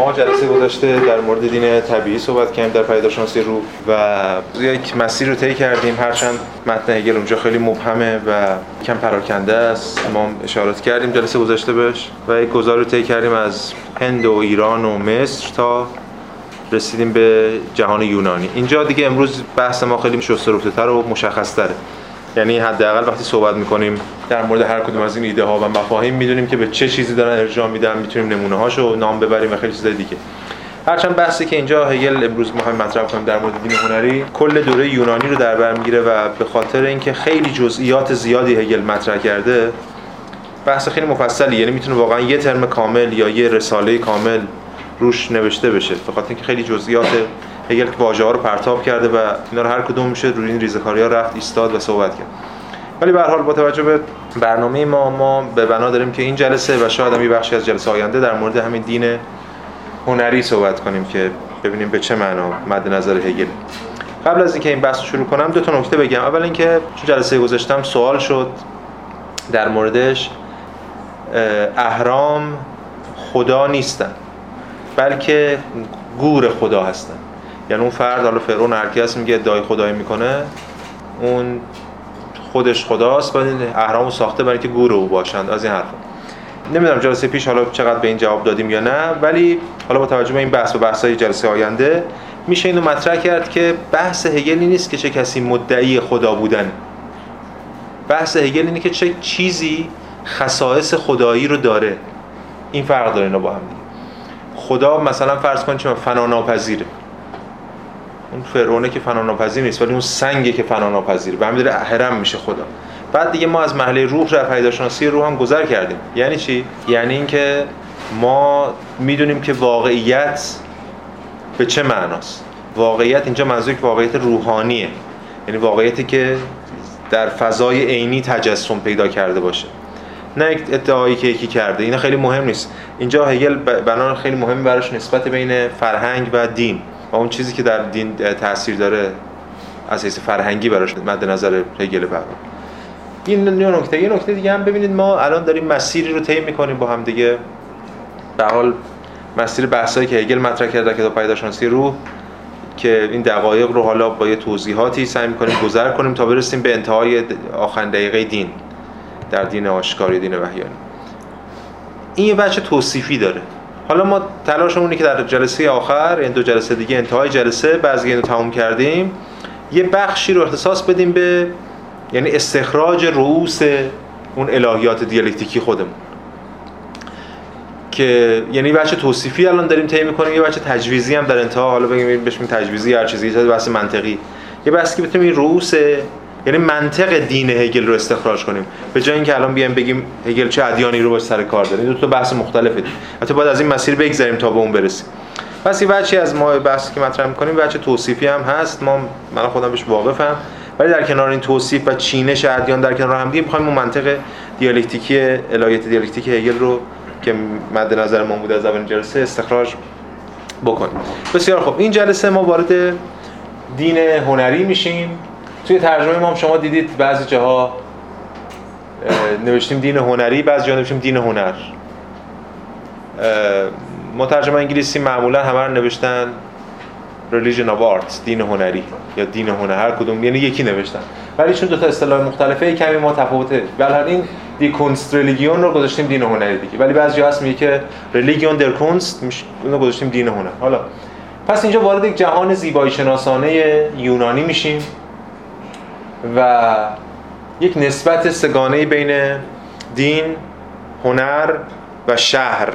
ما جلسه گذاشته در مورد دین طبیعی صحبت کردیم در پیداشناسی روح و یک مسیر رو طی کردیم. هرچند متن هگل اونجا خیلی مبهمه و کم پراکنده است. ما اشارات کردیم جلسه گذاشته بهش و یک گزار رو طی کردیم از هند و ایران و مصر تا رسیدیم به جهان یونانی. اینجا دیگه امروز بحث ما خیلی شسترفته و مشخص تره یعنی حداقل وقتی صحبت می‌کنیم در مورد هر کدوم از این ایده ها و مفاهیم می‌دونیم که به چه چیزی دارن ارجاع میدن می‌تونیم نمونه هاشو نام ببریم و خیلی چیزای دیگه. هرچند بحثی که اینجا هگل امروز می‌خوایم مطرح کنیم در مورد دین هنری کل دوره یونانی رو در بر می‌گیره و به خاطر اینکه خیلی جزئیات زیادی هگل مطرح کرده بحث خیلی مفصلی یعنی می‌تونه واقعا یه ترم کامل یا یه رساله کامل روش نوشته بشه. به خاطر اینکه خیلی جزئیات هگل واژه ها رو پرتاب کرده و اینا رو هر کدوم میشه روی این ریزکاری ها رفت ایستاد و صحبت کرد. ولی به حال با توجه به برنامه ما ما به بنا داریم که این جلسه و شاید هم بخشی از جلسه آینده در مورد همین دین هنری صحبت کنیم که ببینیم به چه معنا مد نظر هگل. قبل از اینکه این بحث شروع کنم دو تا نکته بگم. اول اینکه چون جلسه گذاشتم سوال شد در موردش اهرام خدا نیستن بلکه گور خدا هستن. یعنی اون فرد حالا فرعون هر هست میگه ادعای خدایی می‌کنه اون خودش خداست ولی اهرامو ساخته برای که گور او باشند. از این حرفا. نمی‌دونم جلسه پیش حالا چقدر به این جواب دادیم یا نه ولی حالا با توجه به این بحث و بحث‌های جلسه آینده میشه اینو مطرح کرد که بحث هگلی نیست که چه کسی مدعی خدا بودن. بحث هگل اینه که چه چیزی خصائص خدایی رو داره. این فرق داره اینا با هم خدا مثلا فرض کنید چه فناناپذیره اون فرعونه که فناناپذیر نیست ولی اون سنگه که فناناپذیره به همین هرم میشه خدا. بعد دیگه ما از محله روح در پیداشناسی روح هم گذر کردیم. یعنی چی؟ یعنی اینکه ما می‌دونیم که واقعیت به چه معناست. واقعیت اینجا منظور واقعیت روحانیه. یعنی واقعیتی که در فضای عینی تجسم پیدا کرده باشه. نه یک ادعایی که یکی کرده. اینا خیلی مهم نیست. اینجا هگل بنا خیلی مهم براش نسبت بین فرهنگ و دین. و اون چیزی که در دین تاثیر داره از حیث فرهنگی براش مد نظر هگل برام این نکته. یه نکته دیگه هم ببینید ما الان داریم مسیری رو طی می‌کنیم با هم دیگه. به حال مسیر بحثایی که هگل مطرح کرده در کتاب پیداشناسی روح که این دقایق رو حالا با یه توضیحاتی سعی می‌کنیم گذر کنیم تا برسیم به انتهای آخرین دقیقه دین در دین آشکاری دین وحیانی. این یه بچه توصیفی داره. حالا ما تلاشمونه که در جلسه آخر این دو جلسه دیگه انتهای جلسه بعضی اینو تموم کردیم یه بخشی رو اختصاص بدیم به یعنی استخراج رؤوس اون الهیات دیالکتیکی خودمون. که یعنی بچه توصیفی الان داریم طی می‌کنیم یه بچه تجویزی هم در انتها حالا بگیم بهش تجویزی هر چیزی یه بحث منطقی. یه بحثی که بتونیم این رؤوس یعنی منطق دین هگل رو استخراج کنیم. به جای اینکه الان بیایم بگیم هگل چه ادیانی رو باش سر کار داره. دو تا بحث مختلفه. البته باید از این مسیر بگذریم تا به اون برسیم. پس این بچی از ما بحثی که مطرح می‌کنیم بچه توصیفی هم هست. ما من خودم بهش واقفم. ولی در کنار این توصیف و چینش ادیان در کنار هم دیگه می‌خوایم اون منطق دیالکتیکی الهیات دیالکتیک هگل رو که مد نظر ما بود از اول جلسه استخراج بکنیم. بسیار خب این جلسه ما وارد دین هنری میشیم. توی ترجمه ما شما دیدید بعضی جاها نوشتیم دین هنری بعضی جاها نوشتیم دین هنر. مترجم انگلیسی معمولا همه رو نوشتن religion of art دین هنری یا دین هنر هر کدوم یعنی یکی نوشتن. ولی چون دو تا اصطلاح مختلفه کمی ما تفاوته. ولی دی کنست ریلیگیون رو گذاشتیم دین هنری دیگه. ولی بعضی هست میگه که ریلیگیون در کنست رو گذاشتیم دین هنر. حالا پس اینجا وارد یک جهان زیبایی شناسانه یونانی میشیم. و یک نسبت سگانه بین دین، هنر و شهر.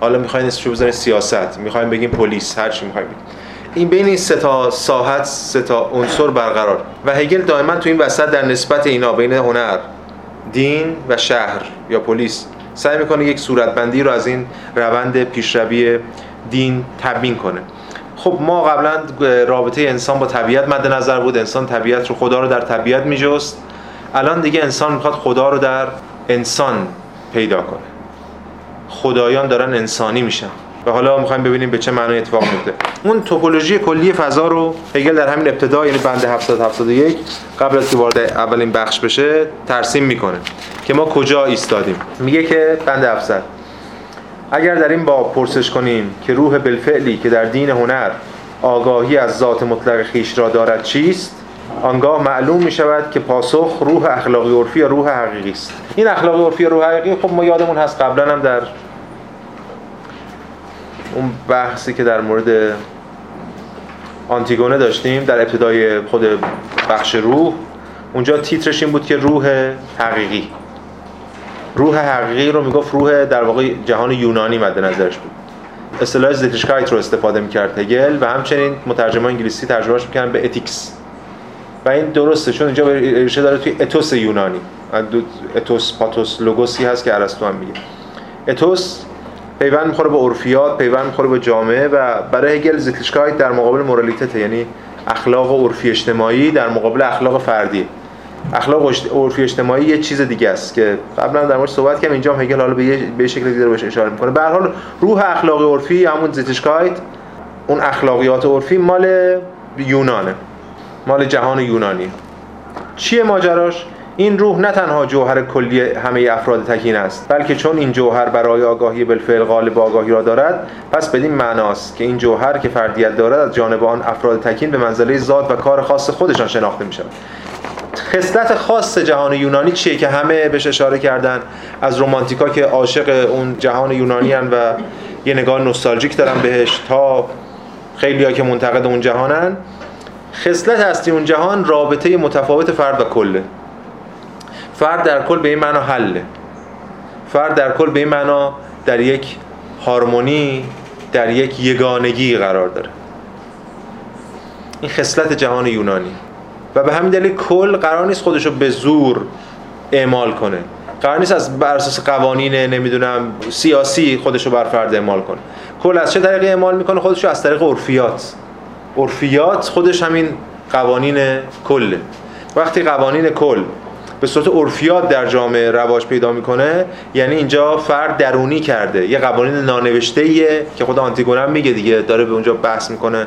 حالا می‌خواین اسمشو بزنید سیاست. می‌خوایم بگیم پلیس هر چی می‌خوایم این بین این سه تا ساحت سه تا عنصر برقرار. و هگل دائما تو این وسط در نسبت اینا بین هنر دین و شهر یا پلیس سعی می‌کنه یک صورتبندی رو از این روند پیشروی دین تبیین کنه. خب ما قبلا رابطه انسان با طبیعت مد نظر بود. انسان طبیعت رو خدا رو در طبیعت میجست. الان دیگه انسان می‌خواد خدا رو در انسان پیدا کنه. خدایان دارن انسانی میشن. و حالا می‌خوایم ببینیم به چه معنی اتفاق میفته اون توپولوژی کلی فضا رو هگل در همین ابتدا یعنی بند 771 قبل از که وارد اولین بخش بشه ترسیم می‌کنه که ما کجا ایستادیم. میگه که بند 700 اگر در این باب پرسش کنیم که روح بالفعلی که در دین هنر آگاهی از ذات مطلق خیش را دارد چیست آنگاه معلوم می شود که پاسخ روح اخلاقی عرفی یا روح حقیقی است. این اخلاقی عرفی روح حقیقی خب ما یادمون هست قبلا هم در اون بحثی که در مورد آنتیگونه داشتیم در ابتدای خود بخش روح اونجا تیترش این بود که روح حقیقی. روح حقیقی رو می‌گفت روح در واقع جهان یونانی مد نظرش بود. اصطلاح زیتشکایت رو استفاده می‌کرد هگل و همچنین مترجمان انگلیسی ترجمهش می‌کردن به اتیکس. و این درسته چون اینجا ریشه داره توی اتوس یونانی. اتوس پاتوس لوگوسی هست که ارسطو هم میگه. اتوس پیوند می‌خوره به عرفیات پیوند می‌خوره به جامعه و برای هگل زیتلشکایت در مقابل مورالیته یعنی اخلاق عرفی اجتماعی در مقابل اخلاق فردی. اخلاق عرفی اجتماعی یه چیز دیگه است که قبلا در مورد صحبت کردم اینجا هگل حالا به به شکل دیگه بهش اشاره می‌کنه. به حال روح اخلاقی عرفی همون زیتشکایت اون اخلاقیات عرفی مال یونانه مال جهان یونانی. چیه ماجراش؟ این روح نه تنها جوهر کلی همه افراد تکین است بلکه چون این جوهر برای آگاهی بالفعل غالب آگاهی را دارد پس بدین معناست که این جوهر که فردیت دارد از جانب آن افراد تکین به منزله ذات و کار خاص خودشان شناخته می شود خصلت خاص جهان یونانی چیه که همه بهش اشاره کردن؟ از رومانتیکا که عاشق اون جهان یونانی هن و یه نگاه نوستالژیک دارن بهش تا خیلیا که منتقد اون جهانن. خصلت هستی اون جهان رابطه متفاوت فرد و کله. فرد در کل به این معنا حله. فرد در کل به این معنا در یک هارمونی در یک یگانگی قرار داره. این خصلت جهان یونانی. و به همین دلیل کل قرار نیست خودشو به زور اعمال کنه. قرار نیست از بر اساس قوانین نمی‌دونم سیاسی خودشو بر فرد اعمال کنه. کل از چه طریقی اعمال می‌کنه؟ خودشو از طریق عرفیات. عرفیات خودش همین قوانین کله. وقتی قوانین کل به صورت عرفیات در جامعه رواج پیدا می‌کنه یعنی اینجا فرد درونی کرده. یه قوانین نانوشته ایه که خود آنتیگونه میگه دیگه داره به اونجا بحث می‌کنه.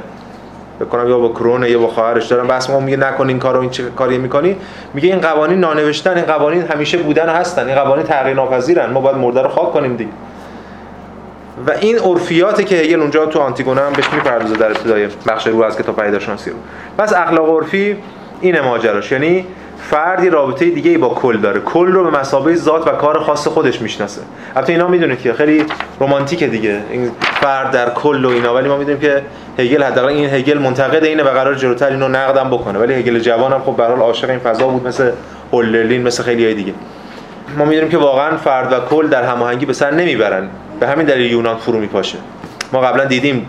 بکنم یا با کرون یا با خواهرش دارم. بس ما میگه نکن این کارو این چه کاری می‌کنی؟ میگه این قوانین نانوشتن این قوانین همیشه بودن هستن. این قوانین تغییر ناپذیرن. ما باید مرده رو خاک کنیم دیگه. و این عرفیاتی که هگل اونجا تو آنتیگونه هم بهش می‌پردازه در ابتدای بخش رو از کتاب پیداشناسی رو. پس اخلاق عرفی این ماجراش. یعنی فردی رابطه دیگه ای با کل داره. کل رو به مسابقه ذات و کار خاص خودش می‌شناسه. البته اینا می‌دونه که خیلی رمانتیکه دیگه. این فرد در کل و اینا. ولی ما می‌دونیم که هگل حداقل این هگل منتقد اینه و قرار جلوتر اینو نقدم بکنه. ولی هگل جوان هم خب به حال عاشق این فضا بود مثل هولرلین مثل خیلی های دیگه. ما می‌دونیم که واقعا فرد و کل در هماهنگی به سر نمی‌برن. به همین دلیل یونان فرو میپاشه. ما قبلا دیدیم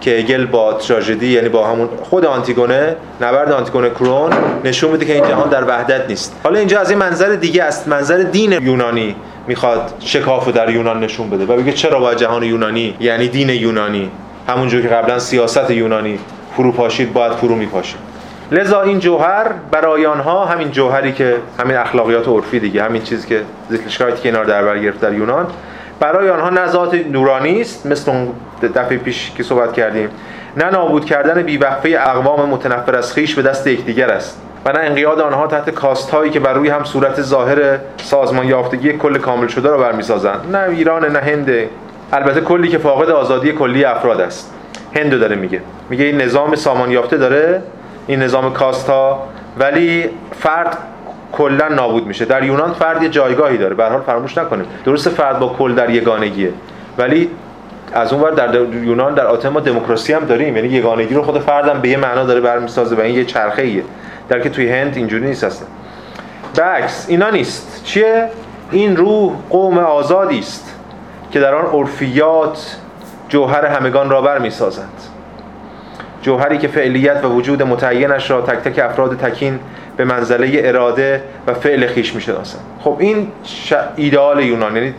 که هگل با تراژدی یعنی با همون خود آنتیگونه نبرد آنتیگونه کرون نشون میده که این جهان در وحدت نیست. حالا اینجا از این منظر دیگه است. منظر دین یونانی می‌خواد شکاف در یونان نشون بده و بگه چرا باید جهان یونانی یعنی دین یونانی همونجور که قبلا سیاست یونانی فرو پاشید باید فرو میپاشید لذا این جوهر برای آنها همین جوهری که همین اخلاقیات عرفی دیگه همین چیزی که زیتلشکایت که اینا در بر گرفت در یونان برای آنها نه ذات نورانی است مثل اون دفعه پیش که صحبت کردیم نه نابود کردن بیوقفه اقوام متنفر از خیش به دست یکدیگر است و نه انقیاد آنها تحت کاست هایی که بر روی هم صورت ظاهر سازمان یافتگی کل کامل شده را برمیسازند. نه ایران نه هند البته کلی که فاقد آزادی کلی افراد است. هندو داره میگه. میگه این نظام سامان یافته داره این نظام کاست ها ولی فرد کلا نابود میشه. در یونان فرد یه جایگاهی داره. به حال فراموش نکنیم درست فرد با کل در یگانگیه. ولی از اون ور در یونان در آتن ما دموکراسی هم داریم. یعنی یگانگی رو خود فردم به یه معنا داره برمیسازه و این یه چرخه ایه در که توی هند اینجوری نیست اصلا. بکس اینا نیست. چیه؟ این روح قوم آزادی است. که در آن عرفیات جوهر همگان را برمیسازند جوهری که فعلیت و وجود متعینش را تک تک افراد تکین به منزله اراده و فعل خیش می‌شناسن خب این ش... ایدئال یونان یعنی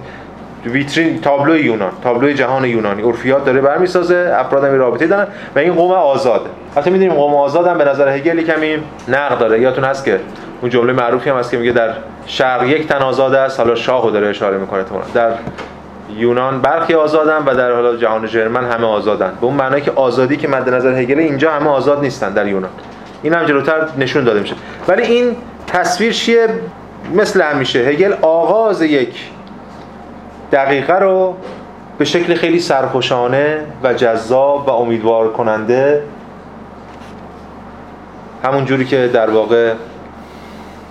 ویترین تابلو یونان تابلو جهان یونانی. عرفیات داره برمیسازه افراد هم رابطه دارن و این قوم آزاده. البته می‌دونیم قوم آزاد هم به نظر هگل کمی نقد داره. یادتون هست که اون جمله معروفی هم هست که میگه در شرق یک تن آزاد است حالا شاهو داره اشاره می‌کنه. در یونان برخی آزادن و در حالا جهان ژرمن همه آزادن. به اون معنی که آزادی که مد نظر هگل اینجا همه آزاد نیستن در یونان. این هم جلوتر نشون داده میشه. ولی این تصویر چیه؟ مثل همیشه. هگل آغاز یک دقیقه رو به شکل خیلی سرخوشانه و جذاب و امیدوار کننده همون جوری که در واقع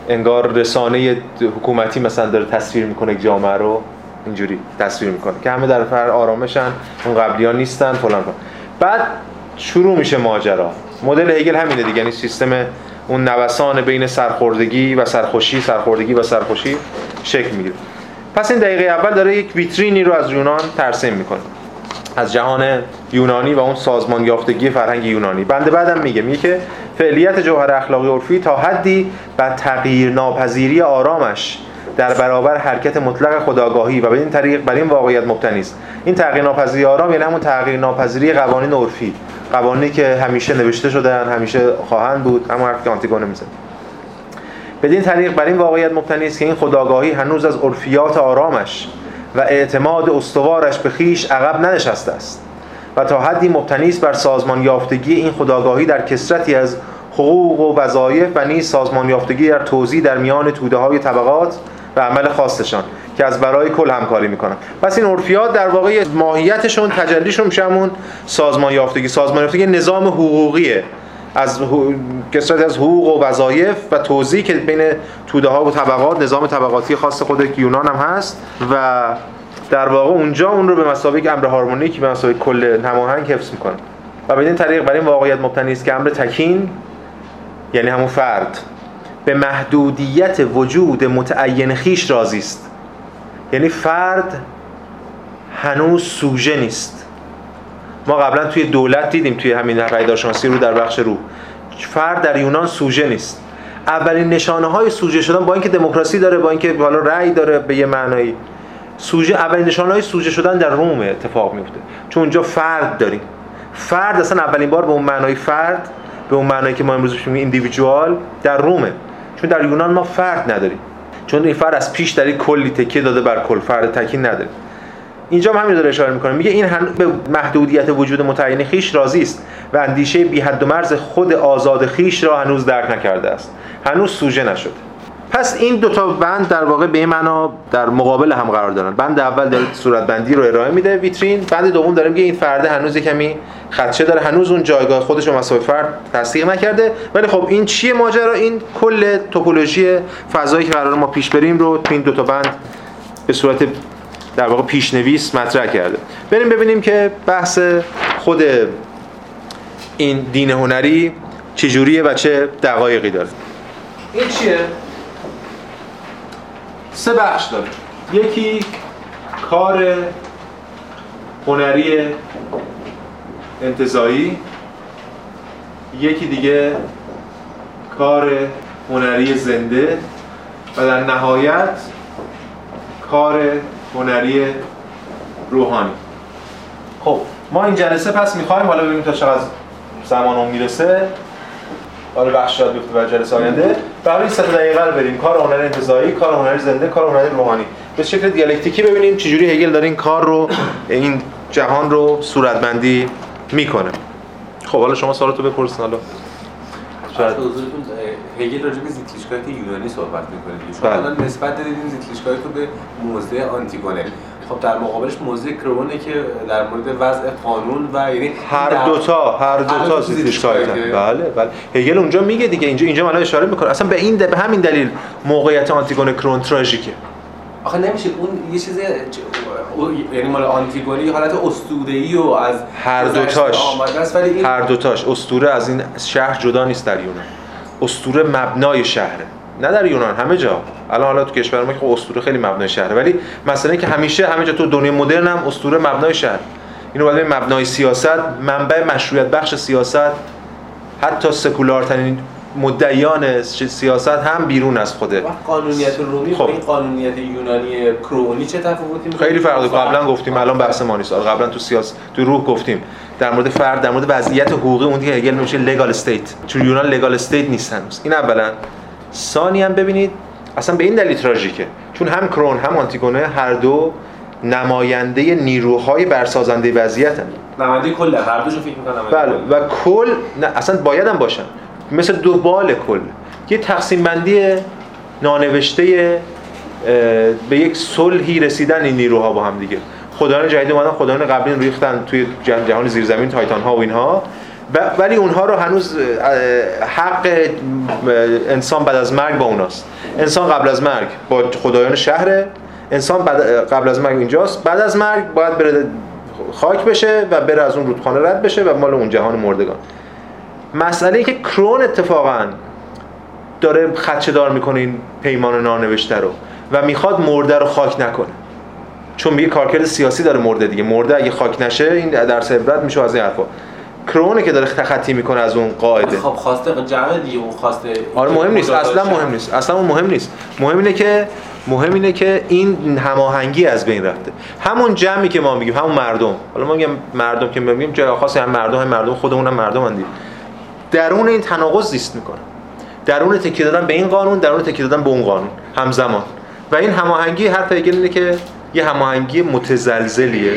انگار رسانه حکومتی مثلا داره تصویر می‌کنه جامعه رو اینجوری تصویر می‌کنه که همه در فر آرامشن اون قبلی ها نیستن فلان بعد شروع میشه ماجرا. مدل هگل همینه دیگه یعنی سیستم اون نوسان بین سرخوردگی و سرخوشی سرخوردگی و سرخوشی شکل می‌گیره. پس این دقیقه اول داره یک ویترینی رو از یونان ترسیم می‌کنه. از جهان یونانی و اون سازمان یافتگی فرهنگ یونانی. بنده بعدم میگه میگه که فعلیت جوهر اخلاقی عرفی تا حدی بر تغییر ناپذیری آرامش در برابر حرکت مطلق خداگاهی و به این طریق بر این واقعیت مبتنی است. این تغییر ناپذیری آرام یعنی همون تغییر ناپذیری قوانین عرفی. قوانینی که همیشه نوشته شدن همیشه خواهند بود اما حرفی که آنتیگونه می‌زنه بدین طریق بر این واقعیت مبتنی است که این خداگاهی هنوز از عرفیات آرامش و اعتماد استوارش به خیش عقب ننشسته است. و تا حدی مبتنی است بر سازمان یافتگی این خداگاهی در کسرتی از حقوق و وظایف و نیز سازمان یافتگی در توزیع در میان توده های طبقات و عمل خاصشان که از برای کل همکاری می‌کنن. پس این عرفیات در واقع ماهیتشون تجلیشون میشه همون سازمان یافتگی. سازمان یافتگی نظام حقوقیه. از کسرت از حقوق و وظایف و توزیع که بین توده ها و طبقات نظام طبقاتی خاص خود یونان هم هست و در واقع اونجا اون رو به مسابقه امر هارمونیک به مسابقه کل هماهنگ حفظ می‌کنه و به این طریق برای این واقعیت مبتنی است که امر تکین یعنی همون فرد. به محدودیت وجود متعین خیش راضی است. یعنی فرد هنوز سوژه نیست. ما قبلا توی دولت دیدیم توی همین پیداشناسی رو در بخش رو. فرد در یونان سوژه نیست. اولین نشانه های سوژه شدن با اینکه دموکراسی داره با اینکه حالا رأی داره به یه معنایی. سوژه اولین نشانه های سوژه شدن در روم اتفاق میفته چون اونجا فرد داریم. فرد اصلا اولین بار به اون معنای فرد به اون معنایی که ما امروز میگیم ایندیویدوال در رومه. چون در یونان ما فرد نداریم. چون این فرد از پیش در کلی تکیه داده بر کل فرد تکین نداره. اینجا هم همین داره اشاره می‌کنه. میگه این هن... به محدودیت وجود متعین خیش راضی است و اندیشه بی حد و مرز خود آزاد خیش را هنوز درک نکرده است. هنوز سوژه نشده. پس این دو تا بند در واقع به معنا در مقابل هم قرار دارن. بند اول داره صورت بندی رو ارائه میده ویترین. بند دوم داره میگه این فرد هنوز کمی خدشه داره. هنوز اون جایگاه خودش رو مساوی فرد تصدیق نکرده. ولی خب این چیه ماجرا؟ این کل توپولوژی فضایی که قرار ما پیش بریم رو تو این دو تا بند به صورت در واقع پیشنویس مطرح کرده. بریم ببینیم که بحث خود این دین هنری چجوریه و چه دقایقی داره. این چیه؟ سه بخش داره یکی کار هنری انتظایی یکی دیگه کار هنری زنده و در نهایت کار هنری روحانی. خب ما این جلسه پس می‌خوایم حالا ببینیم تا چقدر زمان اون می‌رسه. حالا بخش شاید بیفته بر جلسه آینده. برای این سه دقیقه رو بریم. کار هنر انتزاعی کار هنر زنده کار هنر روحانی. به شکل دیالکتیکی ببینیم چجوری هگل داره این کار رو این جهان رو صورتبندی می‌کنه. خب حالا شما سوالتو بپرسین حالا. شاید. حضورتون هگل راجع به یونانی صحبت می‌کنه شما الان نسبت دادید این زیتلیشگاهی تو به موزه آنتیگونه خب در مقابلش موزه کرونه که در مورد وضع قانون و یعنی هر دوتا هر دوتا زیتلیشگاهی بله بله. هگل اونجا میگه دیگه اینجا اینجا من اشاره می‌کنه. اصلا به این به همین دلیل موقعیت آنتیگونه کرون تراژیکه. آخه نمیشه اون یه چیز یعنی مال آنتیگونی حالت اسطوره‌ای و از هر دوتاش. این... هر دوتاش. اسطوره از این شهر جدا نیست در یونان. اسطوره مبنای شهره. نه در یونان همه جا. الان حالا تو کشور ما که خب اسطوره خیلی مبنای شهره. ولی مثلا که همیشه همه جا تو دنیای مدرن هم اسطوره مبنای شهر. اینو بعد مبنای سیاست منبع مشروعیت بخش سیاست. حتی سکولارترین مدعیان سیاست هم بیرون از خوده قانونیت رومی خب. این قانونیت یونانی کرونی چه تفاوتی خیلی فرق قبلا گفتیم الان بحث ما نیست. قبلا تو سیاست تو روح گفتیم. در مورد فرد در مورد وضعیت حقوقی اون دیگه هگل میشه legal state چون یونان legal state نیستن این اولا. ثانی هم ببینید اصلا به این دلیل تراژیکه. چون هم کرئون هم آنتیگونه هر دو نماینده نیروهای برسازنده وضعیت هم. نماینده کل هر دوشو فکر می‌کنم بله و کل نه اصلا باید هم باشن. مثل دو بال کل. یه تقسیم بندی نانوشته به یک صلحی رسیدن این نیروها با هم دیگه. خدایان جدید اومدن خدایان قبلی ریختن توی جهان زیرزمین تایتان ها و اینها. ولی اونها رو هنوز حق انسان بعد از مرگ با اوناست. انسان قبل از مرگ با خدایان شهره. انسان قبل از مرگ اینجاست. بعد از مرگ باید بره خاک بشه و بره از اون رودخانه رد بشه و مال اون جهان مردگان. مسئله ای که کرون اتفاقا داره خدشه دار می‌کنه این پیمان نانوشته رو و می‌خواد مرده رو خاک نکنه. چون میگه کارکرد سیاسی داره مرده دیگه. مرده اگه خاک نشه این درس عبرت میشه از این حرفا. کرونه که داره تخطی می‌کنه از اون قاعده. خب خواسته جمع دیگه اون خواسته آره مهم نیست. اصلا مهم نیست. اصلا اون مهم نیست. مهم اینه که مهم اینه که این هماهنگی از بین رفته. همون جمعی که ما میگیم همون مردم. حالا ما میگیم مردم که میگیم جای خاصی هم مردم هم مردم خودمون هم مردم اندی درون این تناقض زیست می‌کنه. درون تکیه دادن به این قانون درون تکیه دادن به اون قانون. همزمان. و این هماهنگی حرف اینه که یه هماهنگی متزلزلیه.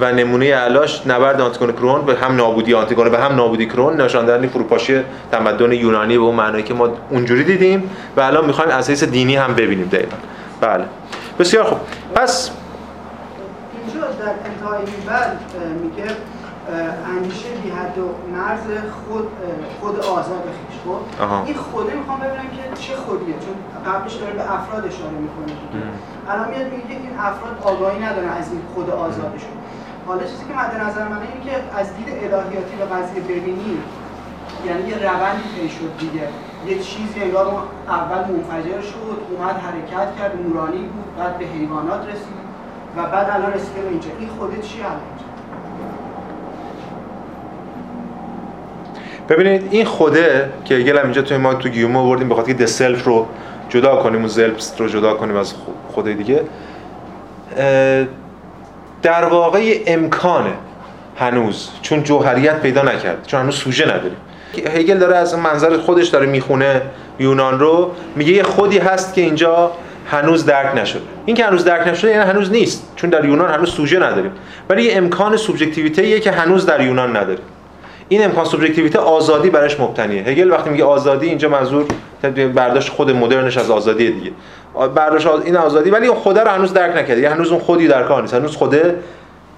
و نمونه علاش نبرد آنتیگون کرون به هم نابودی آنتیگون به هم نابودی کرون نشان دهنده فروپاشی تمدن یونانی به اون معنایی که ما اونجوری دیدیم و الان می‌خوایم اساس دینی هم ببینیم دقیقا. بله. بسیار خوب. پس اینجا در انتهای میگه اندیشه بی حد و مرز خود خود آزاد خیش. خب؟ این خوده می‌خوام ببینم که چه خودیه چون قبلش داره به افراد اشاره می‌کنه. الان میاد میگه این افراد آگاهی ندارن از این خود آزادشون. حالا چیزی که مد نظر منه اینه که از دید الهیاتی و قضیه ببینی یعنی یه روندی طی شد دیگه. یه چیزی انگار اول منفجر شد اومد حرکت کرد نورانی بود بعد به حیوانات رسید و بعد الان رسیده به اینجا. این خوده چی اینجا؟ ببینید این خوده که گل اینجا توی ما تو گیومو آوردیم بخاطر که دسلف رو جدا کنیم و زلپس رو جدا کنیم از خوده دیگه در واقع امکانه هنوز چون جوهریت پیدا نکرد چون هنوز سوژه نداریم. هگل داره از منظر خودش داره می‌خونه یونان رو میگه یه خودی هست که اینجا هنوز درک نشده. این که هنوز درک نشده یعنی هنوز نیست چون در یونان هنوز سوژه نداریم. ولی یه امکان سوبژکتیویته که هنوز در یونان نداریم. این امکان سوبژکتیویته آزادی برش مبتنیه. هگل وقتی میگه آزادی اینجا منظور برداشت خود مدرنش از آزادی دیگه. برداشت این آزادی ولی اون خدا رو هنوز درک نکرده. یعنی هنوز اون خودی در کار نیست. هنوز خوده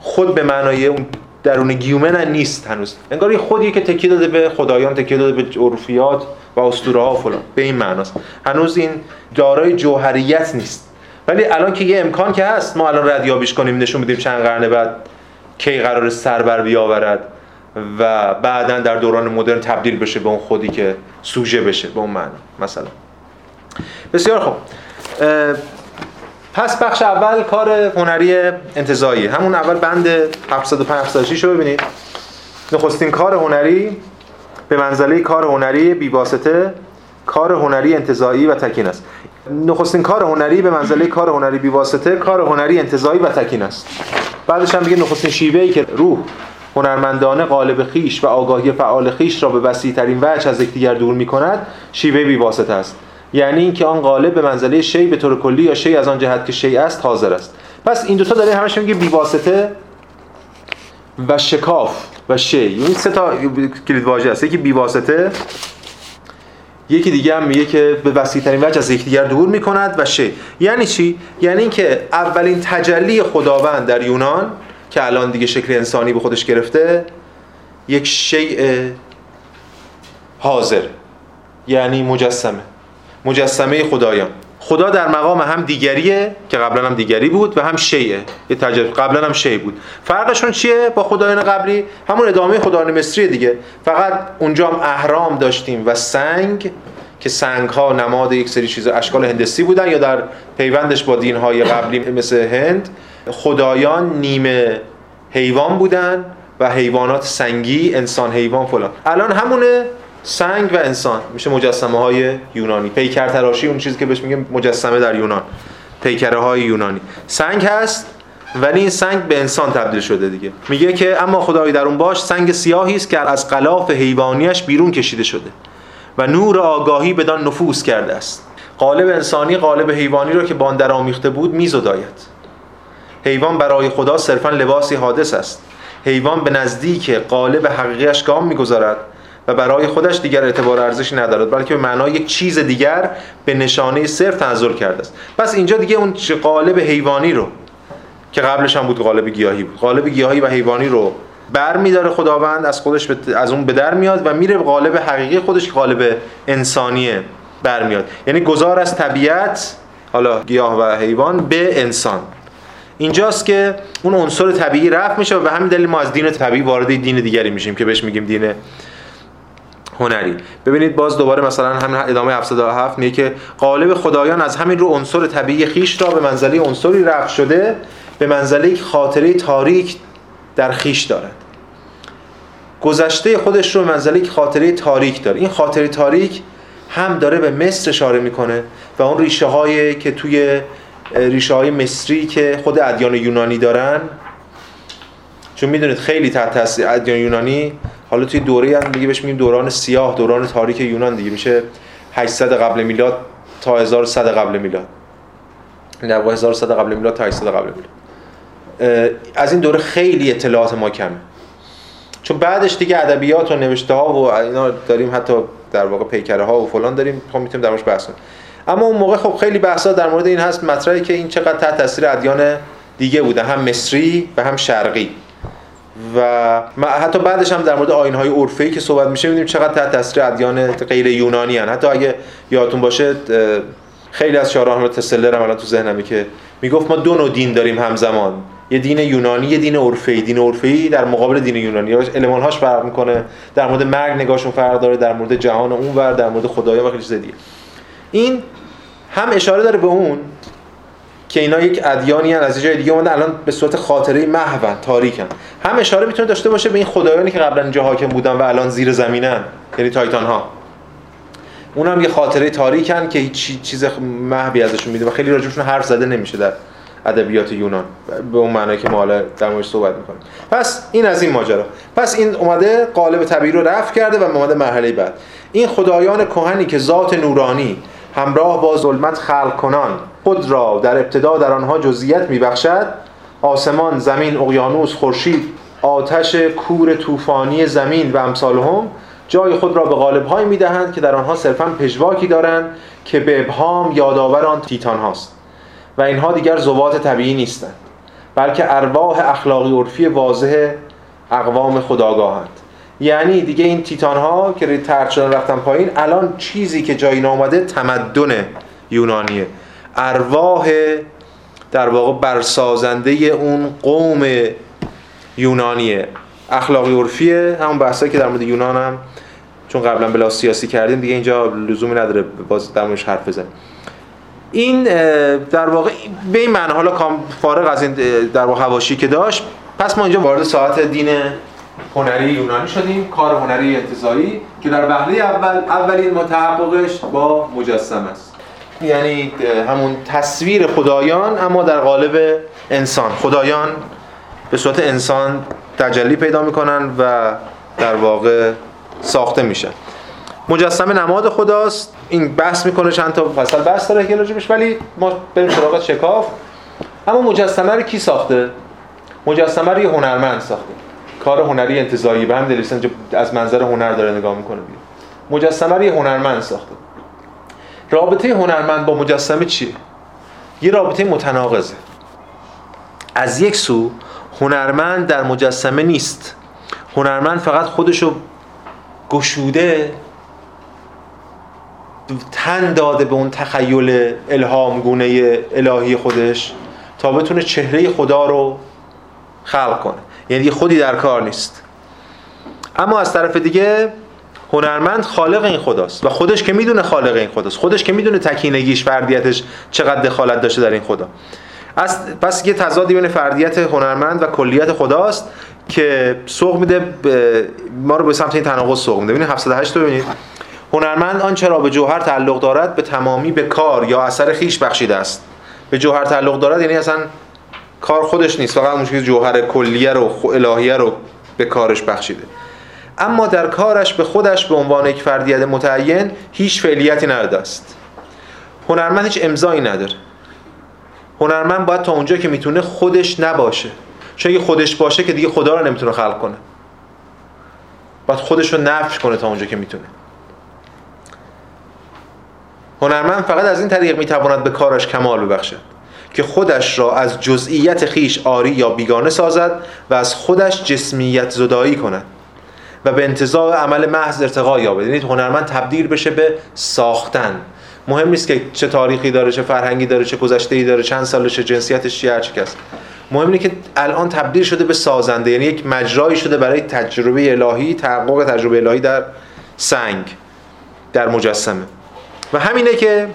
خود به معنای اون درون گیومن نیست هنوز. انگار یه خودی که تکیه داده به خدایان تکیه داده به عرفیات و اسطوره ها فلان. به این معناست. هنوز این دارای جوهریت نیست. ولی الان که یه امکان که هست ما الان ردیابیش کنیم نشون بدیم چند قرن بعد کی قرار سر بر بیاورد و بعدا در دوران مدرن تبدیل بشه به اون خودی که سوژه بشه به اون معنی مثلا. بسیار خوب. پس بخش اول کار هنری انتظایی همون اول بند 705 رو ببینید. نخستین کار هنری به منزله کار هنری بیواسطه کار هنری انتظایی و تکین است. نخستین کار هنری به منزله کار هنری بیواسطه کار هنری انتظایی و تکین است. بعدش هم میگه نخستین شیوهی که روح هنرمندانه قالب خیش و آگاهی فعال خیش را به وسیع ترین وجه از یکدیگر دور می کند شیوه بیواسطه است. یعنی اینکه آن قالب به منزله شی به طور کلی یا شی از آن جهت که شی است حاضر است. پس این دوتا داره همش میگه بیواسطه و شکاف و شی. این سه تا کلید واژه است. یکی بیواسطه یکی دیگه هم میگه که به وسیع ترین وجه از یکدیگر دور می‌کند و شی. یعنی چی؟ یعنی اینکه اولین تجلی خداوند در یونان که الان دیگه شکل انسانی به خودش گرفته یک شیء حاضر یعنی مجسمه. مجسمه خدایان. خدا در مقام هم دیگریه که قبلا هم دیگری بود و هم شیعه. یه تجربه قبلا هم شیع بود. فرقشون چیه با خدایان قبلی؟ همون ادامه خدایان مصری دیگه. فقط اونجا هم اهرام داشتیم و سنگ که سنگ ها نماد یک سری چیز اشکال هندسی بودن یا در پیوندش با دین های قبلی مثل هند خدایان نیمه حیوان بودن و حیوانات سنگی انسان حیوان فلان. الان همونه سنگ و انسان. میشه مجسمه های یونانی. پیکر تراشی اون چیزی که بهش میگه مجسمه در یونان. پیکره های یونانی. سنگ هست ولی این سنگ به انسان تبدیل شده دیگه. میگه که اما خدای در اون باش سنگ سیاهی است که از غلاف حیوانیش بیرون کشیده شده و نور آگاهی بدان نفوذ کرده است. قالب انسانی قالب حیوانی رو که باندر آمیخته بود میزداید. حیوان برای خدا صرفا لباسی حادث است. حیوان به نزدیک قالب حقیقیش گام می‌گذارد. و برای خودش دیگر اعتبار ارزشی ندارد بلکه به معنای یک چیز دیگر به نشانه صرف تنظر کرده است. پس اینجا دیگه اون قالب حیوانی رو که قبلش هم بود قالب گیاهی بود قالب گیاهی و حیوانی رو بر میداره خداوند از خودش از اون به در میاد و میره قالب حقیقی خودش که قالب انسانیه برمیاد یعنی گذار از طبیعت حالا گیاه و حیوان به انسان. اینجاست که اون عنصر طبیعی رفت میشه و به همین دلیل ما از دین طبیعی وارد دین دیگری میشیم که بهش میگیم دین هنری. ببینید باز دوباره مثلا همین ادامه 707 میگه که قالب خدایان از همین رو عنصر طبیعی خیش را به منزله عنصری رفت شده به منزله خاطره تاریک در خیش دارد. گذشته خودش رو منزله خاطره تاریک داره. این خاطره تاریک هم داره به مصر اشاره می‌کنه و اون ریشه هایی که توی ریشه های مصری که خود ادیان یونانی دارن چون می‌دونید خیلی تحت تاثیر ادیان یونانی حالا توی دوره هم دیگه بهش میگیم دوران سیاه دوران تاریک یونان دیگه. میشه 800 قبل میلاد تا 1100 قبل میلاد. در 1100 قبل میلاد تا 800 قبل میلاد. از این دوره خیلی اطلاعات ما کمه. چون بعدش دیگه ادبیات و نوشته ها و اینا داریم حتی در واقع پیکره ها و فلان داریم. خب می‌تونیم درش بحث کنیم. اما اون موقع خب خیلی بحثا در مورد این هست مطرحی که این چقدر تحت تاثیر ادیان دیگه بوده. هم مصری و هم شرقی. و حتی بعدش هم در مورد های عرفی که صحبت میشه می‌بینیم چقدر تحت تاثیر ادیان غیر یونانی هن. حتی اگه یادتون باشه خیلی از شارح تسلر هم الان تو ذهنمه که می‌گفت ما دو نوع دین داریم همزمان. یه دین یونانی یه دین عرفی دین عرفی در مقابل دین یونانی. هاش فرق می‌کنه. در مورد مرگ نگاهشون فرق داره. در مورد جهان اونور در مورد خدایا و خیلی چیز دیگه. این هم اشاره داره به اون که اینا یک ادیانی هن از جای دیگه اومدن الان به صورت خاطره محو تاریکن. هم اشاره می‌تونه داشته باشه به این خدایانی که قبلا اینجا حاکم بودن و الان زیر زمینن یعنی تایتان ها اون هم یه خاطره تاریکن که هیچ چیز محوی ازشون میده و خیلی راجبشون حرف زده نمیشه در ادبیات یونان. به اون معنی که ما حالا در موردش صحبت می‌کنیم. پس این از این ماجرا. پس این اومده قالب طبیعی رو رفع کرده و اومده مرحله بعد. این خدایان کهنی که ذات نورانی همراه با ظلمت خلق کنان خود را در ابتدا در آنها جزئیت میبخشد. آسمان زمین اقیانوس خورشید آتش کور طوفانی زمین و امثالهم جای خود را به غالب می‌دهند که در آنها صرفا پژواکی دارند که به ابهام یادآور آن تیتان هاست و اینها دیگر زوات طبیعی نیستند بلکه ارواح اخلاقی عرفی واضح اقوام خداگاهند. یعنی دیگه این تیتان ها که ترد شدن رفتن پایین الان چیزی که جایی نامده تمدن یونانیه. ارواح در واقع برسازنده اون قوم یونانیه. اخلاقی عرفیه همون بحثایی که در مورد یونان هم چون قبلا بلا سیاسی کردیم دیگه اینجا لزومی نداره باز در حرف بزنیم. این در واقع به این معنی حالا کام فارغ از این در واقع حواشی که داشت پس ما اینجا وارد ساعت دین هنری یونانی شدیم کار هنری انتظایی که در وهله اول اولین متحققش با مجسم است. یعنی همون تصویر خدایان اما در قالب انسان. خدایان به صورت انسان تجلی پیدا می‌کنن و در واقع ساخته میشن مجسمه نماد خداست. این بحث می‌کنه چند تا فصل بحث داره که راجبش. ولی ما بریم سراغ شکاف. اما مجسمه رو کی ساخته؟ مجسمه رو یه هنرمند ساخته. کار هنری انتزاعی به هم دلیل از منظر هنر داره نگاه می‌کنه. مجسمه رو یه هنرمند ساخته. رابطه هنرمند با مجسمه چیه یه رابطه متناقضه. از یک سو هنرمند در مجسمه نیست. هنرمند فقط خودشو گشوده تن داده به اون تخیل الهام گونه الهی خودش تا بتونه چهره خدا رو خلق کنه. یعنی خودی در کار نیست. اما از طرف دیگه هنرمند خالق این خداست. و خودش که می‌دونه خالق این خداست. خودش که می‌دونه تکینگیش فردیتش چقدر دخالت داشته در این خدا. از پس یه تضادی بین فردیت هنرمند و کلیت خداست که سوق میده ما رو به سمت این تناقض سوق میده. ببینید 708 رو ببینید. هنرمند آنچه را به جوهر تعلق دارد؟ به تمامی به کار یا اثر خیش بخشیده است. به جوهر تعلق دارد یعنی اصلا کار خودش نیست. فقط اون جوهر کلیه رو الهیه رو به کارش بخشیده. اما در کارش به خودش به عنوان یک فردیت متعین هیچ فعلیتی نداده است. هنرمند هیچ امضایی نداره. هنرمند باید تا اونجا که می‌تونه خودش نباشه. چون اگه خودش باشه که دیگه خدا رو نمی‌تونه خلق کنه. باید خودش رو نفش کنه تا اونجا که می‌تونه. هنرمند فقط از این طریق می‌تواند به کارش کمال ببخشه که خودش را از جزئیت خیش آری یا بیگانه سازد و از خودش جسمیت زدایی کند. و به انتظار عمل محض ارتقا یابد. یعنی هنرمند تبدیل بشه به ساختن. مهم نیست که چه تاریخی داره چه فرهنگی داره چه گذشته ای داره چند سالشه جنسیتش چیه هر کس مهم اینه که الان تبدیل شده به سازنده. یعنی یک مجرایی شده برای تجربه الهی تحقق تجربه الهی در سنگ در مجسمه. و همینه که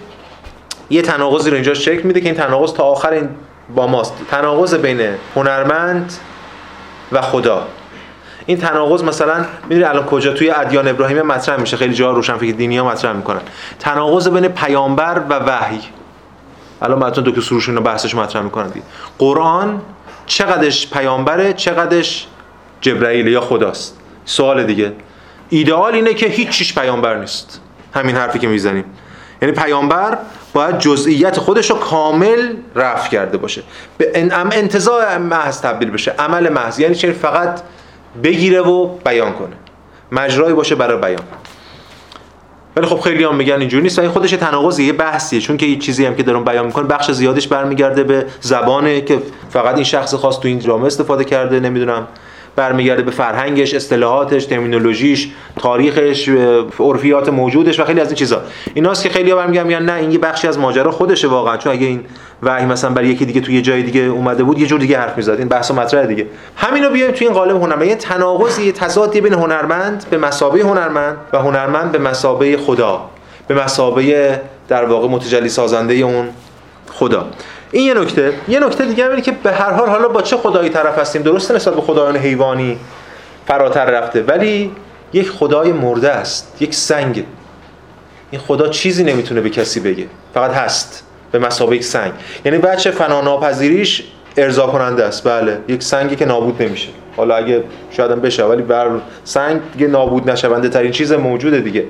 یه تناقضی رو اینجا شکل میده که این تناقض تا آخر این با ماست. تناقض بین هنرمند و خدا. این تناقض مثلا می‌دونی الان کجا توی ادیان ابراهیمی مطرح میشه؟ خیلی جا روشنفکر دینی ها مطرح می‌کنن. تناقض بین پیامبر و وحی. الان مثلا دکتر سروش اینو بحثش مطرح می‌کنن دیگه. قرآن چقدرش پیامبره چقدرش جبرئیل یا خداست؟ سوال دیگه. ایدئال اینه که هیچ چیش پیامبر نیست. همین حرفی که می‌زنیم. یعنی پیامبر باید جزئیات خودش رو کامل رفع کرده باشه. به انتظار محض تبدیل بشه. عمل محض. یعنی چه؟ فقط بگیره و بیان کنه. مجرایی باشه برای بیان. ولی خب خیلی هم میگن اینجوری نیست. و این خودش تناقض یه بحثیه. چون که یه چیزی هم که دارم بیان می‌کنه بخش زیادش برمیگرده به زبانه که فقط این شخص خاص تو این درامه استفاده کرده نمی‌دونم. برمیگرده به فرهنگش اصطلاحاتش ترمینولوژیش تاریخش عرفیات موجودش و خیلی از این چیزا. ایناست که خیلی برمیگردن میگن نه این یه بخشی از ماجرا خودشه واقعا. چون اگه این وحی مثلا برای یکی دیگه توی جای دیگه اومده بود یه جور دیگه حرف می‌زد. این بحث مطرح دیگه. همینو بیایم توی این قالب هنرمند. یه تناقضی تضادی بین هنرمند به مسابقه هنرمند و هنرمند به مسابقه خدا. به مسابقه در واقع متجلی سازنده اون خدا. این یه نکته. یه نکته دیگه اینه که به هر حال حالا با چه خدایی طرف هستیم؟ درسته نسبت به خدایان حیوانی فراتر رفته ولی یک خدای مرده است یک سنگ. این خدا چیزی نمی‌تونه به کسی بگه. فقط هست. به مسابقه سنگ. یعنی بچه فناناپذیریش ارضا کننده است. بله یک سنگی که نابود نمیشه. حالا اگه شاید بشه ولی بر سنگ دیگه نابود نشونده ترین چیز موجوده دیگه.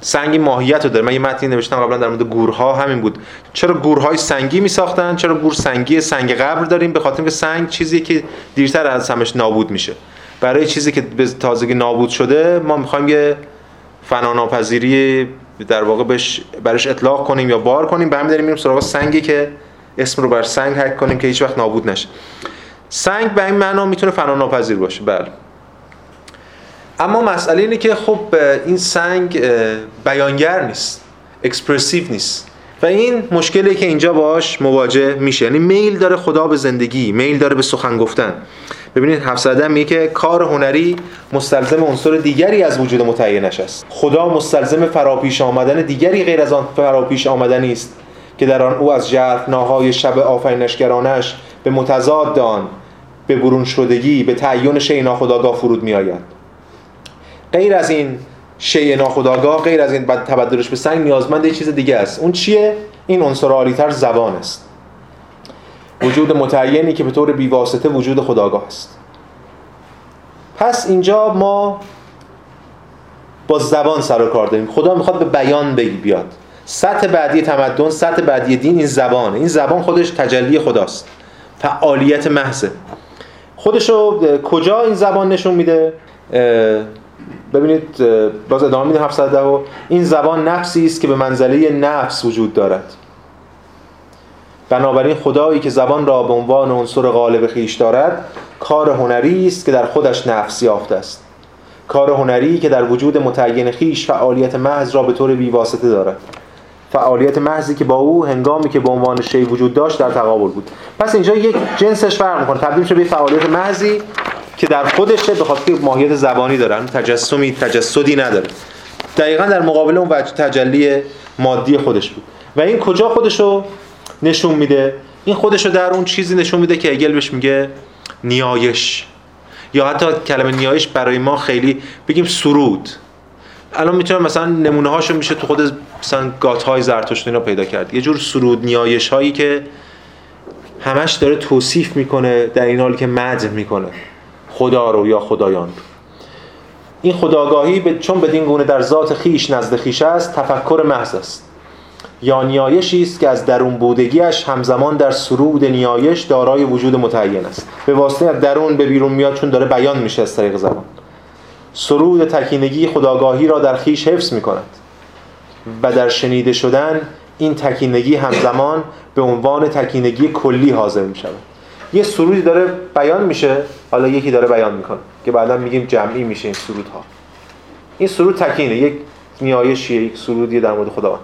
سنگی ماهیت رو داره. من یه متنی نوشتم قبلا در مورد گورها همین بود. چرا گورهای سنگی می ساختن چرا گور سنگی سنگ قبر داریم؟ به خاطر که سنگ چیزی که دیرتر از همش نابود میشه. برای چیزی که به تازگی نابود شده ما می‌خوایم یه فناناپذیری در واقع بهش برش اطلاق کنیم یا بار کنیم به همین داریم میریم سراغ سنگی که اسم رو بر سنگ حک کنیم که هیچ وقت نابود نشه. سنگ به این معنا می‌تونه فناناپذیر باشه بله. اما مسئله اینه که خب این سنگ بیانگر نیست اکسپرسیو نیست. و این مشکلی که اینجا باش مواجه میشه. یعنی میل داره خدا به زندگی میل داره به سخن گفتن. ببینید حفظ میگه که کار هنری مستلزم عنصر دیگری از وجود متعینش است. خدا مستلزم فراپیش آمدن دیگری غیر از آن فراپیش آمدنی است که در آن او از ناهای شب آفرینشگرانش به متضاد آن به برون شدگی به تعین شیء ناخودآگاه فرود میآید. غیر از این شیء ناخودآگاه غیر از این تبدلش به سنگ نیازمند یه چیز دیگه است. اون چیه؟ این عنصر عالیتر زبان است. وجود متعینی که به طور بیواسطه وجود خداگاه است. پس اینجا ما با زبان سر و کار داریم. خدا می‌خواد به بیان بیاد. سطح بعدی تمدن سطح بعدی دین این زبانه. این زبان خودش تجلی خداست. فعالیت محضه. خودشو کجا این زبان نشون میده؟ ببینید باز ادامه میده 710 و این زبان نفسی است که به منزله نفس وجود دارد. بنابراین خدایی که زبان را به عنوان عنصر غالب خیش دارد کار هنری است که در خودش نفس یافته است. کار هنری که در وجود متعین خیش فعالیت محض را به طور بیواسطه دارد. فعالیت محضی که با او هنگامی که به عنوان شی وجود داشت در تقابل بود. پس اینجا یک جنسش فرق می‌کنه. تبدیل شده به فعالیت محضی. که در خودشه به خاطر ماهیت زبانی دارن تجسمی تجسدی نداره. دقیقا در مقابل اون وجه تجلی مادی خودش بود. و این کجا خودشو نشون میده؟ این خودشو در اون چیزی نشون میده که اگل بهش میگه نیایش. یا حتی کلمه نیایش برای ما خیلی بگیم سرود. الان می‌تونم مثلا نمونه هاشو میشه تو خود مثلا گات های زرتشت اینا پیدا کرد. یه جور سرود نیایش هایی که همش داره توصیف می‌کنه در این حالی که مدح می‌کنه. خدا رو یا خدایان. رو این خداگاهی به چون بدین گونه در ذات خیش نزد خیش است تفکر محض است. یا نیایشی است که از درون بودگیش همزمان در سرود نیایش دارای وجود متعین است. به واسطه از درون به بیرون میاد چون داره بیان میشه از طریق زبان. سرود تکینگی خداگاهی را در خیش حفظ می کند و در شنیده شدن این تکینگی همزمان به عنوان تکینگی کلی حاضر می شود یه سرودی داره بیان میشه حالا یکی داره بیان می‌کنه که بعدا میگیم جمعی میشه این سرودها. این سرود تکینه یک نیایشیه یک سرودیه در مورد خداوند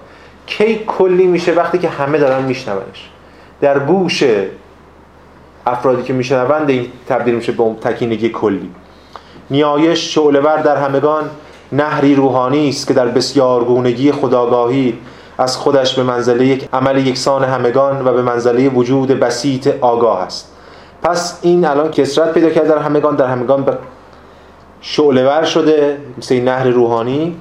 کی کلی میشه وقتی که همه دارن میشنونش. در گوش افرادی که میشنوند این تبدیل میشه به تکینگی کلی. نیایش شعلهور در همگان نهری روحانی است که در بسیار گونگی خداگاهی از خودش به منزله یک عمل یکسان همگان و به منزله وجود بسیط آگاه است. پس این الان کسرت پیدا کرد در همگان در همگان به شعلهور شده مثل این نهر روحانی.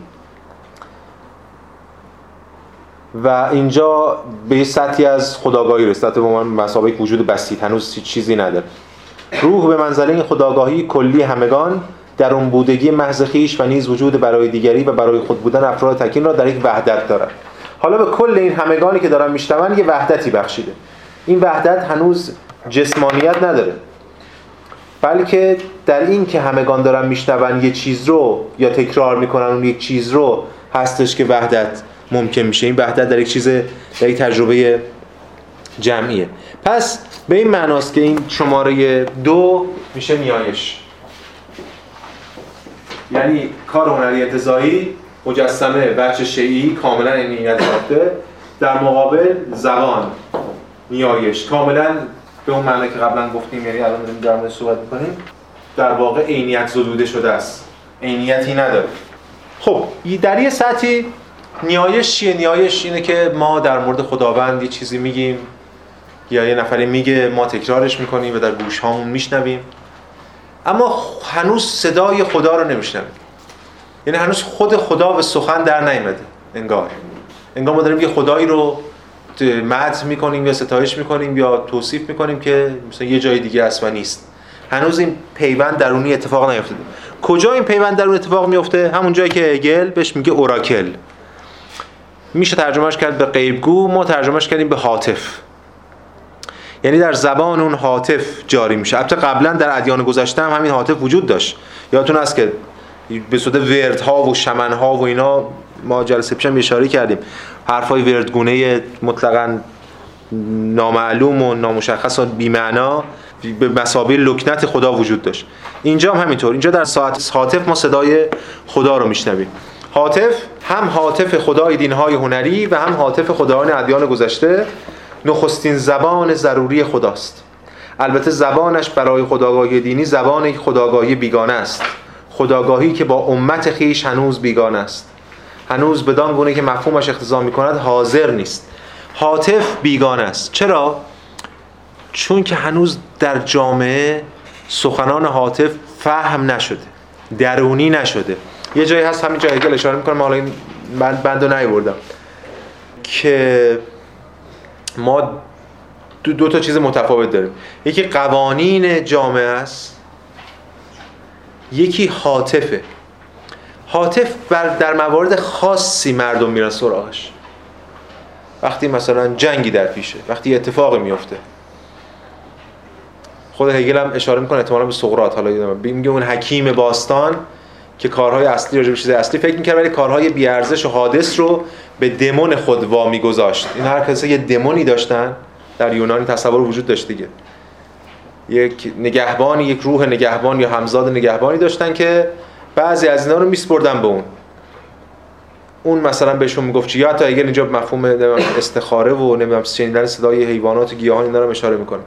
و اینجا به سطحی از خداگاهی رسید. به من مسابقه وجود بسیط هنوز چیزی نداره. روح به منزله خداگاهی کلی همگان در اون بودگی محض خیش و نیز وجود برای دیگری و برای خود بودن افراد تکین را در یک وحدت دارد حالا به کل این همگانی که دارن میشنون یه وحدتی بخشیده. این وحدت هنوز جسمانیت نداره. بلکه در این که همگان دارن میشنون یه چیز رو یا تکرار می‌کنن اون یک چیز رو هستش که وحدت ممکن میشه. این وحدت در یک چیز در یک تجربه جمعیه. پس به این معناست که این شماره دو میشه نیایش. یعنی کار هنری انتظایی مجسمه بچه شیعی کاملا این نیت در مقابل زبان نیایش. کاملا به اون معنی که قبلا گفتیم یعنی الان داریم در صحبت می‌کنیم در واقع عینیت زدوده شده است. عینیتی نداره. خب در یه سطحی نیایش چیه؟ نیایش اینه که ما در مورد خداوند یه چیزی میگیم یا یه نفری میگه ما تکرارش می‌کنیم و در گوش هامون میشنویم. اما هنوز صدای خدا رو نمیشنویم. یعنی هنوز خود خدا به سخن در نیامده. انگار. انگار ما داریم یه خدایی رو مدح می‌کنیم یا ستایش می‌کنیم یا توصیف می‌کنیم که مثلا یه جای دیگه اصلا نیست. هنوز این پیوند درونی اتفاق نیفتاده. کجا این پیوند درون اتفاق میفته همون جایی که هگل بهش میگه اوراکل. میشه ترجمهش کرد به غیبگو ما ترجمهش کردیم به حاطف. یعنی در زبان اون حاطف جاری میشه. البته قبلا در ادیان گذشته هم همین حاطف وجود داشت. یادتون هست که به صورت وردها و شمنها و اینا ما جلسه پیشم اشاره کردیم. حرفای وردگونه مطلقا نامعلوم و نامشخص و بیمعنا به مسابقه لکنت خدا وجود داشت. اینجا هم همینطور. اینجا در ساعت حاطف ما صدای خدا رو میشنویم. حاطف هم حاطف خدای دینهای هنری و هم حاطف خدایان ادیان گذشته نخستین زبان ضروری خداست. البته زبانش برای خداگاهی دینی زبان خداگاهی بیگانه است. خداگاهی که با امت خیش هنوز بیگانه است. هنوز بدان گونه که مفهومش اختزام می کند حاضر نیست. حاطف بیگانه است. چرا؟ چون که هنوز در جامعه سخنان حاطف فهم نشده درونی نشده. یه جایی هست همین جایی هگل اشاره می‌کنم حالا این بند بندو نیوردم. که ما دو, دو تا چیز متفاوت داریم. یکی قوانین جامعه است یکی حاطفه. حاطف در موارد خاصی مردم میرن سراغش. وقتی مثلا جنگی در پیشه وقتی اتفاقی میفته. خود هگل هم اشاره می‌کنه احتمالاً به سقراط. حالا میگه اون حکیم باستان که کارهای اصلی راجع به چیز اصلی فکر می‌کرد ولی کارهای بیارزش و حادث رو به دمون خود وامی گذاشت این هر کسی یه دمونی داشتن در یونانی تصور وجود داشت دیگه. یک نگهبانی یک روح نگهبان یا همزاد نگهبانی داشتن که بعضی از اینا رو میسپردن به اون. اون مثلا بهشون می‌گفت چی یا حتی اگر اینجا مفهوم استخاره و نمی‌دونم شنیدن صدای حیوانات و گیاهان اینا رو اشاره می‌کنه.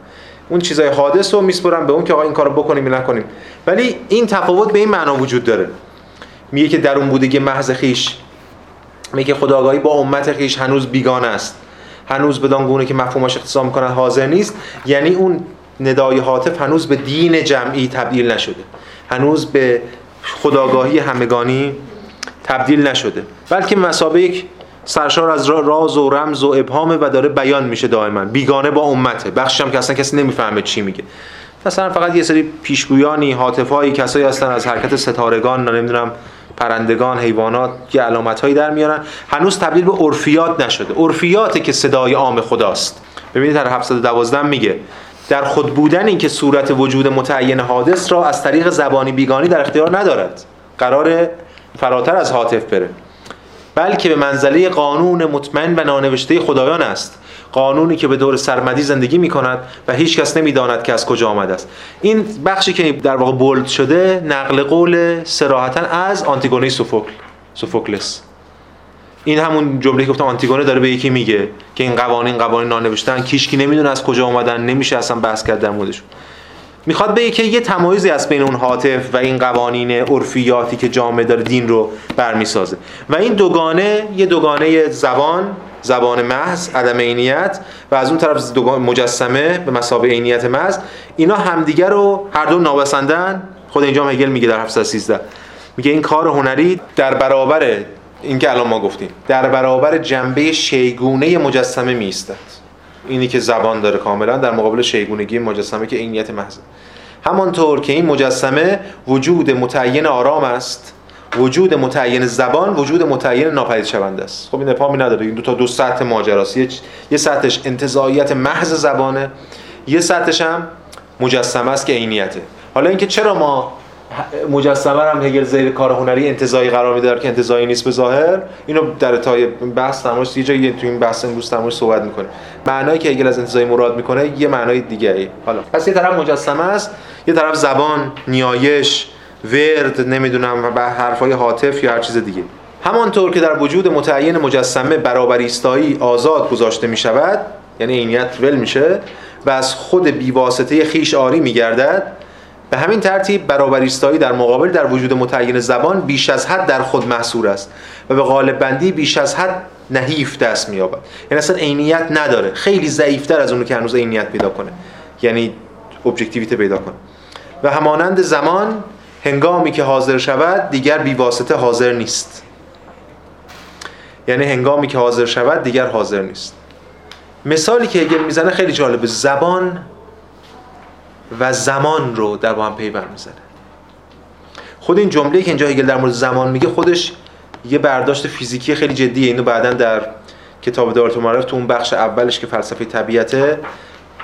اون چیزای حادث رو میسپرن به اون که آقا این کارو بکنیم یا نکنیم. ولی این تفاوت به این معنا وجود داره. میگه که در اون بودگی محض خیش میگه خداگاهی با امت خیش هنوز بیگانه است. هنوز بدان گونه که مفهومش اختصام می‌کنن حاضر نیست. یعنی اون ندای حاطف هنوز به دین جمعی تبدیل نشده. هنوز به خداگاهی همگانی تبدیل نشده. بلکه مسابقه یک سرشار از راز و رمز و ابهام و داره بیان میشه دائما. بیگانه با امته. بخشش هم که اصلا کسی نمی‌فهمه چی میگه. مثلا فقط یه سری پیشگویانی حاطفایی کسایی هستن از حرکت ستارگان نمی‌دونم پرندگان حیوانات که علامت هایی در میارن. هنوز تبدیل به عرفیات نشده. عرفیاته که صدای عام خداست. ببینید در 712 میگه. در خود بودن این که صورت وجود متعین حادث را از طریق زبانی بیگانی در اختیار ندارد. قرار فراتر از حاطف بره. بلکه به منزله قانون مطمئن و نانوشته خدایان است. قانونی که به دور سرمدی زندگی می کند و هیچ کس نمی داند که از کجا آمده است. این بخشی که در واقع بولد شده نقل قول سراحتا از آنتیگونه سوفوکل سوفوکلس. این همون جمله که گفتم آنتیگونه داره به یکی میگه که این قوانین قوانین نانوشتن کیشکی نمی‌دونه از کجا اومدن نمیشه اصلا بحث کرد در موردشون. می‌خواد بگه که یه تمایزی از بین اون حاطف و این قوانین عرفیاتی که جامعه داره دین رو برمیسازه. و این دوگانه یه دوگانه زبان زبان محض عدم عینیت و از اون طرف مجسمه به مسابقه عینیت محض. اینا همدیگه رو هر دو نابسندن. خود اینجا هگل میگه در 713 میگه این کار هنری در برابر این که الان ما گفتیم در برابر جنبه شیگونه مجسمه میستد اینی که زبان داره کاملا در مقابل شیگونگی مجسمه که عینیت محض. همانطور که این مجسمه وجود متعین آرام است وجود متعین زبان وجود متعین ناپدید شونده است. خب این افهامی نداره. این دو تا دو سطح ماجراست. یه, یه سطحش انتزاعیت محض زبانه یه سطحش هم مجسمه است که عینیته. حالا اینکه چرا ما مجسمه هم هگل زیر کار هنری انتزاعی قرار میده که انتزاعی نیست به ظاهر. اینو در تای بحث تماش یه جایی تو این بحث امروز تماش صحبت می‌کنه. معنایی که هگل از انتزاعی مراد می‌کنه یه معنای ای حالا پس یه طرف مجسمه است یه طرف زبان نیایش ورد نمی‌دونم و حرفای حاطف یا هر چیز دیگه. همانطور که در وجود متعین مجسمه برابریستایی آزاد گذاشته می شود یعنی عینیت ول میشه و از خود بیواسطه خیش آری میگردد به همین ترتیب برابریستایی در مقابل در وجود متعین زبان بیش از حد در خود محصور است و به غالب بندی بیش از حد نحیف دست مییابد. یعنی اصلا عینیت نداره. خیلی ضعیفتر از اونو که هنوز عینیت پیدا کنه. یعنی ابجکتیویته پیدا کنه. و همانند زمان هنگامی که حاضر شود دیگر بیواسطه حاضر نیست. یعنی هنگامی که حاضر شود دیگر حاضر نیست. مثالی که هگل می‌زنه خیلی جالبه. زبان و زمان رو در با هم پیوند می‌زنه. خود این جمله که اینجا هگل در مورد زمان میگه خودش یه برداشت فیزیکی خیلی جدیه. اینو بعدا در کتاب دارت معرف تو اون بخش اولش که فلسفه طبیعته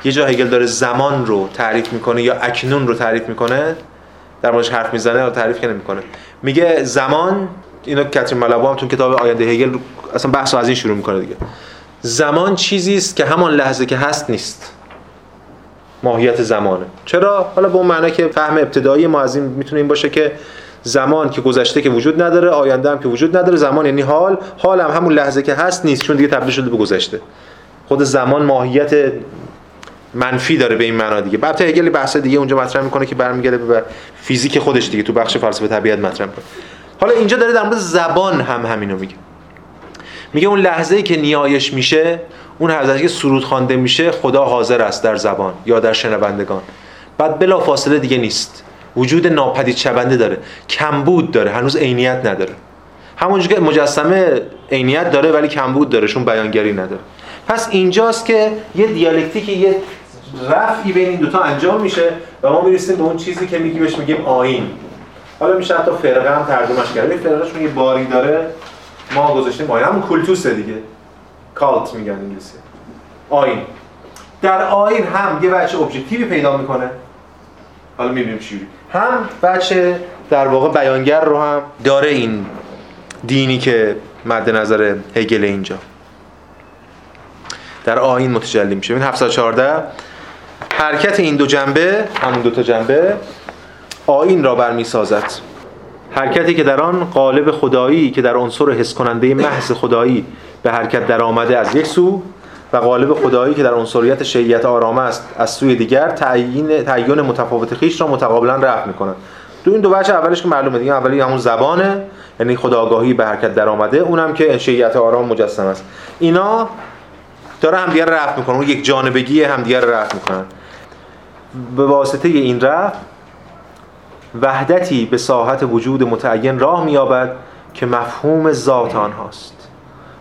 یه جا هگل داره زمان رو تعریف می‌کنه یا اکنون رو تعریف می‌کنه. در موردش حرف می‌زنه و تعریف که نمی‌کنه. میگه زمان اینو کاترین مالابو هم تو کتاب آینده هگل اصلا بحث از این شروع می‌کنه دیگه. زمان چیزی است که همان لحظه که هست نیست. ماهیت زمانه. چرا؟ حالا به اون معنی که فهم ابتدایی ما از این می‌تونه این باشه که زمان که گذشته که وجود نداره آینده هم که وجود نداره زمان یعنی حال. حال هم همون لحظه که هست نیست چون دیگه تبدیل شده به گذشته. خود زمان ماهیت منفی داره به این معنا دیگه. بعد هگل بحث دیگه اونجا مطرح می‌کنه که برمیگرده به فیزیک خودش دیگه تو بخش فلسفه طبیعت مطرح می‌کنه. حالا اینجا داره در مورد زبان هم همینو میگه. میگه اون لحظه ای که نیایش میشه اون لحظه که سرود خوانده میشه خدا حاضر است در زبان یا در شنوندگان. بعد بلا فاصله دیگه نیست. وجود ناپدید شونده داره. کمبود داره. هنوز عینیت نداره. همونجوری که مجسمه عینیت داره ولی کمبود داره. چون بیانگری نداره. پس اینجاست که یه دیالکتیکی یه رفعی بین این دوتا انجام میشه و ما می‌رسیم به اون چیزی که میگیم بهش میگیم آین حالا میشه حتی فرقه هم ترجمهش کرد. فرقه چون یه باری داره. ما گذاشتیم آین همون کلتوسه دیگه. کالت میگن انگلیسی. آین. در آین هم یه بچه ابجکتیوی پیدا می‌کنه. حالا می‌بینیم چی هم بچه در واقع بیانگر رو هم داره این دینی که مد نظر هگل اینجا. در آین متجلی میشه. این 714 حرکت این دو جنبه همون دو تا جنبه آین را برمیسازد. حرکتی که در آن قالب خدایی که در عنصر حس کننده محض خدایی به حرکت در آمده از یک سو و قالب خدایی که در عنصریت شیعیت آرام است از سوی دیگر تعیین تعیین متفاوت خیش را متقابلا رفع می‌کنند دو این دو بچه اولش که معلومه دیگه اولی همون زبانه یعنی خداگاهی به حرکت در آمده اونم که شیعیت آرام مجسم است. اینا داره همدیگه رو رفع می‌کنن اون یک جانبگی همدیگه رو رفع می‌کنن. به واسطه این رفع وحدتی به ساحت وجود متعین راه مییابد که مفهوم ذات آنهاست.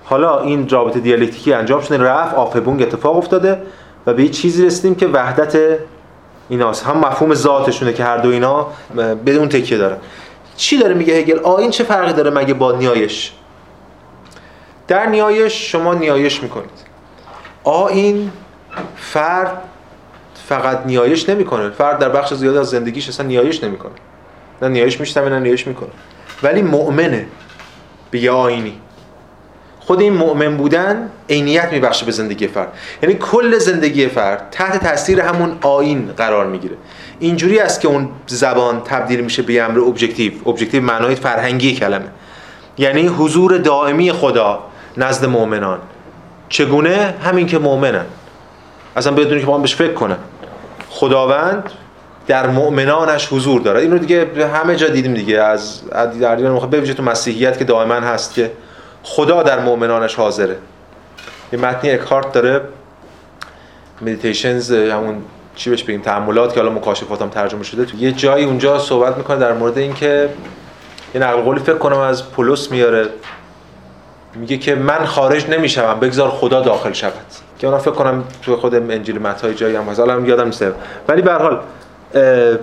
حالا این رابطه دیالکتیکی انجام شده رفع آفبونگ اتفاق افتاده و به یه چیزی رسیدیم که وحدت ایناست. هم مفهوم ذاتشونه که هر دو اینا بدون تکیه دارن. چی داره میگه هگل؟ آین چه فرقی داره مگه با نیایش؟ در نیایش شما نیایش می‌کنید. این فرد فقط نیایش نمی‌کنه. فرد در بخش زیاد از زندگیش اصلا نیایش نمی‌کنه. نه نیایش میشتمه نه نیایش می‌کنه. ولی مؤمنه. به یه آینی خود این مؤمن بودن عینیت میبخشه به زندگی فرد. یعنی کل زندگی فرد تحت تاثیر همون آیین قرار می‌گیره. اینجوری است که اون زبان تبدیل میشه به امر objective objective معنای فرهنگی کلمه. یعنی حضور دائمی خدا نزد مؤمنان. چگونه؟ همین که مؤمنن. اصلا بدون اینکه اونا بهش فکر کنن. خداوند در مؤمنانش حضور داره اینو دیگه همه جا دیدیم دیگه. از در دیوان به تو مسیحیت که دائما هست که خدا در مؤمنانش حاضره. یه متنی اکهارت داره مدیتیشنز همون چی بهش بگیم تأملات که حالا مکاشفات هم ترجمه شده. تو یه جایی اونجا صحبت می‌کنه در مورد اینکه یه نقل قولی فکر کنم از پولس میاره. میگه که من خارج نمیشم بگذار خدا داخل شود. که اونا فکر کنم تو خود انجیل متی جایی هم هست. حالا یادم نیست. ولی به هر حال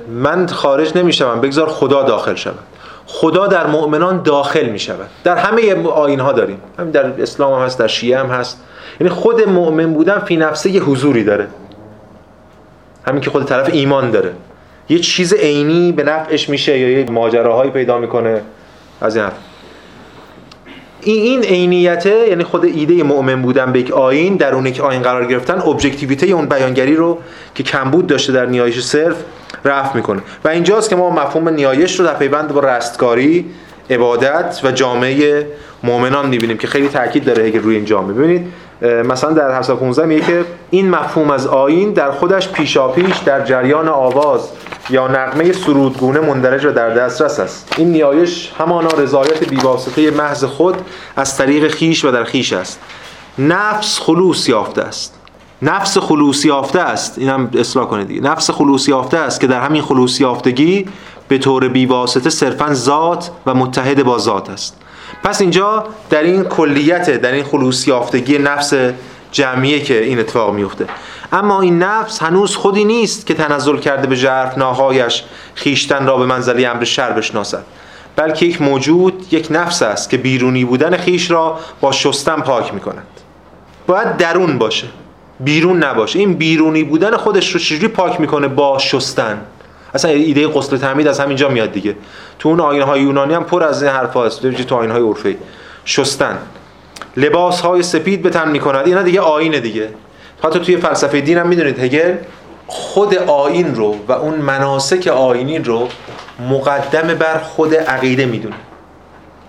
من خارج نمیشم بگذار خدا داخل شود. خدا در مؤمنان داخل می شود در همه آین ها داریم. همین در اسلام هم هست در شیعه هم هست. یعنی خود مؤمن بودن فی نفسه یه حضوری داره. همین که خود طرف ایمان داره. یه چیز عینی به نفعش میشه یا یه ماجراهایی پیدا می‌کنه. از این حرف. این عینیته یعنی خود ایده مؤمن بودن به یک آین در اون که آین قرار گرفتن ابجکتیویته اون بیانگری رو که کمبود داشته در نیایش صرف رفع می‌کنه. و اینجاست که ما مفهوم نیایش رو در پیوند با رستگاری عبادت و جامعه مؤمنان می‌بینیم که خیلی تاکید داره اگه روی این جامعه. ببینید مثلا در 715 میگه که این مفهوم از آین در خودش پیشاپیش در جریان آواز یا نقمه سرودگونه مندرج و در دسترس است. این نیایش همانا رضایت بیواسطه محض خود از طریق خیش و در خیش است. نفس خلوص یافته است. نفس خلوص یافته است. اینم اصلاح کنید نفس خلوص یافته است که در همین خلوص یافتگی به طور بیواسطه صرفا ذات و متحد با ذات است. پس اینجا در این کلیت در این خلوص یافتگی نفس جمعیه که این اتفاق میفته اما این نفس هنوز خودی نیست که تنزل کرده به جرف ناهایش خیشتن را به منزلی امر شر بشناسد. بلکه یک موجود یک نفس است که بیرونی بودن خیش را با شستن پاک می کند باید درون باشه. بیرون نباشه. این بیرونی بودن خودش رو چجوری پاک می‌کنه؟ با شستن. اصلا ایده غسل تعمید از همینجا میاد دیگه. تو اون آینه های یونانی هم پر از این حرف هست. تو آینه های عرفی شستن. لباس های سپید به تن می‌کند. اینا دیگه آینه دیگه. حتی توی فلسفه دین هم می‌دونید هگل خود آین رو و اون مناسک آینی رو مقدم بر خود عقیده می‌دونه.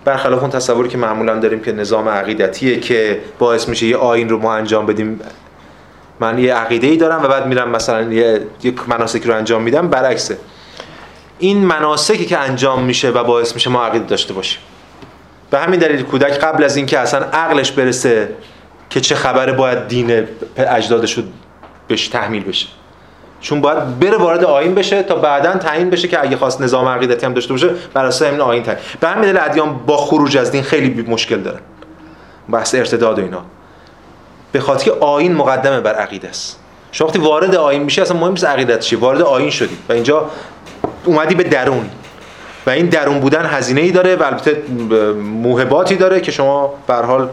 برخلاف اون تصوری که معمولا داریم که نظام عقیدتیه که باعث میشه یه آین رو ما انجام بدیم. من یه عقیده ای دارم و بعد میرم مثلا یه یک مناسکی رو انجام میدم برعکسه. این مناسکی که انجام میشه و باعث میشه ما عقیده داشته باشیم. به همین دلیل کودک قبل از اینکه اصلا عقلش برسه که چه خبره باید دین اجدادش رو بهش تحمیل بشه. چون باید بره وارد آین بشه تا بعدا تعیین بشه که اگه خواست نظام عقیدتی هم داشته باشه بر اساس همین آین تعیین. به همین دلیل ادیان با خروج از دین خیلی مشکل دارن. بحث ارتداد و اینا. به خاطر که آین مقدمه بر عقیده است. شما وقتی وارد آین میشه اصلا مهم نیست عقیدت چی وارد آین شدی. و اینجا اومدی به درون. و این درون بودن هزینه ای داره و البته موهباتی داره که شما به حال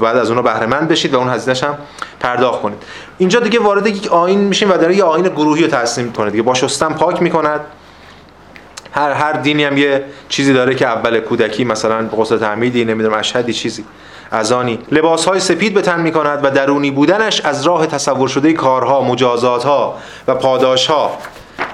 بعد از اونها بهره مند بشید و اون هزینه‌ش هم پرداخت کنید. اینجا دیگه وارد یک آین میشین و داره یه آین گروهی رو تصمیم کنه دیگه. با شستن پاک می‌کند. هر هر دینی هم یه چیزی داره که اول کودکی مثلا غسل تعمیدی نمی‌دونم اشهدی چیزی. ازانی لباس های سپید به تن می کند و درونی بودنش از راه تصور شده کارها مجازات ها و پاداش ها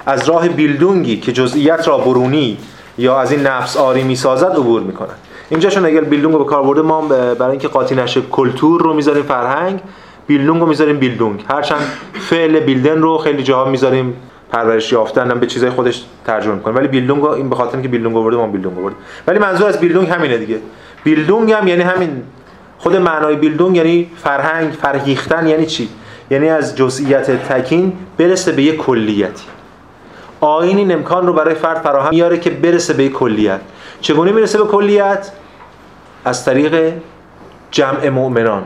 از راه بیلدونگی که جزئیات را برونی یا از این نفس آری می سازد عبور می کند اینجا چون اگر بیلدونگ رو به کار برده ما برای اینکه قاطی نشه کلتور رو می‌ذاریم فرهنگ بیلدونگ رو می‌ذاریم بیلدونگ. هرچند فعل بیلدن رو خیلی جاها می‌ذاریم پرورش یافتن هم به چیزای خودش ترجمه می‌کنه ولی بیلدونگ این به خاطر اینکه بیلدونگ آورده ما بیلدونگ آورده ولی منظور از بیلدونگ همینه دیگه. بیلدونگ هم یعنی همین خود معنای بیلدونگ یعنی فرهنگ فرهیختن یعنی چی؟ یعنی از جزئیات تکین برسه به یک کلیتی. آین این امکان رو برای فرد فراهم میاره که برسه به کلیت. چگونه می‌رسه به کلیت؟ از طریق جمع مؤمنان.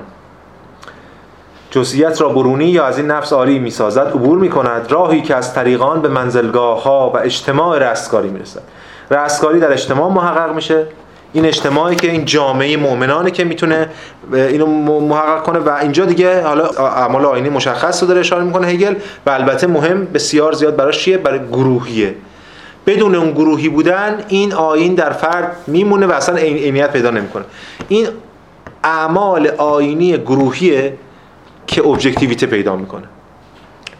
جزئیات را برونی یا از این نفس آری می‌سازد عبور می‌کند. راهی که از طریقان به منزلگاه ها و اجتماع رستگاری می‌رسد. رستگاری در اجتماع محقق میشه. این اجتماعی که این جامعه مؤمنانه که می‌تونه اینو محقق کنه. و اینجا دیگه حالا اعمال آینی مشخص رو داره اشاره می‌کنه هگل. و البته مهم بسیار زیاد براش چیه؟ برای گروهیه. بدون اون گروهی بودن این آین در فرد میمونه و اصلا عینیت پیدا نمی‌کنه. این اعمال آینی گروهیه که ابجکتیویته پیدا می‌کنه.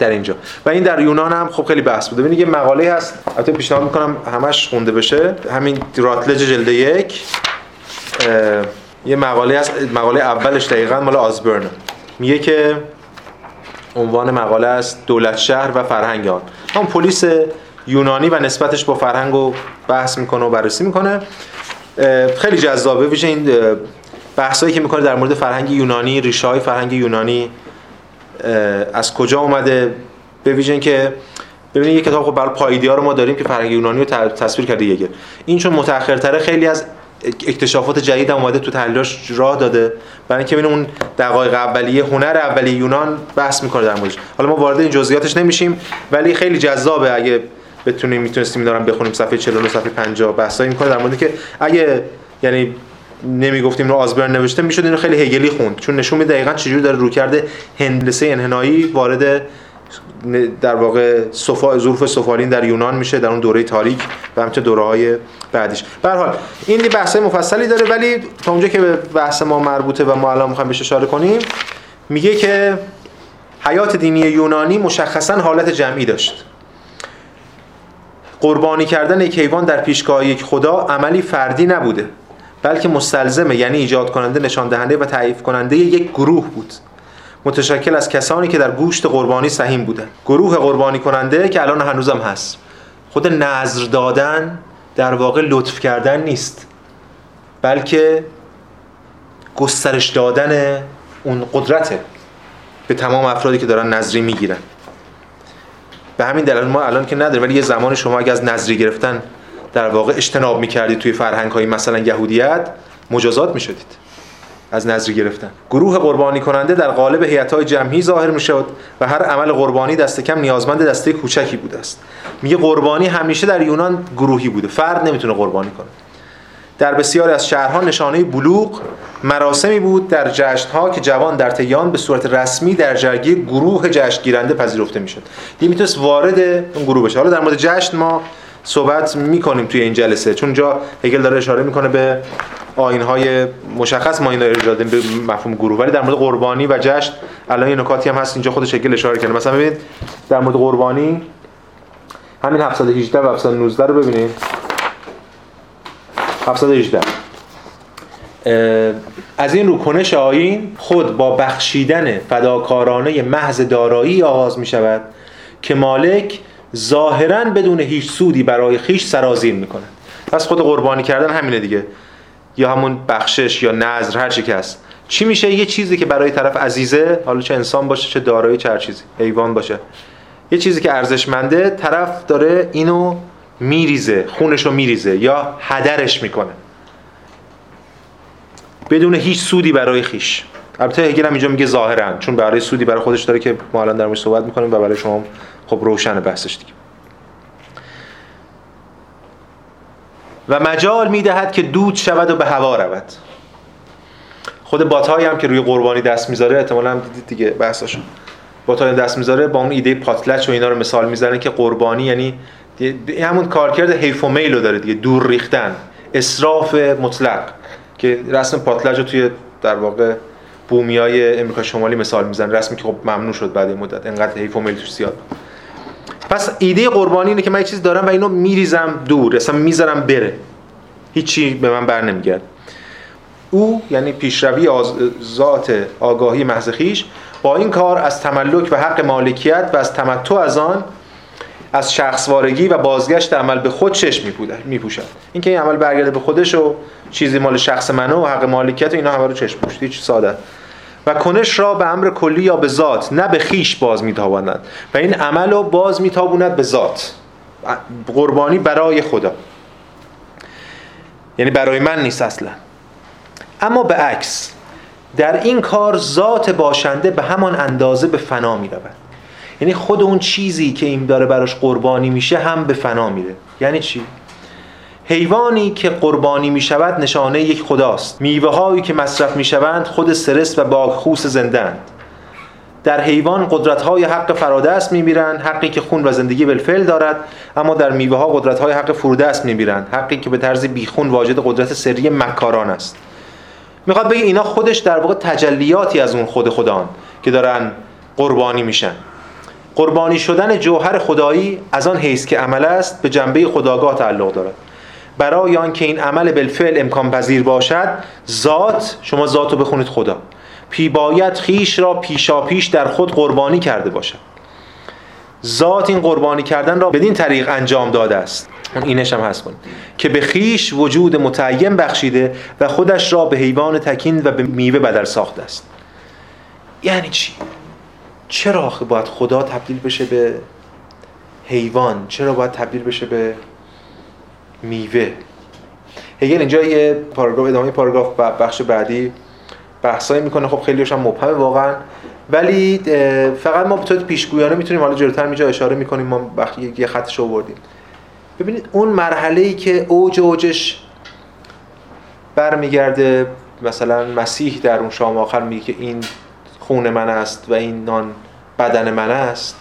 در اینجا. و این در یونان هم خب خیلی بحث بوده. ببینید یه مقاله هست. البته پیشنهاد می‌کنم همش خونده بشه. همین راتلج جلد یک. یه مقاله هست. مقاله اولش دقیقا مال آزبرن. میگه که عنوان مقاله است دولت شهر و فرهنگ آن. هم پلیس یونانی و نسبتش با فرهنگ رو بحث می‌کنه و بررسی می‌کنه. خیلی جذابه. ویژه این بحثایی که می‌کنه در مورد فرهنگ یونانی ریشه های فرهنگ یونانی از کجا اومده؟ به ویژه که ببینید یه کتاب خب برای پایدیا رو ما داریم که فرهنگ یونانی رو تصویر کرده یه این چون متأخرتره خیلی از اکتشافات جدید هم اومده تو تحلیلاش راه داده. برای اینکه ببینیم اون دقایق اولیه هنر اولیه یونان بحث می‌کنه در موردش. حالا ما وارد این جزئیاتش نمیشیم ولی خیلی جذابه اگه بتونیم می‌تونستیم دارم بخونیم صفحه 49 صفحه 50 بحثایی می‌کنه در مورد که اگه یعنی نمی‌گفتیم رو آزبرن نوشته می‌شد اینو خیلی هگلی خوند. چون نشون میده دقیقاً چجوری داره رو کرده هندسه انحنایی وارد در واقع صفا ظروف سفالین در یونان میشه در اون دوره تاریک و همچنین دوره های بعدیش. به حال این بحث مفصلی داره ولی تا اونجا که به بحث ما مربوطه و ما الان می‌خوایم بهش اشاره کنیم میگه که حیات دینی یونانی مشخصا حالت جمعی داشت. قربانی کردن یک حیوان در پیشگاه یک خدا عملی فردی نبوده. بلکه مستلزمه یعنی ایجاد کننده نشان دهنده و تعریف کننده یک گروه بود. متشکل از کسانی که در گوشت قربانی سهیم بودن. گروه قربانی کننده که الان هنوزم هست. خود نظر دادن در واقع لطف کردن نیست. بلکه گسترش دادن اون قدرته به تمام افرادی که دارن نظری می‌گیرن. به همین دلیل ما الان که نداریم ولی یه زمان شما اگه از نظری گرفتن در واقع اجتناب می‌کردید توی فرهنگ های مثلا یهودیت مجازات می‌شدید. از نظری گرفتن. گروه قربانی کننده در قالب هیئت های جمعی ظاهر می‌شد و هر عمل قربانی دست کم نیازمند دسته کوچکی بوده است. میگه قربانی همیشه در یونان گروهی بوده. فرد نمی‌تونه قربانی کنه. در بسیاری از شهرها نشانه بلوغ مراسمی بود در جشنها که جوان در تیان به صورت رسمی در جرگی گروه جشن گیرنده پذیرفته می‌شد. دیگه می‌تونست وارد اون گروه بشه. حالا در مورد جشن ما صحبت می‌کنیم توی این جلسه چون جا هگل داره اشاره می‌کنه به های مشخص ما اینا رو به مفهوم گروه. ولی در مورد قربانی و جشن الان یه نکاتی هم هست اینجا خودش هگل اشاره کرده. مثلا ببینید در مورد قربانی همین 718 و 719 رو ببینید. 718 از این رو کنش آین خود با بخشیدن فداکارانه محض دارایی آغاز می شود که مالک ظاهرا بدون هیچ سودی برای خیش سرازیر می‌کنه پس خود قربانی کردن همینه دیگه. یا همون بخشش یا نظر هر چی که هست. چی میشه؟ یه چیزی که برای طرف عزیزه حالا چه انسان باشه چه دارایی چه هر چیزی حیوان باشه. یه چیزی که ارزشمنده طرف داره اینو میریزه خونش رو میریزه یا هدرش می‌کنه. بدون هیچ سودی برای خیش. البته هگل هم اینجا میگه ظاهرا چون برای سودی برای خودش داره که ما الان در صحبت می‌کنیم و برای شما خب روشن بحثش دیگه. و مجال می‌دهد که دود شود و به هوا رود. خود باتایی هم که روی قربانی دست می‌ذاره احتمالاً دیدید دیگه بحثاشو باتای دست می‌ذاره با اون ایده پاتلچ و اینا رو مثال می‌زنه که قربانی یعنی همون کارکرد حیف و میل رو داره دیگه دور ریختن. اسراف مطلق که رسم پاتلج رو توی در واقع بومیای امریکا شمالی مثال می‌زنه. رسمی که خب ممنوع شد بعد این مدت. انقدر حیف و میل توش زیاد پس ایده قربانی اینه که من یه چیز دارم و اینو میریزم دور اصلا می‌ذارم بره. هیچی به من بر نمیگرد. او یعنی پیشروی. ذات آگاهی محض با این کار از تملک و حق مالکیت و از تمتع از آن از شخصوارگی و بازگشت عمل به خود چشم میپوشد. این که این عمل برگرده به خودش و چیزی مال شخص منه و حق مالکیت و اینا همه رو چشم پوشید هیچ ساده و کنش را به امر کلی یا به ذات نه به خیش باز میتاباند. و این عمل رو باز میتابوند به ذات. قربانی برای خدا. یعنی برای من نیست اصلا. اما به عکس در این کار ذات باشنده به همان اندازه به فنا می رود یعنی خود اون چیزی که این داره براش قربانی میشه هم به فنا میره. یعنی چی؟ حیوانی که قربانی می شود نشانه یک خداست. میوه هایی که مصرف می شوند خود سرس و باکخوس زندند در حیوان قدرت های حق فرادست میبیرند حقی که خون و زندگی بالفعل دارد اما در میوه ها قدرت های حق فرودست میبیرند حقی که به طرز بیخون واجد قدرت سری مکاران است. می‌خواد بگه اینا خودش در واقع تجلیاتی از اون خود خدان که دارن قربانی میشن. قربانی شدن جوهر خدایی از آن حیث که عمل است به جنبه خداگاه تعلق دارد. برای آنکه این عمل بالفعل امکان پذیر باشد ذات شما ذات رو بخونید خدا. پی باید خیش را پیشا پیش در خود قربانی کرده باشد. ذات این قربانی کردن را بدین طریق انجام داده است. اینش هم هست. کن که به خیش وجود متعین بخشیده و خودش را به حیوان تکین و به میوه بدل ساخته است. یعنی چی؟ چرا باید خدا تبدیل بشه به حیوان؟ چرا باید تبدیل بشه به میوه؟ هگل اینجا یه پاراگراف ادامه پاراگراف بخش بعدی بحثایی می‌کنه. خب خیلی هم مبهمه واقعا. ولی فقط ما به طور پیشگویانه می‌تونیم حالا جلوتر میجا اشاره می‌کنیم. ما وقتی یه خطش آوردیم. ببینید اون مرحله ای که اوج اوجش برمیگرده مثلا مسیح در اون شام آخر میگه که این خون من است و این نان بدن من است.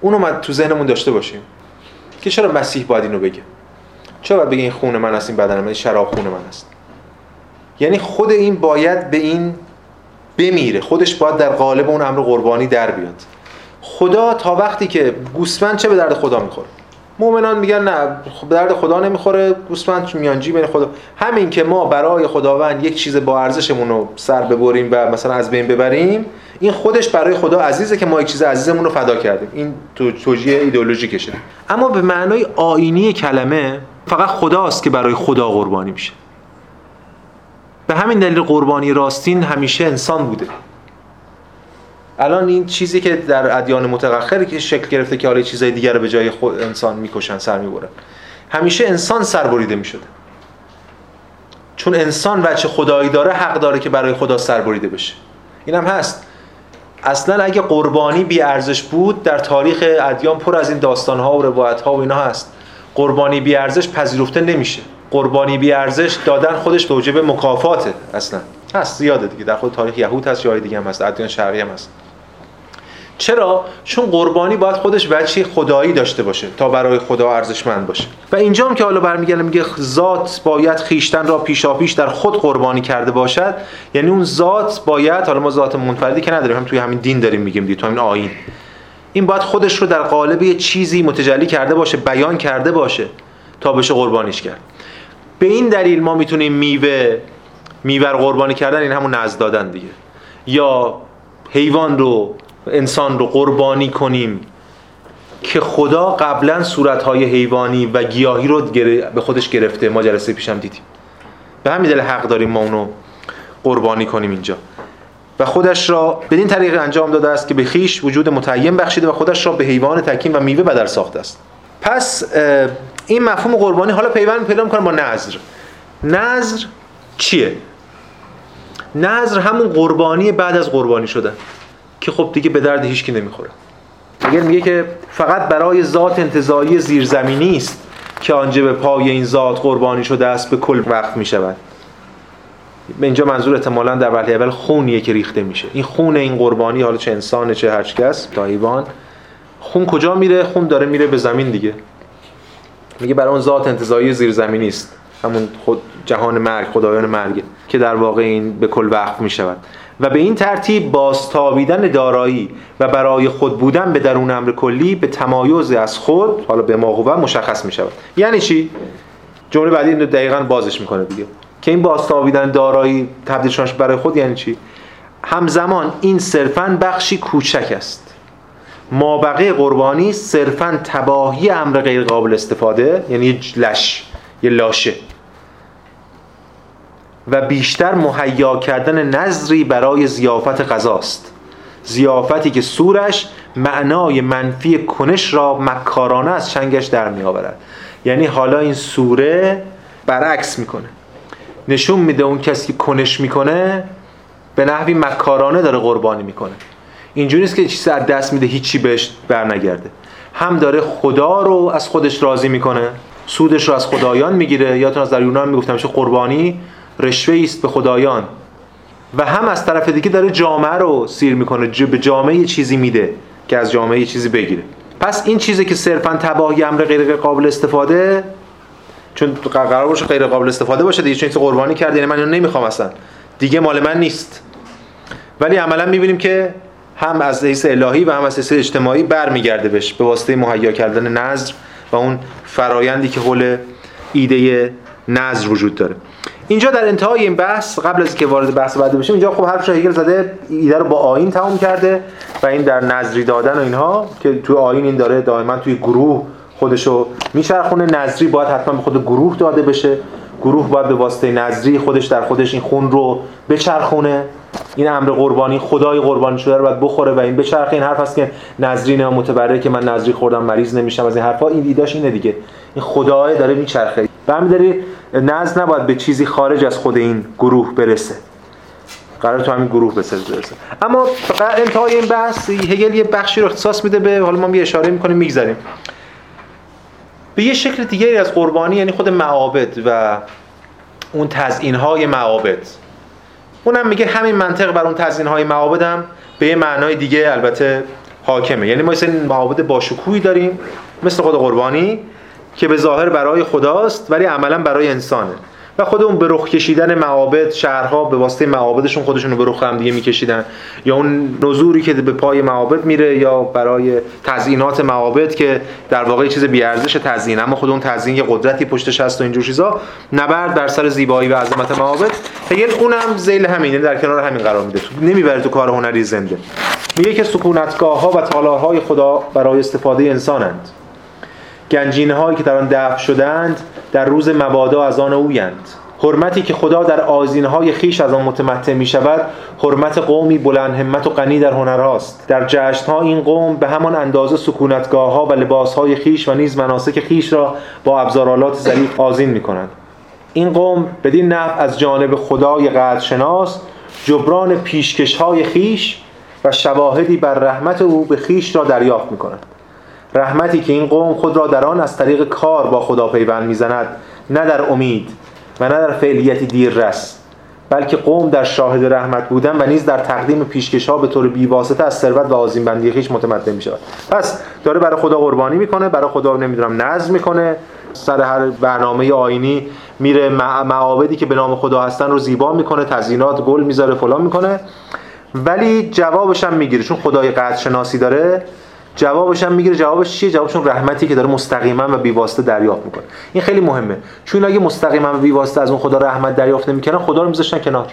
اونو ما تو ذهنمون داشته باشیم. که چرا مسیح باید اینو بگه؟ چرا باید بگه این خون من است این بدن من شراب خون من است؟ یعنی خود این باید به این بمیره. خودش باید در قالب اون امر قربانی در بیاد. خدا تا وقتی که گوسفند چه به درد خدا می‌خوره؟ مؤمنان میگن نه به درد خدا نمی‌خوره گوسفند میانجی بین خدا. همین که ما برای خداوند یک چیز با ارزشمون رو سر ببریم و مثلا از بین ببریم این خودش برای خدا عزیزه که ما یک چیز عزیزمون رو فدا کردیم. این تو توجیه ایدئولوژیکشه. اما به معنای آینی کلمه فقط خداست که برای خدا قربانی میشه. به همین دلیل قربانی راستین همیشه انسان بوده. الان این چیزی که در ادیان متأخر که شکل گرفته که حالا چیزای دیگر رو به جای خود انسان می‌کشن سر می‌برن. همیشه انسان سربریده می‌شده. چون انسان وچه خدایی داره حق داره که برای خدا سربریده بشه. اینم هست. اصلا اگه قربانی بی ارزش بود در تاریخ ادیان پر از این داستان ها و روایت ها و اینا هست. قربانی بی ارزش پذیرفته نمیشه. قربانی بی ارزش دادن خودش موجب مکافاته اصلا. هست زیاده دیگه. در خود تاریخ یهود هست جای دیگه هم هست ادیان شرقی هم هست. چرا؟ چون قربانی باید خودش وجهی خدایی داشته باشه تا برای خدا ارزشمند باشه. و اینجا هم که حالا برمیگردم میگه ذات باید خیشتن را پیشاپیش در خود قربانی کرده باشد. یعنی اون ذات باید حالا ما ذات منفردی که نداریم هم توی همین دین داریم میگیم دیگه تو همین آیین. این باید خودش رو در قالب یه چیزی متجلی کرده باشه بیان کرده باشه تا بشه قربانیش کرد. به این دلیل ما می‌تونیم میوه میوه قربانی کردن این همون نزد دادن دیگه. یا حیوان رو انسان رو قربانی کنیم که خدا قبلا صورتهای حیوانی و گیاهی رو به خودش گرفته. ما جلسه پیشم دیدیم. به همین دلیل حق داریم ما اونو قربانی کنیم اینجا. و خودش را بدین طریق انجام داده است که به خیش وجود متعین بخشیده و خودش را به حیوان تکیم و میوه بدر ساخته است. پس این مفهوم قربانی حالا پیوند پیدا می‌کنه با نظر نظر چیه؟ نظر همون قربانی بعد از قربانی شده که خب دیگه به درد هیچکی نمی‌خوره. اگر میگه که فقط برای ذات انتظایی زیرزمینی است که آنجا به پای این ذات قربانی شده است به کل وقت می‌شود. به اینجا منظور احتمالا در ولی اول خونیه که ریخته میشه. این خون این قربانی حالا چه انسانه چه هر کس تا حیوان خون کجا میره؟ خون داره میره به زمین دیگه. میگه برای اون ذات انتظایی زیرزمینی است. همون خود جهان مرگ خدایان مرگ که در واقع این به کل وقف می‌شود. و به این ترتیب بازتابیدن دارایی و برای خود بودن به درون امر کلی به تمایز از خود حالا به ما مشخص می شود یعنی چی؟ جمله بعدی اینو دقیقا بازش می‌کنه دیگه. که این بازتابیدن دارایی تبدیل شدنش برای خود یعنی چی؟ همزمان این صرفا بخشی کوچک است. مابقه قربانی صرفا تباهی امر غیر قابل استفاده یعنی لش یه لاشه. و بیشتر مهیا کردن نظری برای زیافت غذاست زیافتی که سورش معنای منفی کنش را مکارانه از چنگش در می آورد یعنی حالا این سوره برعکس می‌کنه. نشون میده اون کسی که کنش می‌کنه به نحوی مکارانه داره قربانی می‌کنه. اینجوری نیست که چیزی از دست میده هیچی بهش برنگرده. هم داره خدا رو از خودش راضی می‌کنه سودش رو از خدایان می‌گیره. یادتون از در یونان می‌گفتم قربانی؟ رشوه است به خدایان. و هم از طرف دیگه داره جامعه رو سیر می‌کنه به جامعه چیزی میده که از جامعه چیزی بگیره. پس این چیزی که صرفا تباهی امر غیر قابل استفاده چون قرار باشه غیر قابل استفاده باشه دیگه چون قربانی کرد یعنی من اینو نمی‌خوام اصلا. دیگه مال من نیست. ولی عملا می‌بینیم که هم از حیث الهی و هم از حیث اجتماعی برمیگرده بهش به واسطه مهیا کردن نظر و اون فرایندی که حول ایده نظر وجود داره. اینجا در انتهای این بحث قبل از که وارد بحث بعد بشیم اینجا خب حرف هگل زده ایده رو با آین تمام کرده و این در نظری دادن و اینها که توی آین این داره دائما توی گروه خودشو میچرخونه. نظری باید حتما به خود گروه داده بشه. گروه باید به واسطه نظری خودش در خودش این خون رو بچرخونه. این امر قربانی خدای قربانی شده رو باید بخوره و این بچرخه. این حرف هست که نظری نه متبرره که من نظری خوردم مریض نمیشم. از این حرفا این ایداش اینه دیگه. این خدای داره میچرخه. و داری؟ نظر نباید به چیزی خارج از خود این گروه برسه. قرار تو همین گروه برسه. اما انتهای این بحث هگل یه بخشی رو اختصاص میده به حالا ما یه اشاره می‌کنیم میگذریم به یه شکل دیگری از قربانی یعنی خود معابد و اون تزیین های معابد. اونم میگه همین منطق بر اون تزیین های معابد هم به یه معنای دیگه البته حاکمه. یعنی ما این معابد باشکوهی داریم مثل خود قربانی. که به ظاهر برای خداست ولی عملا برای انسانه. و خود اون به رخ کشیدن معابد شهرها به واسطه معابدشون خودشون رو به رخ هم دیگه میکشیدن. یا اون نزوری که به پای معابد میره یا برای تزیینات معابد که در واقع چیز بی ارزش تزیین اما خود اون تزیین یه قدرتی پشتش هست و اینجور چیزا. نبرد بر سر زیبایی و عظمت معابد. هگل اونم ذیل همینه در کنار همین قرار میده. نمی‌بره تو کار هنری زنده. میگه که سکونتگاه ها و تالارهای خدا برای استفاده انسانند. گنجینه هایی که در آن دفع شدند در روز مبادا از آن اویند. حرمتی که خدا در آزین های خیش از آن متمتع می شود حرمت قومی بلند همت و غنی در هنرهاست در جشن ها این قوم به همان اندازه سکونتگاه ها و لباس های خیش و نیز مناسک خیش را با ابزارالات ظریف آزین می کنند این قوم بدین نفع از جانب خدای قدرشناس جبران پیشکش های خیش و شواهدی بر رحمت او به خیش را دریافت می کنند رحمتی که این قوم خود را در آن از طریق کار با خدا پیوند می‌زند نه در امید و نه در فعلیتی دیررس بلکه قوم در شاهد رحمت بودن و نیز در تقدیم پیشکش ها به طور بیواسطه از ثروت و آزین بندی خیش متمدن می شود پس داره برای خدا قربانی می‌کنه برای خدا نمی‌دونم نظم می‌کنه سر هر برنامه آینی میره معابدی که به نام خدا هستن رو زیبا می‌کنه تزیینات گل می‌ذاره فلان می‌کنه. ولی جوابش هم می‌گیره چون خدای قدر شناسی داره. جوابش هم می‌گیره. جوابش چیه؟ جوابشون رحمتی که داره مستقیما و بیواسطه دریافت می‌کنه. این خیلی مهمه. چون اگه مستقیما و بیواسطه از اون خدا رحمت دریافت نمی‌کنن خدا رو میذاشتن کنار.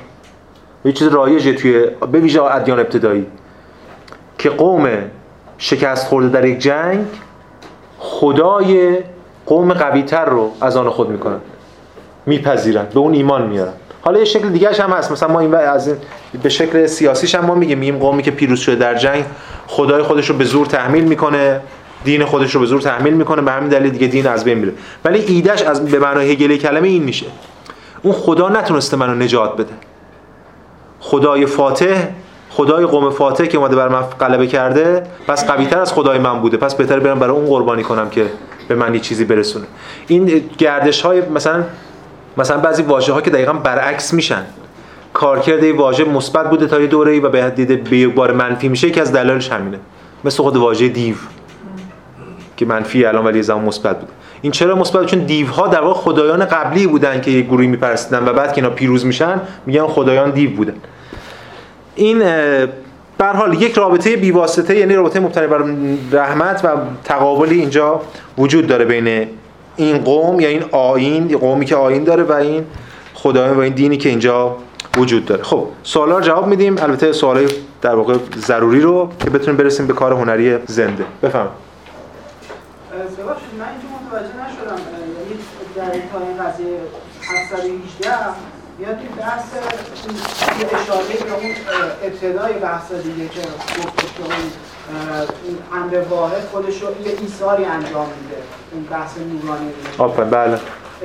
یه چیز رایجه توی به ویژه ادیان ابتدایی. که قوم شکست خورده در یک جنگ خدای قوم قویتر رو از آن خود می‌کنن. میپذیرن. به اون ایمان میارن. حالا یه شکل دیگه هم هست. مثلا ما این از این به شکل سیاسیش هم ما میگیم. میگیم قومی که پیروز شده در جنگ خدای خودش رو به زور تحمیل می‌کنه دین خودش رو به زور تحمیل می‌کنه به همین دلیل دیگه دین از بین میره. ولی ایدهش از به معنای هگلی کلمه این میشه. اون خدا نتونسته منو نجات بده. خدای فاتح خدای قوم فاتح که اومده بر من غلبه کرده پس قویتر از خدای من بوده. پس بهتر برم برای اون قربانی کنم که به من یه چیزی برسونه. این گردش های مثلا مثلا بعضی واژه ها که دقیقا برعکس میشن. کارکرد این واژه مثبت بوده تا یه دوره‌ای و به یک بار منفی میشه که از دلایلش همینه. مثل خود واژه دیو که منفی الان ولی زمان مثبت بوده. این چرا مثبت؟ چون دیوها در واقع خدایان قبلی بودن که یک گروهی میپرستیدن و بعد که اینا پیروز میشن میگن خدایان دیو بودن. این به حال یک رابطه بیواسطه یعنی رابطه مبتنی بر رحمت و تقابلی اینجا وجود داره بین این قوم یا این آین قومی که آین داره و این خدایان و این دینی که اینجا وجود داره. خب سوالا رو جواب میدیم. البته سوالای در واقع ضروری رو که بتونیم برسیم به کار هنری زنده. بفهم. من اینجا متوجه نشدم یعنی در این قضیه 718 میاد این بحث اشاره به اون ابتدای بحث دیگه که گفتش اون امر واحد خودش رو یه ایثاری انجام میده. اون بحث نورانی آفرین بله.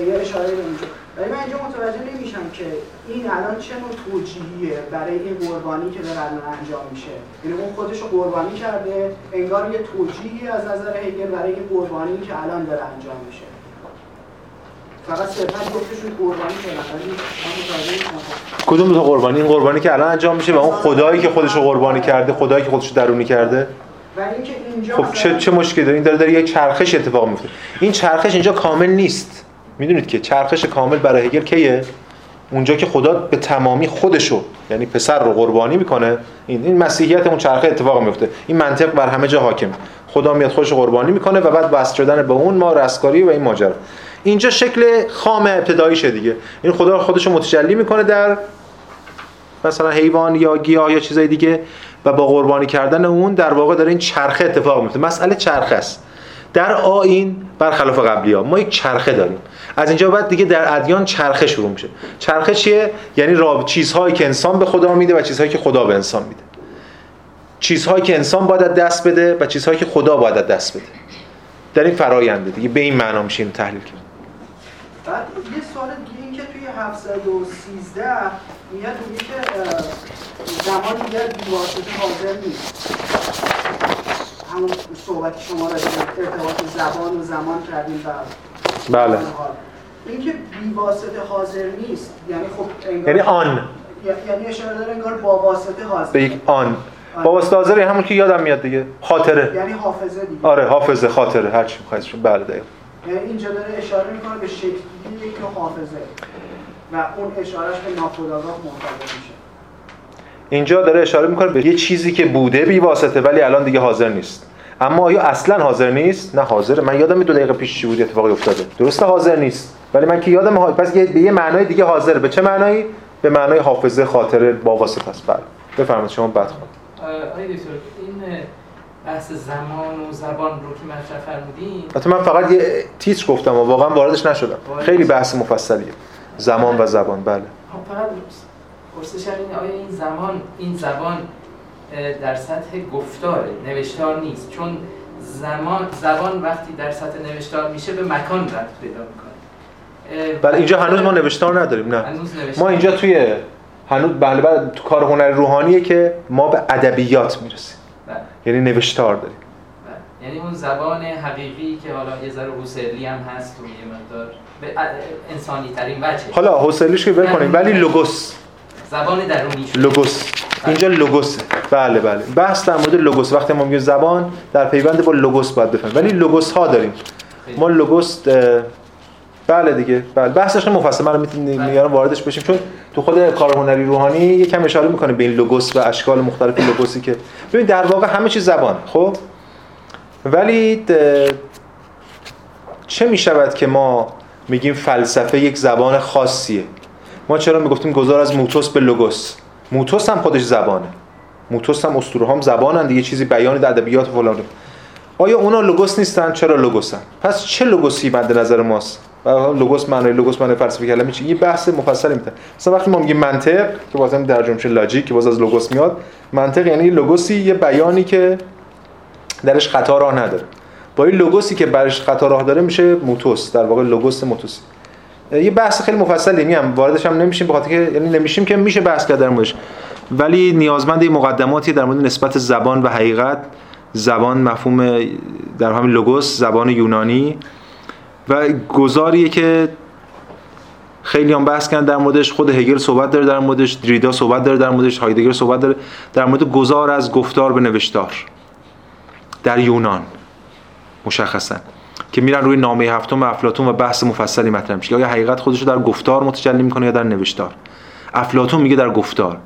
یه اشاره به اونجا ولی من اینجا متوجه نمیشم که این الان چه نوع توجیهیه برای این قربانی که داره الان انجام میشه. یعنی اون خودش رو قربانی کرده انگار یه توجیهی از نظر هگل برای این قربانی که الان داره انجام میشه. فقط صرفا گفتشون قربانی کدوم دو قربانی؟ این قربانی که الان انجام میشه و اون خدایی که خودش رو قربانی کرده خدایی که خودش رو درونی کرده؟ و اینکه اینجا خب چه چه مشکلی داره؟ این داره داره یه چرخش اتفاق میفته. این چرخش اینجا کامل نیست. می‌دونید که چرخش کامل برای هگل کیه؟ اونجا که خدا به تمامی خودشو یعنی پسر رو قربانی می‌کنه این این مسیحیت اون چرخه اتفاق میفته این منطق بر همه جا حاکم خدا میاد خودش قربانی می‌کنه و بعد وصل شدن به اون ما رستگاری و این ماجرا. اینجا شکل خام ابتداییشه دیگه. این خدا خودش رو متجلی می‌کنه در مثلا حیوان یا گیاه یا چیزای دیگه و با قربانی کردن اون در واقع داره این چرخه اتفاق میفته مسئله چرخه است. در آین برخلاف قبلی ها. ما یک چرخه داریم. از اینجا بعد دیگه در ادیان چرخه شروع میشه. چرخه چیه؟ یعنی راب چیزهایی که انسان به خدا میده و چیزهایی که خدا به انسان میده. چیزهایی که انسان باید دست بده و چیزهایی که خدا باید دست بده. در این فراینده دیگه به این معنا میشه تحلیل کرد. بعد یه سوال دیگه این که توی 713 میاد میگه که زمان دیگر بیواسطه حاضر نیست. همون صحبت شما را ارتباط زبان و زمان کردیم و بله. این که بیواسطه حاضر نیست یعنی خب یعنی آن. یعنی اشاره داره انگار با واسطه حاضر. به یک آن. با واسطه حاضر همون که یادم میاد دیگه. خاطره. یعنی حافظه دیگه. آره حافظه خاطره هر چی می‌خواید بله دقیقاً. اینجا داره اشاره می‌کنه به شکلی که حافظه. و اون اشارهش به ناخودآگاه مرتبط میشه. اینجا داره اشاره می‌کنه به یه چیزی که بوده بی واسطه ولی الان دیگه حاضر نیست. اما آیا اصلا حاضر نیست؟ نه حاضر. من یادم دو دقیقه پیش چی بود اتفاقی افتاده. درسته حاضر نیست ولی من که یادم ها... پس به یه معنای دیگه حاضر. به چه معنایی؟ به معنای حافظه خاطره با واسطه است. بله. بفرمایید شما بعد خود آقای دکتر این بحث زمان و زبان رو که مطرح فرمودین. حتی من فقط یه تیتر گفتم و واقعا واردش نشدم. خیلی بحث مفصلیه. زمان و زبان بله. خب، فقط پرسش این آیا این زمان این زبان در سطح گفتاره نوشتار نیست؟ چون زمان زبان وقتی در سطح نوشتار میشه به مکان رفت پیدا می‌کنه. بله اینجا هنوز ما نوشتار نداریم نه. ما اینجا توی هنوز بله بله تو کار هنر روحانیه که ما به ادبیات می‌رسیم. یعنی نوشتار داریم بله. یعنی اون زبان حقیقی که حالا یه ذره حسلی هم هست و یه مقدار انسانی ترین وجه. حالا حسلیش که بکنیم ولی لوگوس. زبان درونی. لوگوس. اینجا لوگوسه. بله بله. بحث در مورد لوگوس. وقتی ما میگیم زبان در پیوند با لوگوس باید بفهمیم. ولی لوگوس ها داریم ما لوگوس بله دیگه بله. بحثش خیلی مفصل. من میارم واردش بشیم. چون تو خود کار هنری روحانی یکم اشاره می‌کنه به این لوگوس و اشکال مختلف لوگوسی که ببین در واقع همه چیز زبان خب؟ ولی چه می‌شود که ما میگیم فلسفه یک زبان خاصیه؟ ما چرا می‌گفتیم گذار از موتوس به لوگوس؟ موتوس هم خودش زبانه. موتوس هم اسطوره. هم زبانن دیگه. چیزی بیان در ادبیات فلان آیا اونا لوگوس نیستن؟ چرا لوگوسن؟ پس چه لوگوسی مد نظر ماست؟ و لوگوس معنی لوگوس معنی فلسفی کلمه چی یه بحث مفصلی میده مثلا وقتی ما میگیم منطق که بازم در میشه logic که باز از لوگوس میاد منطق یعنی لوگوسی یه بیانی که درش خطا راه نداره. با این لوگوسی که درش خطا راه داره میشه موتوس در واقع لوگوس موتوسی یه بحث خیلی مفصلی میام واردش هم نمیشیم بخاطر که یعنی نمیشیم که میشه بحث کرد در ولی نیازمند مقدماتی در مورد نسبت زبان و حقیقت. زبان مفهوم در همین لوگوس زبان یونانی. و گذاریه که خیلی هم بحث کردن در موردش. خود هگل صحبت داره در موردش دریدا صحبت داره در موردش هایدگر صحبت داره در مورد گذار از گفتار به نوشتار در یونان مشخصا که میرن روی نامه هفتم افلاطون و بحث مفصلی مطرح میشه یا حقیقت خودش در گفتار متجلی می‌کنه یا در نوشتار؟ افلاطون میگه در گفتار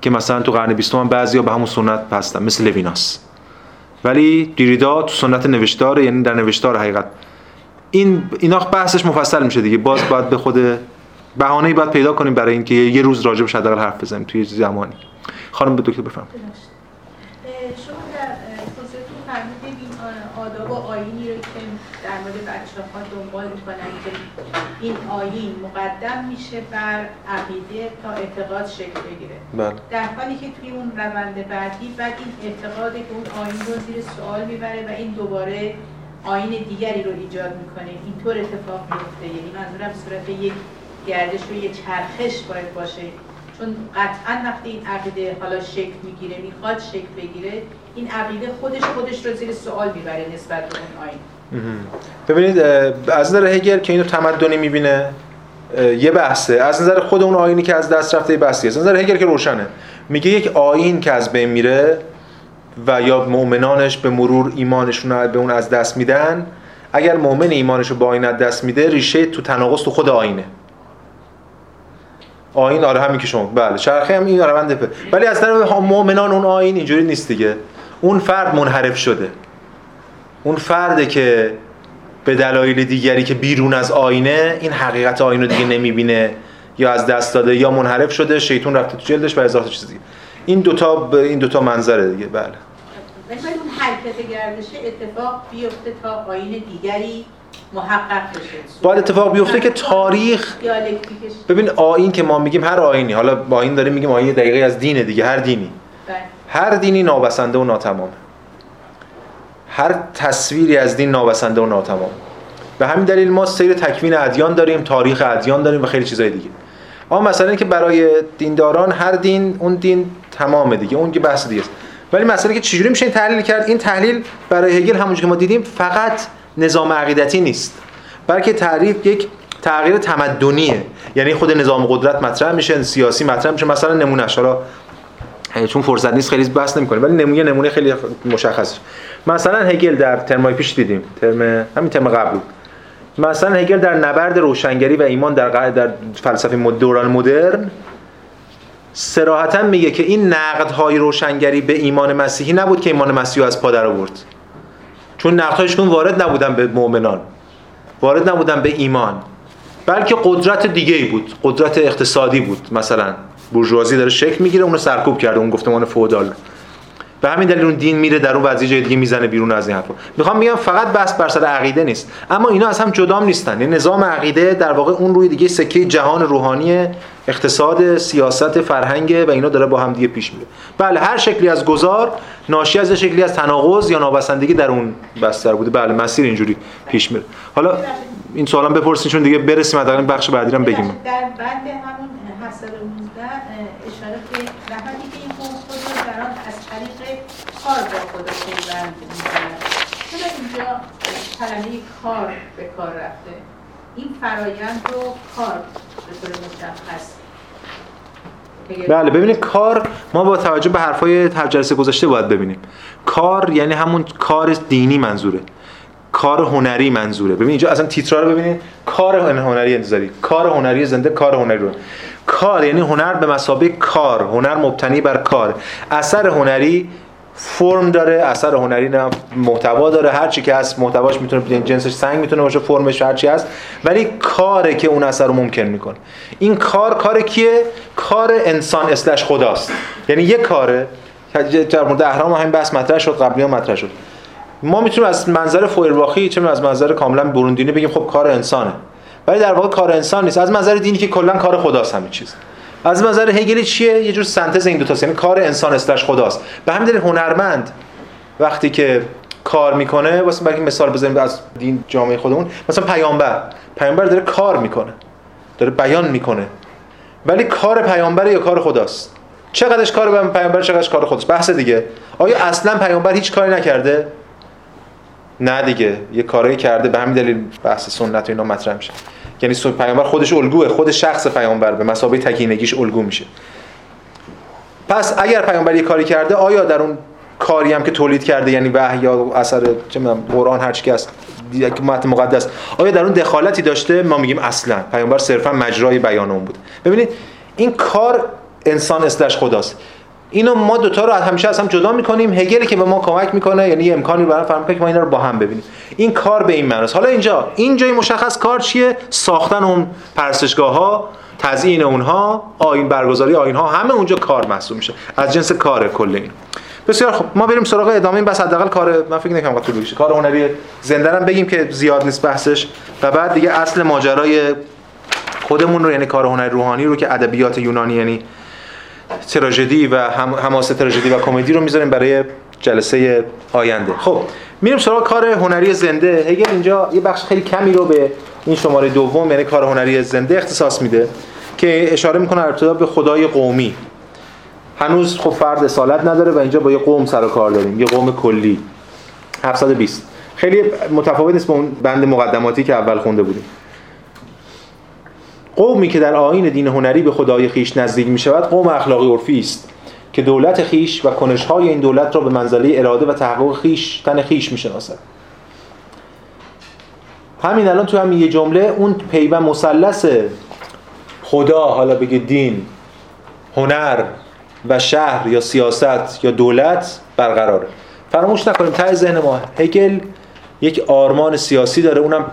که مثلا تو قرن 20 هم بعضیا به همون سنت هستن مثل لویناس. ولی دیریدا تو سنت نوشتار یعنی در نوشتار حقیقت این اینا بحثش مفصل میشه دیگه. باز باید به خود بهانه‌ای باید پیدا کنیم برای اینکه یه روز راجبش حداقل حرف بزنیم توی زمانی. خانم به دکتر بفرمایید. شما در توضیحتون فرمودید این آداب و آیینی رو که در مورد بچه ها دنبال می‌کنن که این آیین مقدم میشه بر عقیده تا اعتقاد شکل بگیره. بله. در حالی که توی اون روند بعدی بعد این اعتقادی که اون آیین رو زیر سوال می‌بره و این دوباره آین دیگری رو ایجاد می‌کنه. اینطور اتفاق میفته یعنی منظورم صورت یک گردش و یک چرخش باید باشه. چون قطعا وقتی این عقیده حالا شکل می‌گیره می‌خواد شکل بگیره این عقیده خودش خودش رو زیر سوال می‌بره نسبت به اون آین. ببینید از نظر هگل که اینو تمدنی می‌بینه یه بحثه. از نظر خود اون آینی که از دست رفته بحثی از نظر هگل که روشنه. میگه یک آین که از بین میره و یا مؤمنانش به مرور ایمانشون به اون از دست میدن اگر مؤمن ایمانش رو با آینه دست میده ریشه تو تناقض تو خود آینه. آین آره همین که شما بله چرخه هم این روند آره ولی از طرف مؤمنان اون آین اینجوری نیست دیگه. اون فرد منحرف شده. اون فرده که به دلایل دیگری که بیرون از آینه این حقیقت آینه دیگه نمی‌بینه یا از دست داده یا منحرف شده شیطون رفته تو جلدش و هزار چیز دیگه. این دوتا این دوتا منظره دیگه. بله. ولی اون حرکت گردش اتفاق بیفته تا آین دیگری محقق بشه. باید اتفاق بیفته که تاریخ ببین آین که ما میگیم هر آینی. حالا با این داریم میگیم آین دقیقی از دینه دیگه هر دینی. بله. هر دینی نابسنده و ناتمامه هر تصویری از دین نابسنده و ناتمام. به همین دلیل ما سیر تکوین ادیان داریم تاریخ ادیان داریم و خیلی چیزای دیگه. اما مثلا که برای دینداران هر دین اون دین تمامه دیگه اون که بحث دیگه است. ولی مثلا که چجوری میشه این تحلیل کرد؟ این تحلیل برای هگل همونجوری که ما دیدیم فقط نظام عقیدتی نیست. بلکه تعریف یک تغییر تمدنیه. یعنی خود نظام قدرت مطرح میشه سیاسی مطرح میشه. مثلا نمونه حالا چون فرصت نیست خیلی بحث نمی‌کنیم ولی نمونه نمونه خیلی مشخص مثلا هگل در ترمای پیش دیدیم. ترم همین ترم قبل. مثلا هگل در نبرد روشنگری و ایمان در در فلسفه دوران مدرن صراحتا میگه که این نقدهای روشنگری به ایمان مسیحی نبود که ایمان مسیحی از پا در آورد. چون نقدهایشون وارد نبودن به مؤمنان. وارد نبودن به ایمان. بلکه قدرت دیگه ای بود. قدرت اقتصادی بود. مثلا بورژوازی داره شکل می‌گیره اونو سرکوب کرده اون گفتمان فودال. به همین دلیل اون دین میره در اون وضعیت جای دیگه می‌زنه بیرون از این حرفا. می‌خوام میگم فقط بس بر سر عقیده نیست. اما اینا از هم جدا نیستن. یعنی نظام عقیده در واقع اون روی دیگه سکه جهان روحانی اقتصاد سیاست فرهنگ و اینا داره با هم دیگه پیش میره. بله هر شکلی از گذار ناشی از شکلی از تناقض یا نابسندگی در اون بستر بوده. بله مسیر اینجوری پیش میره. حالا این سوالم بپرسین چون دیگه برسیم حداقل بخش بعدی رو بگیم. در بند همون حسر 19 اشاره که وقتی که این خود در آن از طریق کار با خدا پیوند می‌کنند چرا اینجا کلمه کار به کار رفته؟ این فرایند رو کار به طور مشخص بله ببینید کار ما با توجه به حرفای هر جلسه گذاشته باید ببینیم. کار یعنی همون کار دینی منظوره. کار هنری منظوره. ببین اینجا اصلا تیترا رو ببینید. کار هنری انتظاری. کار هنری زنده کار هنری رو. کار یعنی هنر به مسابقه کار. هنر مبتنی بر کار. اثر هنری فرم داره اثر هنری نه محتوا داره. هر چی که هست محتواش می‌تونه جنسش سنگ می‌تونه باشه فرمش هر چی هست. ولی کاره که اون اثر رو ممکن می‌کنه. این کار کار کیه؟ کار انسان اسلش خداست. یعنی یه کاره در مورد اهرام همین بحث مطرح شد قبلی هم مطرح شد. ما می‌تونیم از منظر فویرباخی چه از منظر کاملا بروندینی بگیم خب کار انسانه. ولی در واقع کار انسان نیست. از منظر دینی که کلا کار خداست همه چیز. از منظر هگلی چیه؟ یه جور سنتز این دو تا یعنی کار انسان استش خداست. به همین دلیل هنرمند وقتی که کار می‌کنه واسه برای مثال بزنیم از دین جامعه خودمون مثلا پیامبر. پیامبر داره کار می‌کنه. داره بیان می‌کنه. ولی کار پیامبر یا کار خداست؟ چقدرش کار پیامبر چقدرش کار خداست بحث دیگه. آیا اصلا پیامبر هیچ کاری نکرده؟ نه دیگه. یه کاری کرده. به همین دلیل بحث سنت و اینا مطرح میشه. یعنی پیامبر خودش الگوه خود شخص پیامبر به مسابقه تکینگیش الگو میشه. پس اگر پیامبر یه کاری کرده آیا در اون کاری هم که تولید کرده یعنی وحی یا اثر چه می‌دونم قرآن هر چی که یک متن مقدس آیا در اون دخالتی داشته؟ ما میگیم اصلا. پیامبر صرفا مجرای بیان اون بود. ببینید این کار انسان اسلش خداست. اینو ما دوتا رو همیشه از هم جدا می‌کنیم. هگلی که به ما کمک می‌کنه یعنی امکانی برای فهم که ما اینا رو با هم ببینیم. این کار به این معناست. حالا اینجا اینجای مشخص کار چیه؟ ساختن اون پرستشگاه ها تزیین اونها آین برگزاری آین ها همه اونجا کار محسوب میشه. از جنس کار کل این. بسیار خب ما بریم سراغ ادامه این بس حداقل کار من فکر نکنم طول بکشه کار هنری زنده بگیم که زیاد نیست بحثش. و بعد دیگه اصل ماجرای خودمون رو یعنی کار هنری روحانی رو که ادبیات یونانی یعنی تراژدی و حماسه تراژدی و کمدی رو می‌ذاریم برای جلسه آینده. خب میریم سراغ کار هنری زنده. هگل اینجا یه بخش خیلی کمی رو به این شماره دوم یعنی کار هنری زنده اختصاص میده که اشاره می‌کنه ابتدا به خدای قومی. هنوز خب فرد اصالت نداره و اینجا با یه قوم سر و کار داریم. یه قوم کلی. 720 خیلی متفاوت نیست با اون بند مقدماتی که اول خونده بودیم. قومی که در آین دین هنری به خدای خیش نزدیک می شود قوم اخلاقی عرفی است که دولت خیش و کنشهای این دولت را به منزله اراده و تحقق خیش تن خیش می شناسد همین الان تو همین یه جمله اون پیوند مثلث خدا حالا بگه دین هنر و شهر یا سیاست یا دولت برقراره. فراموش نکنیم ته ذهن ما هگل یک آرمان سیاسی داره اونم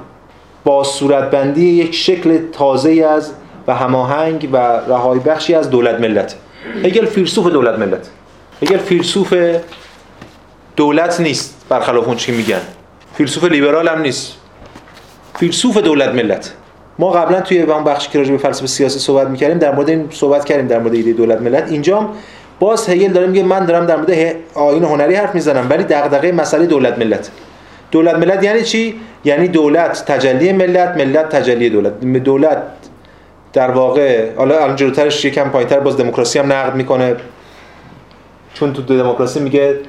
با صورتبندی یک شکل تازه از و هماهنگ و رهایی بخشی از دولت ملت. هگل فیلسوف دولت ملت. هگل فیلسوف دولت نیست برخلاف اون چی میگن. فیلسوف لیبرال هم نیست. فیلسوف دولت ملت. ما قبلا توی اون بخشی که راجع به فلسفه سیاسی صحبت می‌کردیم در مورد این صحبت کردیم در مورد ایده دولت ملت. اینجا باز هگل داره میگه من دارم در مورد آیین هنری حرف می‌زنم ولی دغدغه مسئله دولت ملت. دولت ملت یعنی چی؟ یعنی دولت تجلی ملت ملت تجلی دولت. دولت در واقع حالا الان جلوترش یکم پایینتر باز دموکراسی هم نقد می‌کنه. چون تو دموکراسی میگه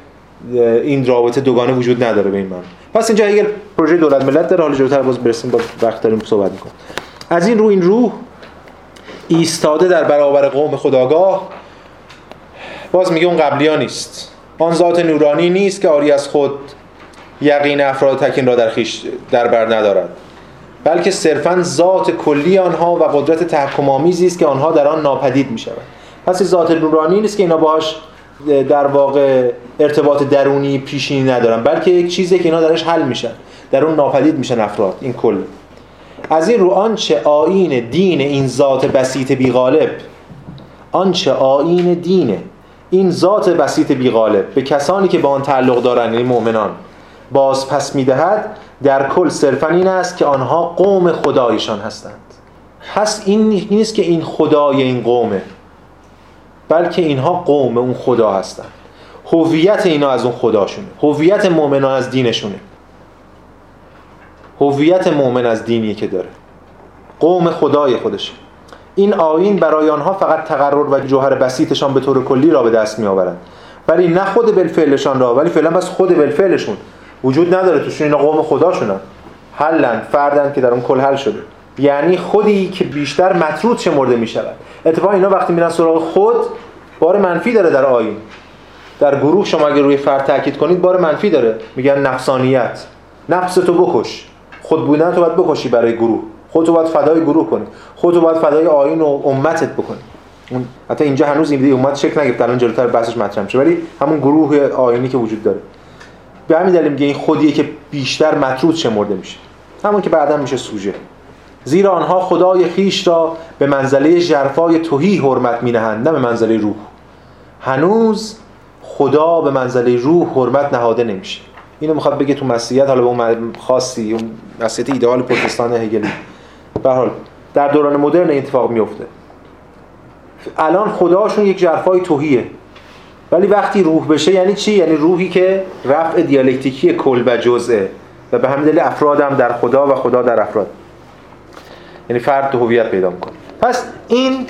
این رابطه دوگانه وجود نداره به این من پس اینجا اگر پروژه دولت ملت داره حالا جلوتر باز برسیم با وقت داریم صحبت می‌کنیم. از این رو این روح ایستاده در برابر قوم خداگاه. باز میگه اون قبلی ها نیست. آن ذات نورانی نیست که آری از خود یقین افراد تکین را در خیش در بر ندارد بلکه صرفا ذات کلی آنها و قدرت تحکم آمیزی است که آنها در آن ناپدید می شود پس ذات نورانی نیست که اینا باهاش در واقع ارتباط درونی پیشینی ندارن بلکه یک چیزی که اینا درش حل میشن. در اون ناپدید میشن افراد این کل. از این رو آنچه آین دین این ذات بسیط بیغالب. آنچه آین دینه. این ذات بسیط بیغالب. به کسانی که با آن تعلق دارند یعنی مؤمنان. باز پس می‌دهد در کل صرفا این است که آنها قوم خدایشان هستند. پس این نیست که این خدای این قومه بلکه اینها قوم اون خدا هستند. هویت اینا از اون خداشونه. هویت مؤمنان از دینشونه. هویت مؤمن از دینی که داره. قوم خدای خودشه. این آین برای آنها فقط تقرر و جوهر بسیطشان به طور کلی را به دست می آورند ولی نه خود بالفعلشان را ولی فعلا بس خود بالفعلشون. وجود نداره توشون اینا قوم خداشونن حلن فردن که در اون کل حل شده. یعنی خودی که بیشتر مطرود شمرده می شود اتفاقا اینا وقتی میرن سراغ خود بار منفی داره در آین در گروه شما اگه روی فرد تاکید کنید بار منفی داره. میگن نفسانیت. نفس تو بکش. خود بودن تو باید بکشی برای گروه. خودتو باید فدای گروه کنی. خودتو باید فدای آین و امتت بکنی. اون حتی اینجا هنوز این امت شکل نگرفته الان جلوتر بحثش مطرح میشه. ولی همون گروه آینی که وجود داره. به همین دلیل میگه این خودیه که بیشتر مطرود شمرده میشه. همون که بعدا میشه سوژه. زیرا آنها خدای خیش را به منزله ژرفای توهی حرمت مینهند نه به منزله روح. هنوز خدا به منزله روح حرمت نهاده نمیشه. اینو می‌خواد بگه تو مسیحیت حالا به اون خاصی اون مسیحیت ایدئال پروتستان هگلی. به حال در دوران مدرن اتفاق میفته الان خداشون یک جرفای توهیه. ولی وقتی روح بشه یعنی چی؟ یعنی روحی که رفع دیالکتیکی کل و جزءه و به همین دلیل افراد هم در خدا و خدا در افراد. یعنی فرد هویت پیدا می‌کنه. پس این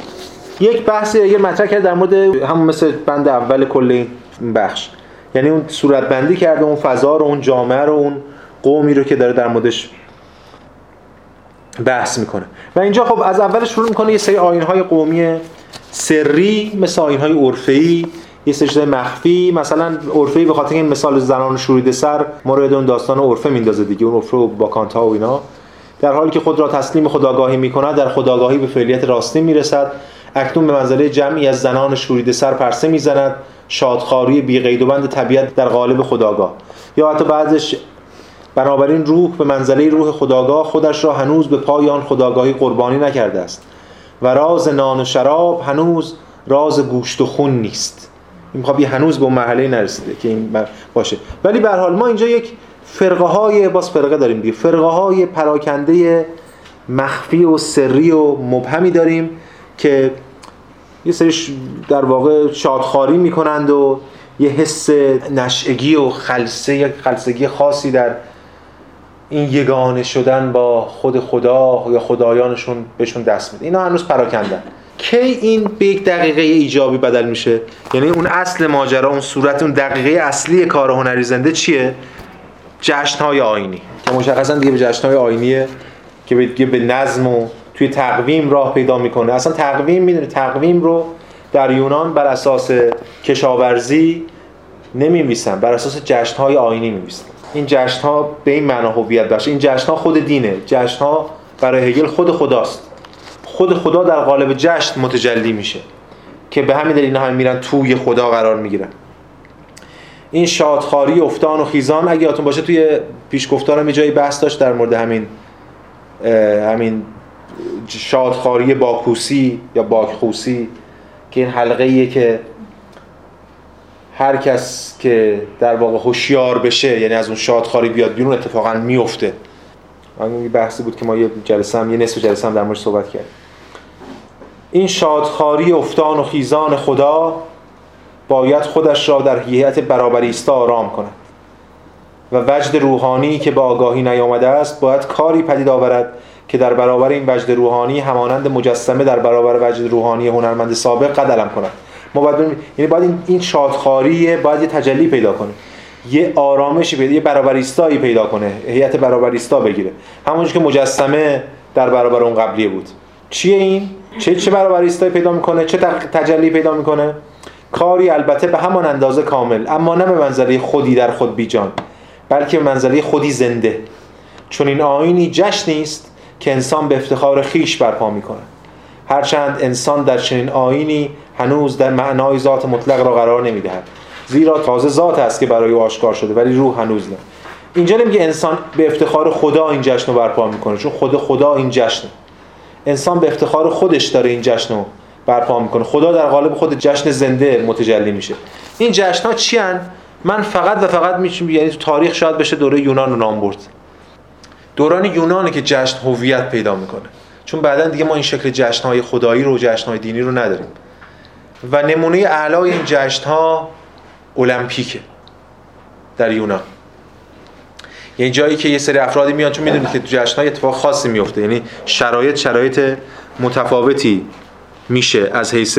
یک بحث یه مطرح کرد در مورد همون مثل بند اول کل این بخش. یعنی اون صورت بندی کرده اون فضا رو اون جامعه رو اون قومی رو که داره در موردش بحث می‌کنه. و اینجا خب از اول شروع می‌کنه یه سری آینهای قومی سری مثل آینهای عرفی یه سری مخفی مثلا عرفی به خاطر این مثال زنان شوریده سر مورد اون داستان عرفه میندازه دیگه اون عرفه با کانتا و اینا. در حالی که خود را تسلیم خداگاهی می‌کند در خداگاهی به فعلیت راستی می‌رسد. اکنون به منزله جمعی از زنان شوریده سر پرسه می‌زند. شادخاری بی قید و بند طبیعت در قالب خداگاه. یا حتی بعدش بنابراین روح به منزله روح خداگاه خودش را هنوز به پایان خداگاهی قربانی نکرده است. و راز نان و شراب هنوز راز گوشت و خون نیست. این هنوز به اون مرحله نرسیده که این باشه. ولی به حال ما اینجا یک فرقه های باز فرقه داریم دیگه. فرقه های پراکنده مخفی و سری و مبهمی داریم که یه سریش در واقع شادخاری می‌کنند و یه حس نشعگی و خلصه خلصگی خاصی در این یگانه شدن با خود خدا یا خدایانشون بهشون دست میده. اینا هنوز پراکندن کی این به یک دقیقه ایجابی بدل میشه؟ یعنی اون اصل ماجرا اون صورت اون دقیقه اصلی کار هنری زنده چیه؟ جشن های آینی. که مشخصا دیگه به جشن های آینیه که به نظم و توی تقویم راه پیدا می‌کنه. اصلا تقویم می‌دونه تقویم رو در یونان بر اساس کشاورزی نمیمیسن بر اساس جشنهای آینی میمیسن این جشن ها به این معنا هویت بخش این جشن ها خود دینه. جشن ها برای هگل خود خداست. خود خدا در قالب جشن متجلی میشه که به همین دلیل هم میرن توی خدا قرار می‌گیرن. این شادخاری افتان و خیزان اگه یادتون باشه توی پیشگفتارم یه جایی بحث داشت در مورد همین همین شادخاری باکوسی یا باکخوسی که این حلقه ایه که هر کس که در واقع هوشیار بشه یعنی از اون شادخاری بیاد بیرون اتفاقا میفته. این بحثی بود که ما یه جلسه هم یه نصف جلسه هم در موردش صحبت کردیم. این شادخاری افتان و خیزان خدا باید خودش را در هیئت برابریستا آرام کند. و وجد روحانی که به آگاهی نیامده است باید کاری پدید آورد که در برابر این وجد روحانی همانند مجسمه در برابر وجد روحانی هنرمند سابق قدلم کند. ما باید یعنی باید این شادخاری باید یه تجلی پیدا کنه. یه آرامشی پیدا یه برابریستایی پیدا کنه هیئت برابریستا بگیره. همونجوری که مجسمه در برابر اون قبلیه بود. چیه این؟ چه چه برابریستایی پیدا می‌کنه؟ چه تجلی پیدا می‌کنه؟ کاری البته به همان اندازه کامل اما نه به منزله خودی در خود بیجان بلکه به منزله خودی زنده. چون این آینی جشنی است که انسان به افتخار خیش برپا می‌کنه. هرچند انسان در چنین آینی هنوز در معنای ذات مطلق را قرار نمی‌دهد. زیرا تازه ذات است که برای او آشکار شده ولی روح هنوز نه. اینجا نمیگه انسان به افتخار خدا این جشن رو برپا می‌کنه چون خود خدا این جشنه. انسان به افتخار خودش داره این جشن رو برپا می‌کنه. خدا در قالب خود جشن زنده متجلی میشه. این جشن ها چی هن؟ من فقط و فقط میشم یعنی تو تاریخ شاید بشه دوره یونان رو نام برد. دوران یونانه که جشن هویت پیدا می‌کنه. چون بعدا دیگه ما این شکل جشن های خدایی رو جشن های دینی رو نداریم. و نمونه اعلای این جشن ها المپیکه در یونان. یعنی جایی که یه سری افرادی میان چون می‌دونید که جشن های اتفاق خاصی میفته یعنی شرایط شرایط متفاوتی میشه از حیث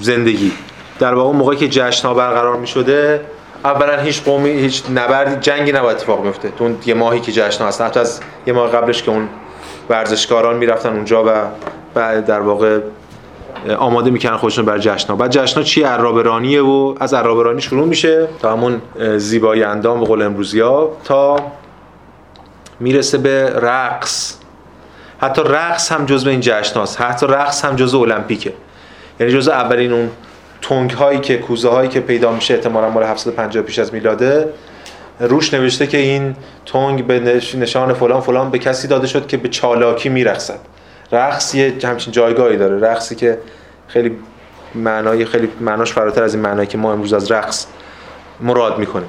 زندگی. در واقع موقعی که جشن ها برقرار می‌شده اولا هیچ قومی هیچ نبردی جنگی نباید اتفاق بیفته. تو یه ماهی که جشن هست حتی از یه ماه قبلش که اون ورزشکاران می‌رفتن اونجا و بعد در واقع آماده می‌کنن خودشون بر جشن ها بعد جشن ها چی عرابرانیه و از عرابرانی شروع میشه تا همون زیبایی اندام به قول امروزی ها تا می‌رسه به رقص. حتی رقص هم جزء این جشن هاست حتی رقص هم جزء المپیکه. یعنی جزء اولین اون تونگ هایی که کوزه هایی که پیدا میشه احتمالاً مال 750 پیش از میلاده روش نوشته که این تونگ به نشان فلان فلان به کسی داده شد که به چالاکی میرقصد. رقص یه همچین جایگاهی داره. رقصی که خیلی معنای خیلی معناش فراتر از این معنایی که ما امروز از رقص مراد می‌کنیم.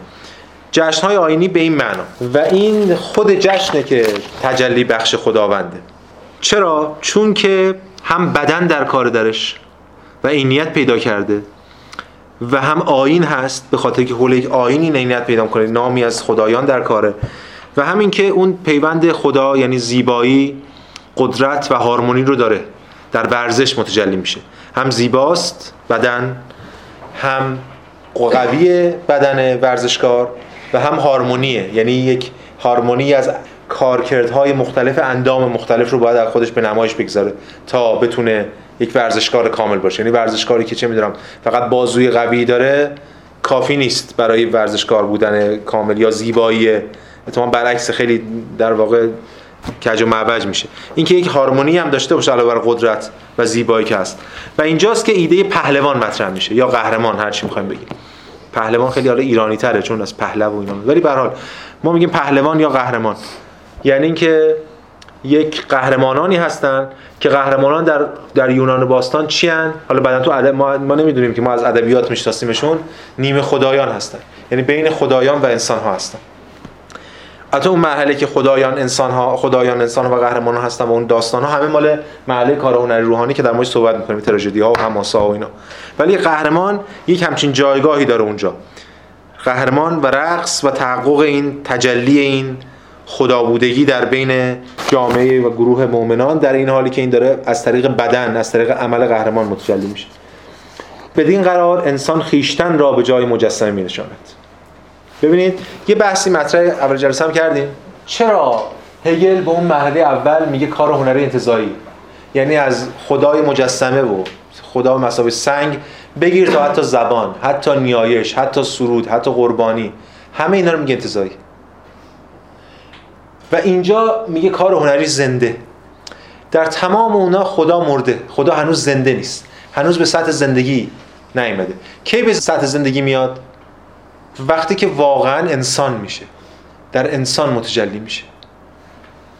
جشن های آینی به این معنا. و این خود جشنه که تجلی بخش خداونده. چرا؟ چون که هم بدن در کار درش و عینیت پیدا کرده و هم آین هست به خاطر که حول یک آینی عینیت پیدا کنه نامی از خدایان در کاره. و همین که اون پیوند خدا یعنی زیبایی قدرت و هارمونی رو داره. در ورزش متجلی میشه. هم زیباست بدن هم قوی بدن ورزشکار و هم هارمونیه. یعنی یک هارمونی از کارکردهای مختلف اندام مختلف رو باید از خودش به نمایش بگذاره تا بتونه یک ورزشکار کامل باشه. یعنی ورزشکاری که چه می‌دونم فقط بازوی قوی داره کافی نیست برای ورزشکار بودن کامل یا زیبایی. اتفاقا برعکس خیلی در واقع کج و معوج میشه. اینکه یک هارمونی هم داشته باشه علاوه بر قدرت و زیبایی که هست. و اینجاست که ایده پهلوان مطرح میشه یا قهرمان هر چی می‌خوایم بگیم. پهلوان خیلی حالا ایرانی تره چون از پهلو و اینا. ولی به حال ما میگیم پهلوان یا قهرمان. یعنی اینکه یک قهرمانانی هستن که قهرمانان در در یونان باستان چی هن؟ حالا بعدا تو ما, ما نمی‌دونیم که ما از ادبیات میشناسیمشون نیمه خدایان هستن. یعنی بین خدایان و انسان ها هستن. حتی اون مرحله که خدایان انسان ها خدایان انسان ها و قهرمانان هستن و اون داستان ها همه مال مرحله کار هنری روحانی که در موردش صحبت می‌کنیم تراژدی ها و حماسا و اینا. ولی قهرمان یک همچین جایگاهی داره اونجا. قهرمان و رقص و تحقق این تجلی این خدابودگی در بین جامعه و گروه مؤمنان در این حالی که این داره از طریق بدن از طریق عمل قهرمان متجلی میشه. بدین قرار انسان خیشتن را به جای مجسمه می نشاند ببینید یه بحثی مطرح اول جلسه هم کردیم. چرا هگل به اون مرحله اول میگه کار هنری انتزاعی؟ یعنی از خدای مجسمه و خدا مسابقه سنگ بگیر تا حتی زبان حتی نیایش حتی سرود حتی قربانی. همه اینا رو میگه انتزاعی. و اینجا میگه کار هنری زنده. در تمام اونا خدا مرده. خدا هنوز زنده نیست. هنوز به سطح زندگی نیامده کی به سطح زندگی میاد؟ وقتی که واقعا انسان میشه در انسان متجلی میشه.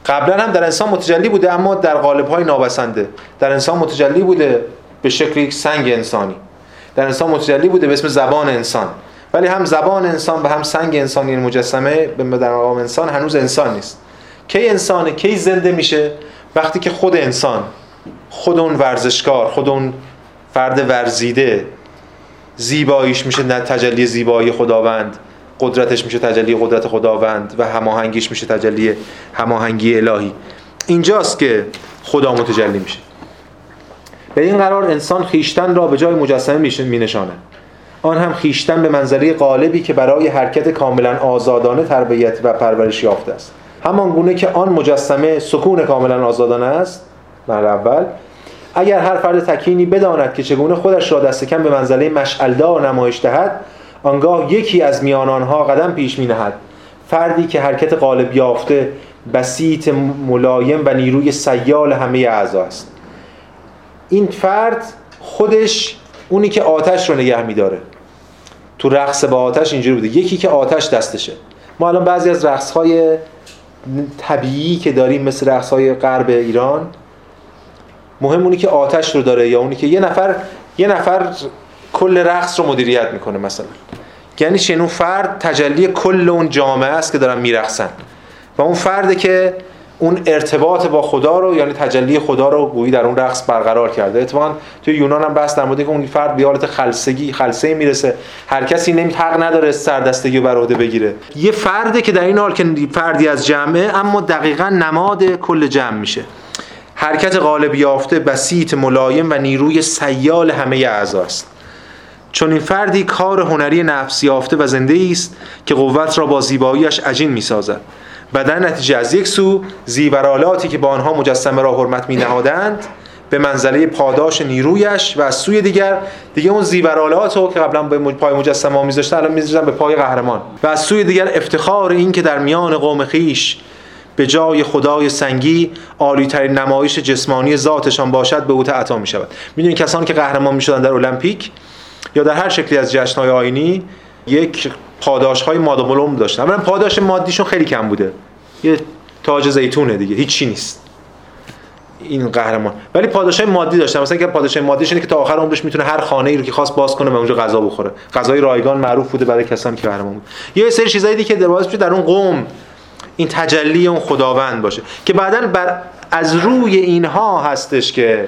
قبلا هم در انسان متجلی بوده اما در قالب های نابسنده. در انسان متجلی بوده به شکل یک سنگ انسانی. در انسان متجلی بوده به اسم زبان انسان. ولی هم زبان انسان و هم سنگ انسانی یعنی مجسمه در مقام انسان هنوز انسان نیست. کی انسانه کی زنده میشه؟ وقتی که خود انسان خود اون ورزشکار خود اون فرد ورزیده زیباییش میشه نه تجلی زیبایی خداوند. قدرتش میشه تجلی قدرت خداوند و هماهنگیش میشه تجلی هماهنگی الهی. اینجاست که خدا متجلی میشه. به این قرار انسان خیشتن را به جای مجسمه مینشاند آن هم خیشتن به منظره قالبی که برای حرکت کاملا آزادانه تربیت و پرورش یافته است. همان گونه که آن مجسمه سکون کاملا آزادانه است. مرد اول. اگر هر فرد تکینی بداند که چگونه خودش را دست کم به منزله مشعلدار نمایش دهد آنگاه یکی از میان آنها قدم پیش می نهد فردی که حرکت قالب یافته بسیط ملایم و نیروی سیال همه اعضا است. این فرد خودش اونی که آتش رو نگه میداره. تو رقص با آتش اینجوری بوده. یکی که آتش دستشه. ما الان بعضی از رقص های طبیعی که داریم مثل رقص های غرب ایران مهم اونی که آتش رو داره یا اونی که یه نفر یه نفر کل رقص رو مدیریت می‌کنه مثلا. یعنی چه فرد تجلی کل اون جامعه است که دارن میرقصن. و اون فرده که اون ارتباط با خدا رو یعنی تجلی خدا رو گویی در اون رقص برقرار کرده. اتفاقا توی یونان هم بحث در مورد که اون فرد به حالت خلسگی خلسه می‌رسه. هر کسی نمی حق نداره سردستگی بر عهده بگیره. یه فرده که در این حال که فردی از جمعه اما دقیقا نماد کل جمع میشه. حرکت غالب یافته بسیط ملایم و نیروی سیال همه اعضا است چون این فردی کار هنری نفس یافته و زنده است که قوت را با زیباییش عجین می‌سازد. و در نتیجه از یک سو زیورالاتی که با آنها مجسمه را حرمت می نهادند به منزله پاداش نیرویش و از سوی دیگر دیگه اون زیورالات رو که قبلا به پای مجسمه میذاشتن الان میذاشتن به پای قهرمان. و از سوی دیگر افتخار این که در میان قوم خیش به جای خدای سنگی عالیترین نمایش جسمانی ذاتشان باشد به او عطا می شود می‌دونید کسانی که قهرمان می شدن در المپیک یا در هر شکلی از جشنهای آینی یک پاداش های مادامولوم داشتن. اولا پاداش مادیشون خیلی کم بوده. یه تاج زیتونه دیگه هیچی نیست. این قهرمان. ولی پاداش مادی داشتن. مثلا که پاداش مادیش اینه که تا آخر عمرش می‌تونه هر خانه ای رو که خواست باز کنه و اونجا غذا بخوره. غذای رایگان معروف بوده برای کسانی که قهرمان بود یه سری چیزایی که باعث در اون قوم این تجلی اون خداوند باشه. که بعدا بر از روی اینها هستش که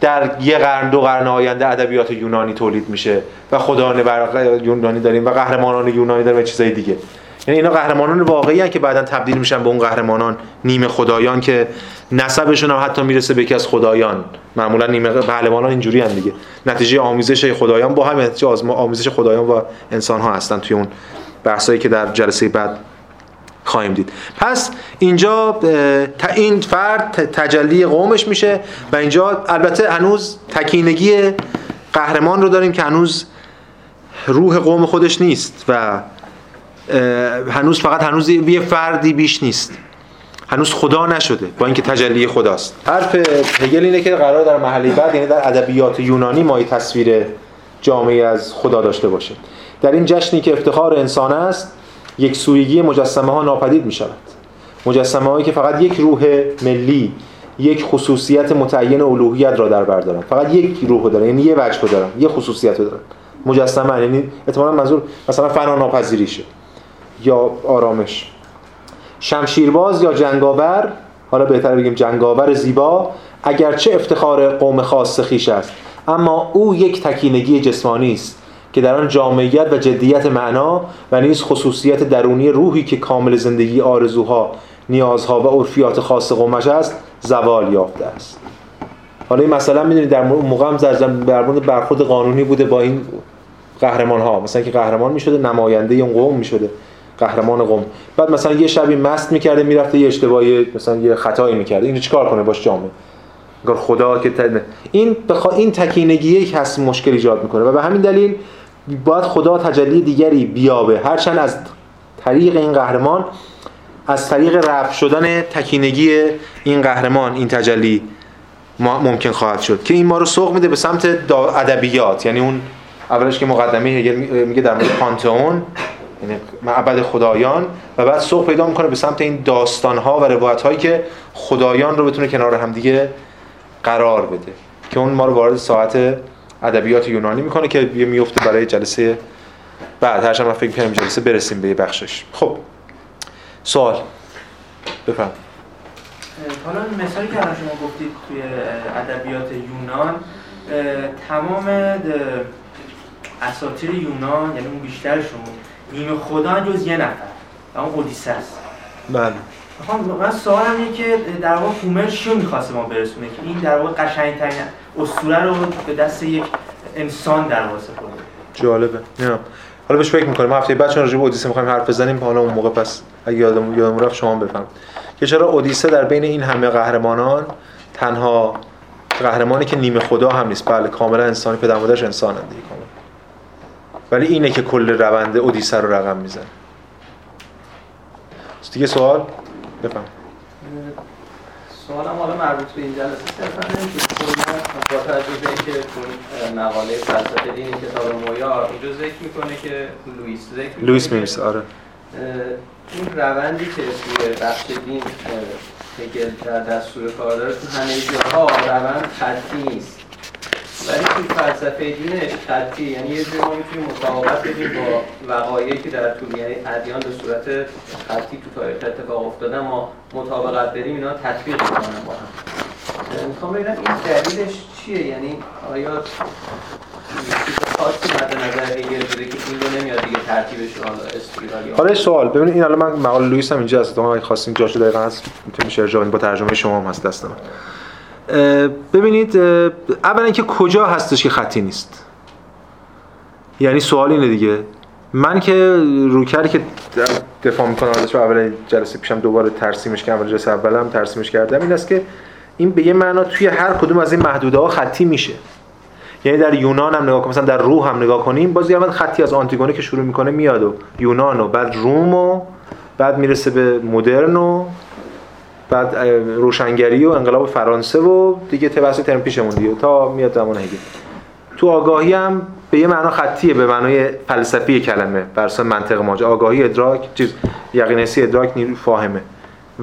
در یه قرن دو قرن آینده ادبیات یونانی تولید میشه و خدایان یونانی داریم و قهرمانان یونانی داریم و چیزای دیگه. یعنی اینا قهرمانان واقعی هستند که بعدا تبدیل میشن به اون قهرمانان نیمه خدایان که نسبشون هم حتی می‌رسه به یکی از خدایان. معمولا نیمه پهلوانان اینجوری هم دیگه. نتیجه آمیزش خدایان با هم نتیجه آمیزش خدایان و انسان ها هستن توی اون بحثایی که در جلسه بعد خواهیم دید. پس اینجا این فرد تجلی قومش میشه و اینجا البته هنوز تکینگی قهرمان رو داریم که هنوز روح قوم خودش نیست و هنوز فقط هنوز یه فردی بیش نیست. هنوز خدا نشده با اینکه تجلی خداست. حرف هگل اینه که قرار در محلی بعد یعنی در ادبیات یونانی ما تصویر جامعه از خدا داشته باشه در این جشنی که افتخار انسان است یک سویگی مجسمه ها ناپدید می شود. مجسمه هایی که فقط یک روح ملی یک خصوصیت متعین الوهیت را در بر دارن فقط یک روح دارن یعنی یه وجه دارن یه خصوصیت رو دارن. مجسمه یعنی احتمالاً منظور مثلا فنا ناپذیریشه یا آرامش. شمشیرباز یا جنگاور حالا بهتر بگیم جنگاور زیبا اگرچه افتخار قوم خاص خیش است اما او یک تکینگی جسمانی است. که در آن جامعیت و جدیت معنا و نیز خصوصیت درونی روحی که کامل زندگی آرزوها نیازها و عرفیات خاص قومش است زوال یافته است. حالا این مثلا می‌دونید در موقع هم در مورد برخورد قانونی بوده با این قهرمان ها مثلا که قهرمان می‌شده نماینده اون قوم می‌شده قهرمان قوم. بعد مثلا یه شبی مست می‌کرده می‌رفته یه اشتباهی مثلا یه خطایی می‌کرده. اینو چیکار کنه باش جامعه؟ اگر خدا که. این بخوا این تکینگیه که هست مشکل ایجاد می‌کنه. و به همین دلیل باید خدا تجلی دیگری بیابه. هرچند از طریق این قهرمان از طریق رفع شدن تکینگی این قهرمان این تجلی ممکن خواهد شد. که این ما رو سوق میده به سمت ادبیات. یعنی اون اولش که مقدمه میگه در مورد پانتئون یعنی معبد خدایان و بعد سوق پیدا می‌کنه به سمت این داستان ها و روایت هایی که خدایان رو بتونه کنار همدیگه قرار بده. که اون ما رو وارد ساعت ادبیات یونانی می‌کنه که میفته برای جلسه بعد. هرچند من فکر کنم جلسه برسیم به یه بخشش. خب. سوال. بفهم. حالا مثالی که الان شما گفتید توی ادبیات یونان تمام اساطیر یونان یعنی اون بیشترشون نیمه خدا جز یه نفر. اون اودیسه است. بله. من سوالم اینه که در واقع هومر چی می‌خواسته ما برسونه؟ که این در واقع قشنگترین اسطوره رو به دست یک انسان در واقع سپرده. جالبه. نه. حالا بهش فکر می‌کنیم هفته بعد چون راجع به اودیسه می‌خوایم حرف بزنیم حالا اون موقع پس اگه یادم یادم رفت شما بفهم که چرا اودیسه در بین این همه قهرمانان تنها قهرمانی که نیمه خدا هم نیست بله کاملا انسانی پدر مادرش انسانن دیگه کاملا. ولی اینه که کل روند اودیسه رو رقم می‌زنه. دیگه سوال؟ بفهم. سوالم حالا مربوط به این جلسه صرفا نمیشه با توجه به اینکه تو مقاله فلسفه دین کتاب مویا اینجا ذکر می‌کنه که لوئیس ذکر لوئیس میرس آره. این روندی که توی بخش دین هگل در دستور کار داره تو همه جاها روند خطی نیست. ولی تو فلسفه دینش خطی یعنی یه جایی ما می‌تونیم مطابقت بدیم با وقایعی که در طول یعنی ادیان به صورت خطی تو تاریخ اتفاق افتادن ما مطابقت بدیم اینا تطبیق می‌کنن با هم. می‌خوام ببینم این دلیلش چیه؟ یعنی آیا خاصی حالا سوال. ببینید این الان من مقاله لوئیس هم اینجا هست. اگه خواستین جاشو دقیقاً هست می‌تونید ارجاع با ترجمه شما هم هست دست من ببینید اولا اینکه کجا هستش که خطی نیست. یعنی سوال اینه دیگه. من که روکری که دفاع می‌کنم ازش اول جلسه پیشم دوباره ترسیمش کردم جلسه اولم ترسیمش کردم این است که این به یه معنا توی هر کدوم از این محدوده ها خطی میشه. یعنی در یونان هم نگاه کنیم مثلا در روح هم نگاه کنیم باز یه خطی از آنتیگونه که شروع می‌کنه میاد و یونان و بعد روم و بعد می‌رسه به مدرن و بعد روشنگری و انقلاب فرانسه و دیگه توسط ترم پیشمون دیگه تا میاد زمان هگل تو آگاهی هم به یه معنا خطیه به معنای فلسفی کلمه بر اساس منطق ماجرا. آگاهی ادراک چیز یقینسی ادراک نیرو فاهمه.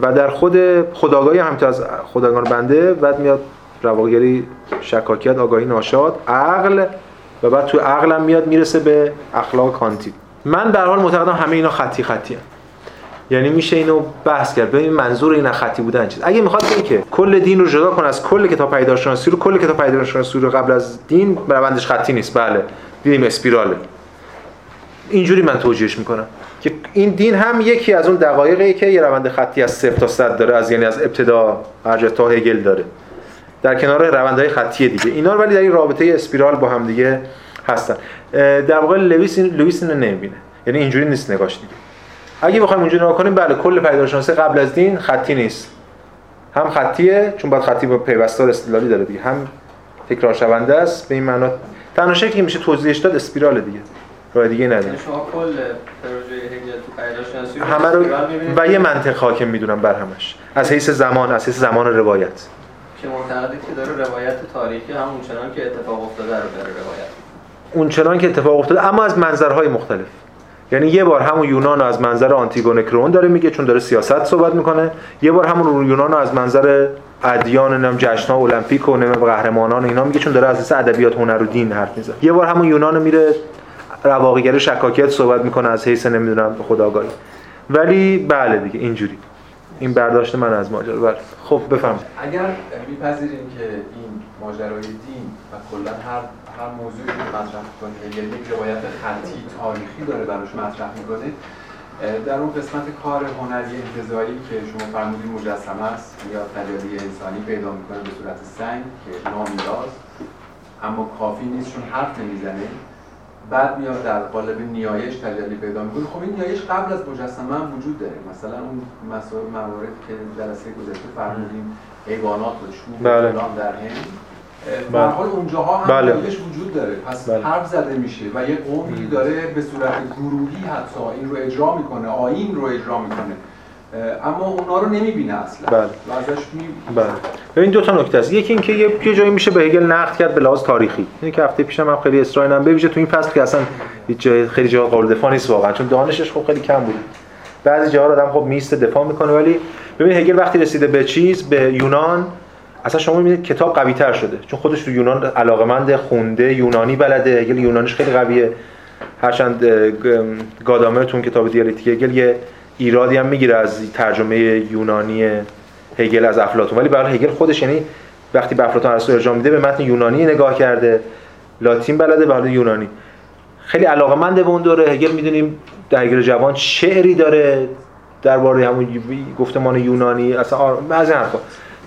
و در خود خداگاهی هم از خداگان بنده بعد میاد رواگری شکاکیت آگاهی ناشاد عقل و بعد تو عقلم میاد می‌رسه به اخلاق کانتی من در حال معتقدم همه اینا خطی خطی هم. یعنی میشه اینو بحث کرد. ببین منظور این خطی بودن چیز. اگه می‌خواد بگه که کل دین رو جدا کن از کل کتاب پیدایشناسی رو کل کتاب پیدایشناسی رو قبل از دین روندش خطی نیست. بله. دیدیم اسپیراله. اینجوری من توجیهش می‌کنم که این دین هم یکی از اون دقایقی که یه روند خطی از صفر تا صد داره از یعنی از ابتدا هر تا هگل داره. در کنار روندهای خطی دیگه. اینا ولی در این رابطه اسپیرال با هم دیگه هستن. در واقع لوئیس لوئیس اینو نمی‌بینه. یعنی اینجوری نیست نگاش دیگه. اگه بخوایم اونجوری نگاه کنیم بله کل پیدایشناسی قبل از دین خطی نیست. هم خطیه چون باید خطی با پیوستار استدلالی داره دیگه. هم تکرار شونده است به این معنا تنها شکلی که میشه توضیحش داد اسپیرال دیگه. راه دیگه نداره. یعنی شما کل پروژه هگل تو پیدایشناسی همه رو و یه منطق حاکم می‌دونم بر همش. از حیث زمان از حیث زمان روایت. که معتقده که داره روایت تاریخی هم اونچنان که اتفاق افتاده رو داره روایت. اونچنان که اتفاق افتاده اما از منظرهای مختلف. یعنی یه بار همون یونان از منظر آنتیگونه کرون داره میگه چون داره سیاست صحبت می‌کنه. یه بار همون یونان از منظر ادیان نم جشن ها المپیک و نم قهرمانان اینا میگه چون داره از اساس ادبیات هنر و دین حرف می‌زنه. یه بار همون یونان میره رواقیگر شکاکیت صحبت می‌کنه از حیث نمی‌دونم خداگاهی. ولی بله دیگه اینجوری. این برداشت من از ماجرا. بله. خب بفهم اگر میپذیریم که این ماجرای دین و کلا هر هر موضوعی که مطرح کنید یعنی یک روایت خطی تاریخی داره براش مطرح می‌کنه در اون قسمت کار هنری انتظایی که شما فرمودین مجسمه است یا تجلی انسانی پیدا می‌کنه به صورت سنگ که نامیراز اما کافی نیست چون حرف نمی‌زنه. بعد میاد در قالب نیایش تجلی پیدا می‌کنه. خب این نیایش قبل از مجسمه هم وجود داره. مثلا اون مسائل مواردی که جلسه گذشته فرمودیم حیوانات و چوب بله. در هند. به حال اونجاها هم بله. وجود داره. پس بله. حرف زده میشه و یه قومی داره به صورت گروهی حتی این رو اجرا می‌کنه آین رو اجرا می‌کنه. اما اونا رو نمی‌بینه اصلا. بله. و ازش می بله. ببین دو تا نکته است. یکی اینکه یه یه جایی میشه به هگل نقد کرد به لحاظ تاریخی. اینه که هفته پیشم هم خیلی اصرار نم ببینید تو این فصل که اصلا هیچ جای خیلی جا قابل دفاع نیست واقعا. چون دانشش خب خیلی کم بود. بعضی جاها آدم خب میسته دفاع می‌کنه. ولی ببین هگل وقتی رسیده به چیز؟ به یونان. اصلا شما می‌بینید کتاب قوی تر شده. چون خودش تو یونان علاقمند خونده یونانی بلده. هگل یونانیش خیلی قویه. هرچند گادامر تو کتاب دیالکتیک هگل یه ایرادی هم می‌گیره از ترجمه یونانی هگل از افلاطون. ولی برای هگل خودش یعنی وقتی به افلاطون ارسطو ارجاع میده به متن یونانی نگاه کرده. لاتین بلده برای یونانی. خیلی علاقمند به اون دوره. هگل می‌دونیم در هگل جوان شعری داره. درباره همون گفتمان یونانی اصلا از این حرفا.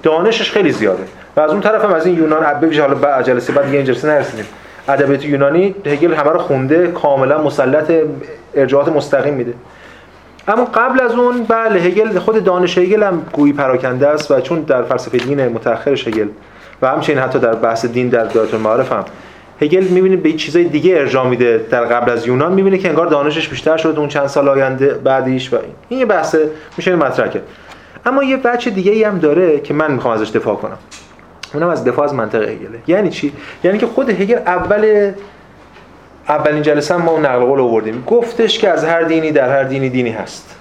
دانشش خیلی زیاده. و از اون طرف هم از این یونان ببینید حالا بعد جلسه بعد دیگه این جلسه نرسیدیم. ادبیات یونانی هگل همه رو خونده کاملا مسلط ارجاعات مستقیم میده. اما قبل از اون بله هگل خود دانش هگل هم گویی پراکنده است و چون در فلسفه دین متأخرش هگل و همچنین حتی در بحث دین در دایره المعارف هم هگل می‌بینه به چیزای دیگه ارجاع میده در قبل از یونان. می‌بینه که انگار دانشش بیشتر شده اون چند سال آینده بعدیش و این. یه بحث میشه مطرح کرد اما یه بچه دیگه ای هم داره که من می‌خوام ازش دفاع کنم. اونم از دفاع از منطق هگله. یعنی چی؟ یعنی که خود هگل اول اولین جلسه ما اون نقل قول آوردیم. گفتش که از هر دینی در هر دینی دینی هست.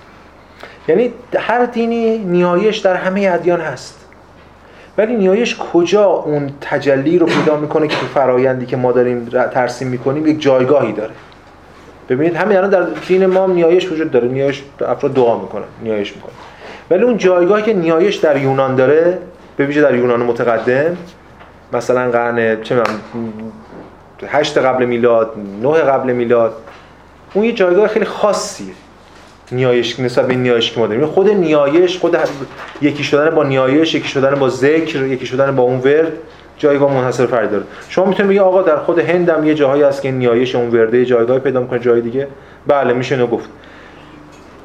یعنی هر دینی نیایش در همه ادیان هست. ولی نیایش کجا اون تجلی رو پیدا می‌کنه که تو فرایندی که ما داریم ترسیم می‌کنیم یک جایگاهی داره. ببینید همین الان در دین ما نیایش وجود داره. نیایش افراد دعا می‌کنن. نیایش می‌کنن. ولی اون جایگاهی که نیایش در یونان داره به ویژه در یونان متقدم مثلا قرن چه 8 قبل میلاد 9 قبل میلاد اون یه جایگاه خیلی خاصیه نیایش نسبت به نیایش که ما داریم. خود نیایش خود یکی شدن با نیایش یکی شدن با ذکر یکی شدن با اون ورد جایگاه منحصر فرد داره. شما می‌تونید بگید آقا در خود هند هم یه جاهایی هست که نیایش اون ورده جایگاه پیدا می‌کنه جای دیگه. بله میشه اینو گفت.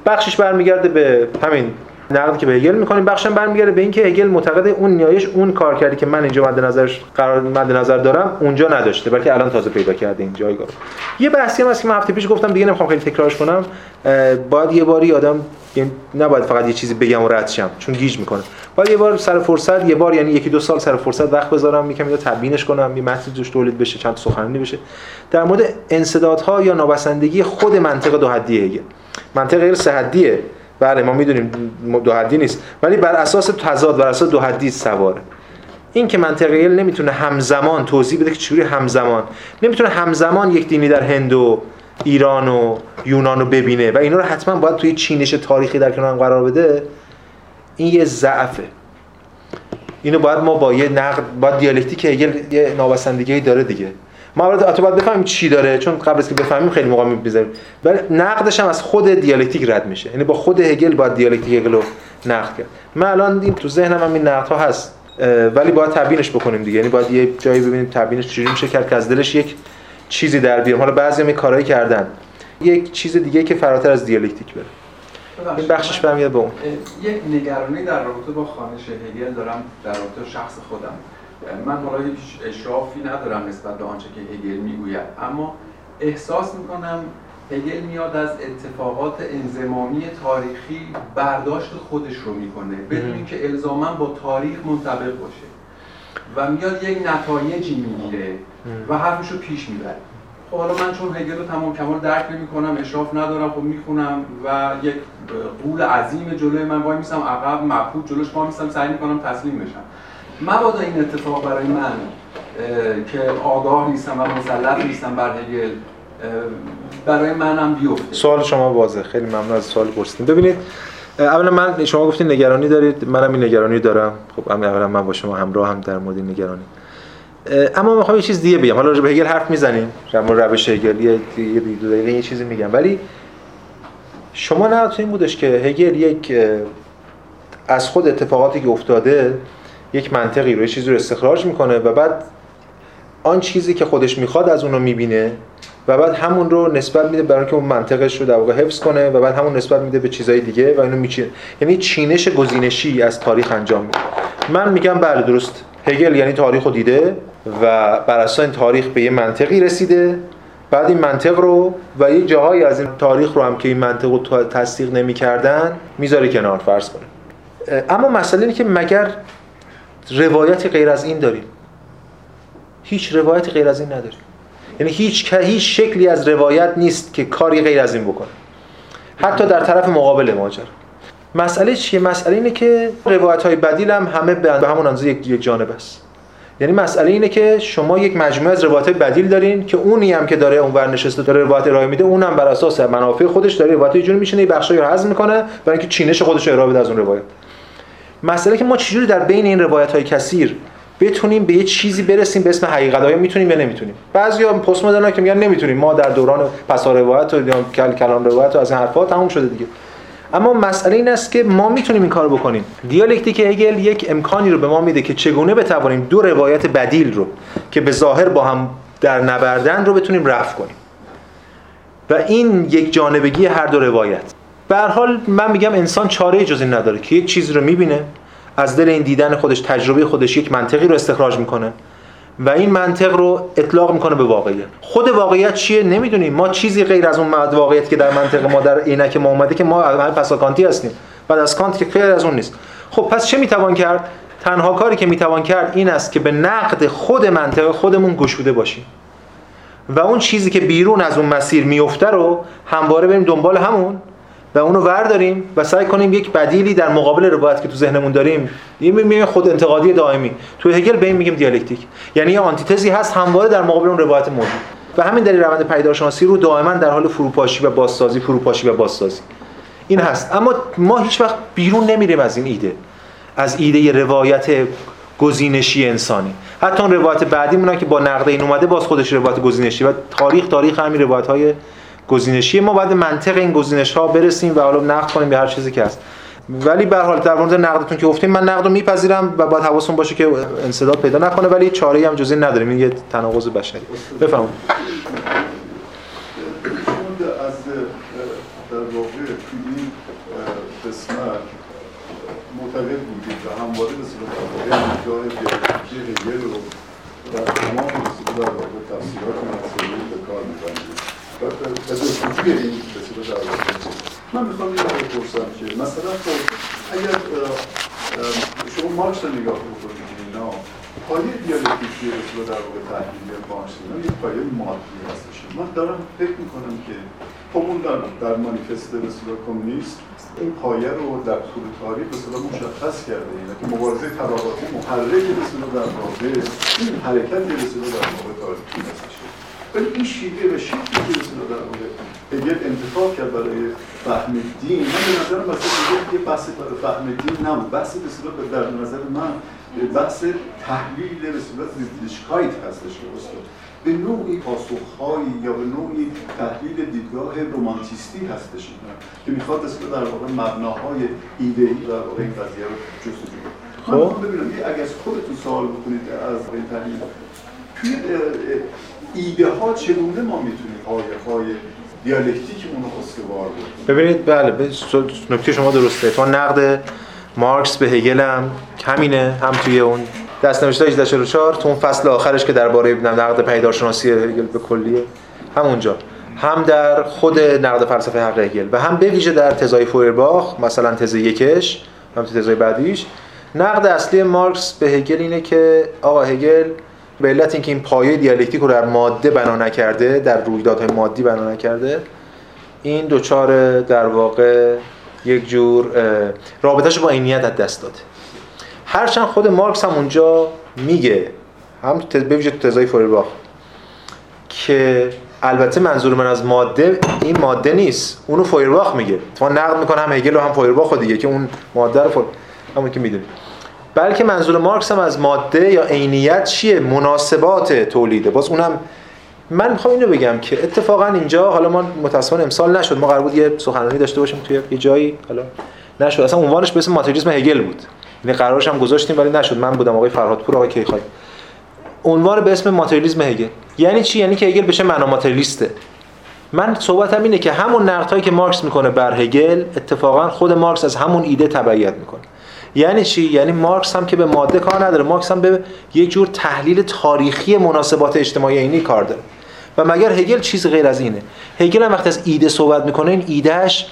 بخشش برمیگرده به همین نقدی که به هگل می‌کنیم بخشم برمیگرده به اینکه هگل معتقد اون نیایش اون کار کردی که من اینجا مد نظرش قرار مد نظر دارم اونجا نداشته. بلکه الان تازه پیدا کرده این جایگاه یه بحثی هم هست که من هفته پیش گفتم دیگه نمی‌خوام خیلی تکرارش کنم. باید یه باری آدم یعنی نباید فقط یه چیزی بگم و رد شم چون گیج می‌کنه. باید یه بار سر فرصت یه بار یعنی یکی دو سال سر فرصت وقت بذارم میگم یا تبیینش کنم یه متن توش تولید بشه چند سخنرانی بشه. در مورد انسدادها یا نابسندگی خود منطق دو حدیه منطق غیر سه بله ما می‌دونیم دو حدی نیست. ولی بر اساس تضاد بر اساس دو حدی سواره. این که منطقه نمی‌تونه همزمان توضیح بده که چجوری همزمان. نمی‌تونه همزمان یک دینی در هند و ایران و یونان رو ببینه و اینا رو حتما باید توی چینش تاریخی در کنار قرار بده. این یه ضعفه. اینو باید ما با یه نقد با دیالکتیک یه نابسندگی داره دیگه. ما البته باید بفهمیم چی داره چون قبل از که بفهمیم خیلی موقع می‌بذاریم ولی نقدش هم از خود دیالکتیک رد میشه. یعنی با خود هگل باید دیالکتیک هگل رو نقد کرد. من الان این تو ذهنم هم این نقدها هست ولی باید تبیینش بکنیم دیگه. یعنی باید یه جایی ببینیم تبیینش چجوری میشه کرد که از دلش یک چیزی در بیاریم حالا بعضی هم کارایی کردن. یک چیز دیگه که فراتر از دیالکتیک بره. این بخشش برمیاد به اون. یک نگرانی در رابطه با خانش هگل دارم در رابطه شخص خودم. من حالا هیچ اشرافی ندارم نسبت به آنچه که هگل می‌گوید. اما احساس می‌کنم هگل میاد از اتفاقات انزمامی تاریخی برداشت خودش رو می‌کنه بدون اینکه الزاما با تاریخ منطبق باشه. و میاد یک نتایجی می‌گیره و حرفش رو پیش می‌بره. خب حالا من چون هگل رو تمام کمال درک نمی‌کنم اشراف ندارم خب می‌خونم و یک قول عظیم جلوی من وای میسم عقب مبهوت جلوش پا میسم سعی می‌کنم تسلیم بشم. مبادا این اتفاق برای من که آگاه نیستم و مسلط نیستم بر هگل برای منم بیفته. سوال شما واضح خیلی ممنون از سوال پرسیدین. ببینید اولا من شما گفتین نگرانی دارید. منم این نگرانی دارم. خب اولا من با شما همراه هم در مورد نگرانی. اما می‌خوام یه چیز دیگه بگم. حالا به هگل حرف می‌زنیم. مورد روش هگل یه دو دقیقه یه چیزی میگم. ولی شما نه این بودش که هگل یک از خود اتفاقاتی که افتاده یک منطقی رو چیزی رو استخراج می‌کنه و بعد آن چیزی که خودش می‌خواد از اون رو می‌بینه و بعد همون رو نسبت میده برای اینکه اون منطقش رو در واقع حفظ کنه و بعد همون نسبت میده به چیزهای دیگه و اینو میچینه یعنی چینش گزینشی از تاریخ انجام میده. من میگم بله درست. هگل یعنی تاریخ رو دیده و بر اساس این تاریخ به یه منطقی رسیده. بعد این منطق رو و یه جاهایی از این تاریخ رو هم که این منطق رو تصدیق نمی‌کردن می‌ذاره کنار فرض کنه اما مسئله اینه که مگر روایتی غیر از این داریم. هیچ روایتی غیر از این نداریم. یعنی هیچ هیچ شکلی از روایت نیست که کاری غیر از این بکنه. حتی در طرف مقابل ماجرا. مسئله چیه؟ مسئله اینه که روایت های بدیل هم همه به همون اندازه یک جانب است. یعنی مسئله اینه که شما یک مجموعه از روایت بدیل دارین که اونی هم که داره اونور نشسته داره روایت ارائه میده اونم بر اساس منافع خودش داره روایت جوری میشینه یه بخشایی رو هضم می‌کنه برای اینکه چینش خودش ارائه بده از اون روایت. مسئله که ما چجوری در بین این روایت های کثیر بتونیم به یه چیزی برسیم به اسم حقیقت آیا می‌تونیم یا نمی‌تونیم؟ بعضیا پست مدرن که میگن نمی‌تونیم. ما در دوران پسا روایت و کل کلام روایت و از این حرفا تموم شده دیگه. اما مسئله این است که ما می‌تونیم این کارو بکنیم. دیالکتیک هگل یک امکانی رو به ما میده که چگونه بتوانیم دو روایت بدیل رو که به ظاهر با هم در نبردن رو بتونیم رفع کنیم. و این یک جانبگی هر دو روایت. به حال من میگم انسان چاره جز این نداره که یک چیزی رو می‌بینه از دل این دیدن خودش تجربه خودش یک منطقی رو استخراج می‌کنه و این منطق رو اطلاق می‌کنه به واقعیت. خود واقعیت چیه؟ نمی‌دونیم. ما چیزی غیر از اون واقعیت که در منطق ما در عینک ما اومده که ما پساکانتی هستیم. بعد از کانت که غیر از اون نیست. خب پس چه می‌توان کرد؟ تنها کاری که می‌توان کرد این است که به نقد خود منطق خودمون گشوده باشیم. و اون چیزی که بیرون از اون مسیر میفته رو همواره بریم دنبال همون و اونو ورداریم و سعی کنیم یک بدیلی در مقابل روایت که تو ذهنمون داریم این میگیم خود انتقادی دائمی. تو هگل به این میگیم دیالکتیک. یعنی یه آنتیتزی هست همواره در مقابل اون روایت موجود و همین دلیل روند پیدارشناسی رو دائما در حال فروپاشی و بازسازی فروپاشی و بازسازی. این هست. اما ما هیچ وقت بیرون نمیریم از این ایده. از ایده روایت گزینشی انسانی. حتی اون روایت بعدی که با نقد این اومده باز خودش روایت گزینشی و تاریخ تاریخ همین روایت های گزینشی. ما باید منطق این گزینش ها برسیم و حالا نقد کنیم به هر چیزی که هست. ولی به حال در مورد نقدتون که گفتیم من نقد رو میپذیرم و باید حواستون باشه که انسداد پیدا نکنه ولی چاره هم جزئی نداریم. این یه تناقض بشری. بفرمایید. از در واقع این قسمت معتقد بودید و همواره به صورت واقع جای هگل رو در تمام در واقع تفسیرات مسئله به جستجوی این رسیده در من می‌خوام رو بپرسم که مثلا خب اگر شما مارکس رو نگاه بکنید اینا پایه دیالکتیکی رسیده در واقع تحلیل مارکس اینا یک پایه مادی هستش. من دارم فکر می‌کنم که همون در, در مانیفست رسیده کمونیست این پایه رو در طول تاریخ به مشخص کرده اینه که مبارزه طبقاتی محرک رسیده در واقع این حرکت رسیده در واقع تاریخی هستش. ولی این شیوه و شکلی که رسول در مورد هگل انتخاب کرد برای فهم دین من به نظر مثلا یه بحث برای فهم دین نبود. بحث رسول در نظر من بحث تحلیل رسول زیدلیشکایت هستش که به نوعی پاسخهایی یا به نوعی تحلیل دیدگاه رومانتیستی هستش که می‌خواد رسول در واقع مبناهای ایدهی در واقع این قضیه رو جستجو کنه. من خب. ببینم اگه از خودتون سوال بکنید از این تحلیل. توی ایده ها چگونه ما می‌تونیم پایه های دیالکتیک اون استوار ببینید بله نکته شما درسته. تو نقد مارکس به هگل هم همینه هم توی اون دست نوشته 1844 تو اون فصل آخرش که درباره نقد پیدارشناسی هگل به کلیه همونجا. هم در خود نقد فلسفه حق هگل و هم به ویژه در تزای فویرباخ مثلا تز یکش هم تزای بعدیش. نقد اصلی مارکس به هگل اینه که آقا هگل به علت اینکه این پایه دیالکتیک رو در ماده بنا نکرده در رویدادهای مادی بنا نکرده این دوچار در واقع یک جور رابطهش با عینیت از دست داده. هرچند خود مارکس هم اونجا میگه هم به ویژه تو تزای فوریرباخ که البته منظور من از ماده این ماده نیست اونو فویرباخ میگه. تو نقد می‌کنه هم هگل و هم فویرباخ دیگه که اون ماده رو فور... همون که می‌دونی بلکه منظور مارکس هم از ماده یا عینیت چیه؟ مناسبات تولیده. باز اونم من می‌خوام اینو بگم که اتفاقا اینجا حالا ما متاسفانه امسال نشد. ما قرار بود یه سخنرانی داشته باشیم توی یه جایی حالا نشد. اصلا عنوانش به اسم ماتریالیسم هگل بود. یعنی قرارش هم گذاشتیم ولی نشد. من بودم آقای فرهادپور آقای کیخای عنوان به اسم ماتریالیسم هگل. یعنی چی؟ یعنی که هگل بشه معنا ماتریالیسته. من صحبتم اینه که همون نقدهایی که مارکس می‌کنه بر هگل اتفاقا خود مارکس از همون ایده تبعیت می‌کنه. یعنی چی؟ یعنی مارکس هم که به ماده کار نداره. مارکس هم به یک جور تحلیل تاریخی مناسبات اجتماعی اینی کار داره. و مگر هگل چیز غیر از اینه. هگل هم وقتی از ایده صحبت می‌کنه این ایدهش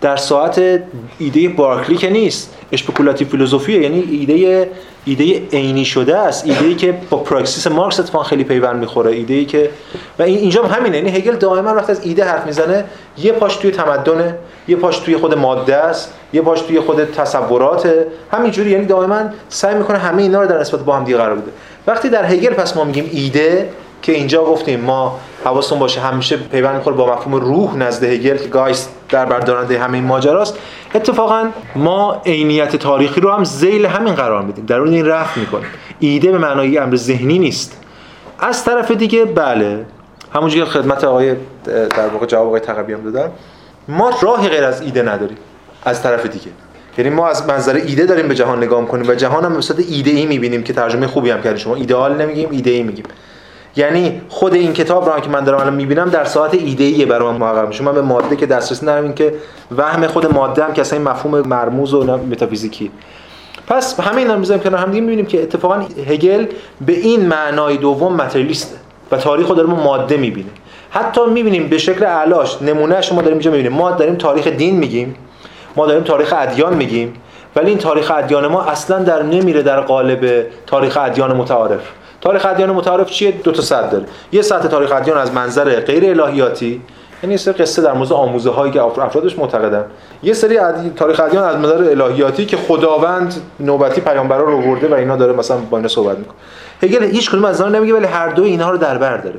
در ساحت ایده بارکلی که نیست. speculative philosophyه یعنی ایده ایده عینی شده است ایده ای که با پراکسیس مارکس اتفاقا خیلی پیوند می‌خوره ایده ای که و این اینجا هم همینه. یعنی هگل دائما وقتی از ایده حرف می‌زنه یه پاش توی تمدن یه پاش توی خود ماده است یه پاش توی خود تصورات همینجوری یعنی دائما سعی می‌کنه همه اینا رو در نسبت با هم دیگه قرار بده. وقتی در هگل پس ما میگیم ایده که اینجا گفتیم ما حواستون باشه همیشه پیوند می‌خوره با مفهوم روح نزد هگل که گایست در بردارنده همین ماجراست. اتفاقا ما عینیت تاریخی رو هم زیل همین قرار میدیم. در اون این رفت می‌کنیم. ایده به معنای امر ذهنی نیست. از طرف دیگه بله. همونجوری که خدمت آقای در واقع جواب آقای تقوی هم دادن ما راهی غیر از ایده نداریم. از طرف دیگه. یعنی ما از منظر ایده داریم به جهان نگاه می‌کنیم و جهان هم به ایده ای می‌بینیم که ترجمه خوبی هم کردیم شما ایدئال نمیگیم ایده ای میگیم. یعنی خود این کتاب رو که من دارم الان می‌بینم در ساعت ایده ایه برای من محقق میشه. من به ماده که دسترسی ندارم این که وهم خود ماده هم که اصلا مفهوم مرموز و متافیزیکی. پس همه اینا رو می‌ذاریم کنار هم دیگه می‌بینیم که اتفاقا هگل به این معنای دوم متریالیسته و تاریخ رو داره ما ماده می‌بینه. حتی می‌بینیم به شکل علاش نمونه ما داریم اینجا می‌بینیم. ما داریم تاریخ دین میگیم ما داریم تاریخ ادیان میگیم ولی این تاریخ ادیان ما اصلا در نمیره در قالب تاریخ ادیان متعارف. تاریخ ادیان متعارف چیه؟ دو تا صد داره. یه سطح تاریخ ادیان از منظر غیر الهیاتی یعنی سری قصه در موضوع آموزه هایی که افرادش معتقدن. یه سری تاریخ ادیان از منظر الهیاتی که خداوند نوبتی پیامبرا رو آورده و اینا داره مثلا با اینا صحبت می‌کنه. هگل هیچ کدوم از اینا نمیگه ولی هر دو اینها رو در بر داره.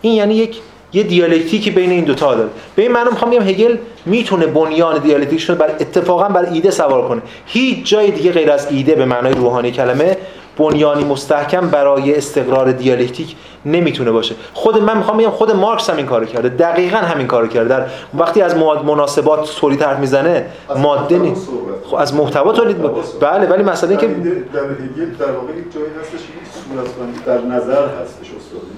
این یعنی یک یه دیالکتیکی بین این دوتا داره. به این معنی می‌خوام بگم هگل می‌تونه بنیان دیالکتیکش رو بر اتفاقا بر ایده سوار کنه. هیچ جای دیگه غیر از ایده به معنای روحانی کلمه بنیانی مستحکم برای استقرار دیالکتیک نمی‌تونه باشه. خود من می‌خوام بگم خود مارکس هم این کارو کرده. دقیقا همین کارو کرده. در وقتی از مناسبات تولید حرف می‌زنه ماده نیست خب از محتوا تولید بله ولی مسئله که در واقع جایی هستش که در نظر هستش استاد.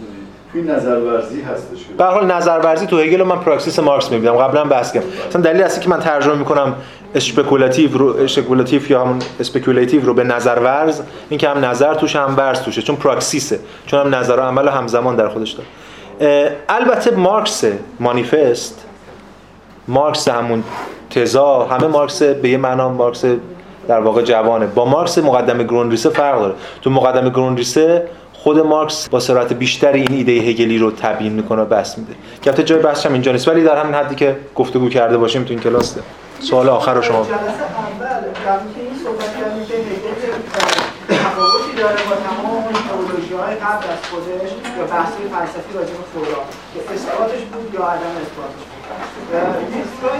توی نظرورزی هستش. به حال نظرورزی تو هگل من پراکسیس مارکس می‌بینم. قبلا بحث کردم. مثلا دلیل اصلی که من ترجمه می‌کنم speculative رو speculative یا همون speculative رو به نظرورز این که هم نظر توش هم ورز توشه چون پراکسیسه. چون هم نظر و عمل همزمان در خودش داره. البته مارکس مانیفست مارکس همون تزا همه مارکس به یه معنا مارکس در واقع جوانه. با مارکس مقدمه گروندریسه فرق داره. تو مقدمه گروندریسه خود مارکس با سرعت بیشتری این ایده هگلی رو تبیین می‌کنه و بسط میده که جای بحثش هم اینجا نیست ولی در همین حدی که گفتگو کرده باشیم تو این کلاس ده. سوال آخر رو شما تفاوتی داره با تمام اون های قبل از خودش یا بحثی فلسفی راجع به خدا که اثباتش بود یا عدم اثباتش بود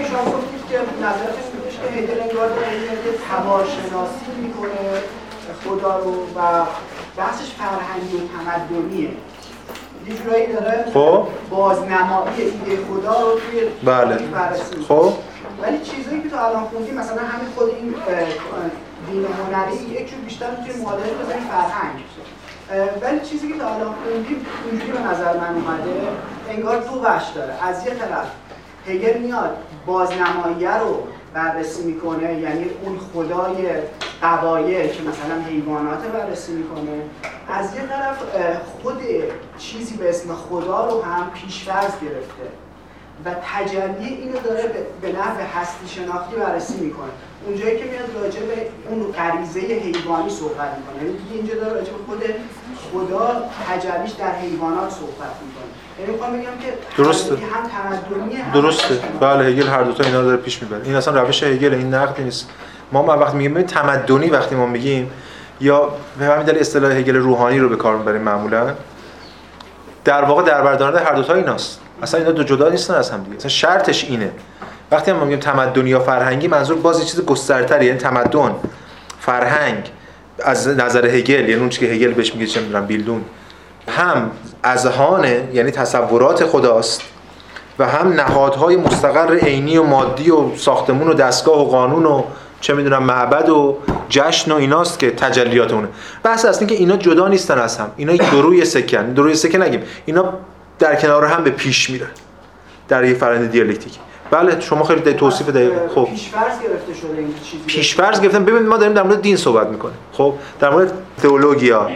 یه شما گفتید که نظرتش بودش که هگل انگار داره تبارشناسی می‌کنه خدا رو و بحثش فرهنگی و تمدنیه. یه جورایی داره خب. بازنمایی ایده خدا رو توی بله. خب. ولی چیزایی که تو الان خوندی مثلا همین خود این دین هنری یک جور بیشتر توی معادله بزنیم فرهنگ. ولی چیزی که تا الان خوندیم اینجوری به نظر من اومده انگار دو بخش داره. از یه طرف هگل میاد بازنمایی رو بررسی می‌کنه یعنی اون خدای قوایل که مثلا حیوانات بررسی می‌کنه. از یه طرف خود چیزی به اسم خدا رو هم پیشورز گرفته و تجلی اینو داره به نحو هستی شناختی بررسی می‌کنه. اونجایی که میاد راجع به اون غریزه حیوانی صحبت می‌کنه. یعنی دیگه اینجا داره راجع به خود خدا تجلیش در حیوانات صحبت می‌کنه. می‌خوام بگم که درسته. هم درسته. بله هگل هر دو تا اینا داره پیش می‌بره. این اصلا روش هگل این نقد نیست. ما ما وقتی میگیم تمدنی وقتی ما میگیم یا به همین دلیل اصطلاح هگل روحانی رو به کار می‌بریم معمولا در واقع در بردارنده هر دو تا ایناست. اصلا اینا دو جدا نیستن از هم دیگه. اصلا شرطش اینه. وقتی ما میگیم تمدنی یا فرهنگی منظور باز یه چیز گسترتری یعنی تمدن فرهنگ از نظر هگل یعنی اون که هگل بهش میگه چه می‌دونم بیلدون. هم اذهانه یعنی تصورات خداست و هم نهادهای مستقر عینی و مادی و ساختمون و دستگاه و قانون و چه می‌دونم معبد و جشن و ایناست که تجلیات اونه. بحث اصلا که اینا جدا نیستن از هم. اینا دروی سکن دروی سکن نگیم. اینا در کنار هم به پیش میرن. در یه فرآیند دیالکتیک. بله شما خیلی توصیف دقیق خب. پیشفرض گرفته شده این پیشفرض گرفتن. ببینید ما داریم در مورد دین صحبت می‌کنیم. خب در مورد تئولوژیا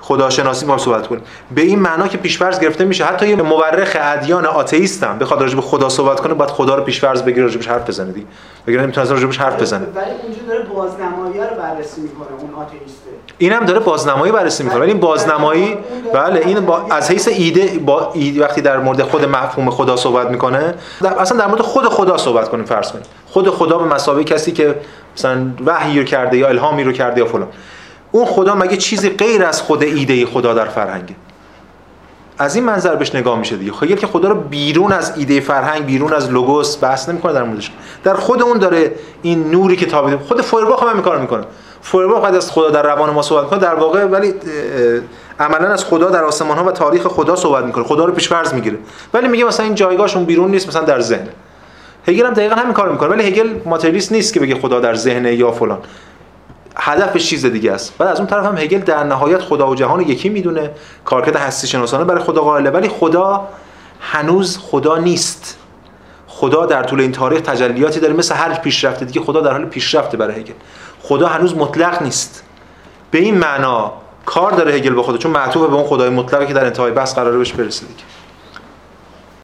خداشناسی ما صحبت کنیم به این معنا که پیشفرض گرفته میشه. حتی یه مورخ ادیان آتئیست هم بخواد راجع به خدا صحبت کنه باید خدا رو پیشفرض بگیره راجبش حرف بزنه دیگه. بگیره نمی‌تونه راجبش حرف بزنه. ولی اونجا داره بازنمایی رو بررسی می‌کنه اون آتئیسته. اینم داره بازنمایی بررسی می‌کنه. ولی این بازنمایی بله این با از حیث ایده با ایده وقتی در مورد خود مفهوم خدا صحبت می‌کنه در اصلا در مورد خود خدا صحبت کنیم فرض کنیم. خود خدا به مسابقه کسی که مثلا وحی رو کرده یا الهامی رو کرده یا فلان. اون خدا مگه چیزی غیر از خود ایده خدا در فرهنگه؟ از این منظر بهش نگاه میشه دیگه. خیلی که خدا رو بیرون از ایده فرهنگ بیرون از لوگوس بحث نمی‌کنه در موردش. در خود اون داره این نوری که تابیده خود فورباخ هم کارو می‌کنه. فورباخ از خدا در روان ما صحبت کنه در واقع ولی عملا از خدا در آسمان ها و تاریخ خدا صحبت می‌کنه. خدا رو پیش فرض می‌گیره. ولی میگه مثلا این جایگاهشون بیرون نیست مثلا در ذهن. هگل هم دقیقا همین کارو می‌کنه. ولی هگل ماتریالیست نیست که بگه خدا در ذهن یا فلان. هدفش چیز دیگه است. بعد از اون طرف هم هگل در نهایت خدا و جهان یکی می‌دونه. کارکرد هستی شناسانه برای خدا قائله. ولی خدا هنوز خدا نیست. خدا در طول این تاریخ تجلیاتی داره. مثل هر پیشرفته دیگه خدا در حال پیشرفته برای هگل. خدا هنوز مطلق نیست. به این معنا کار داره هگل با خدا چون معطوف به اون خدای مطلقی که در انتهای بحث قراره بهش برسه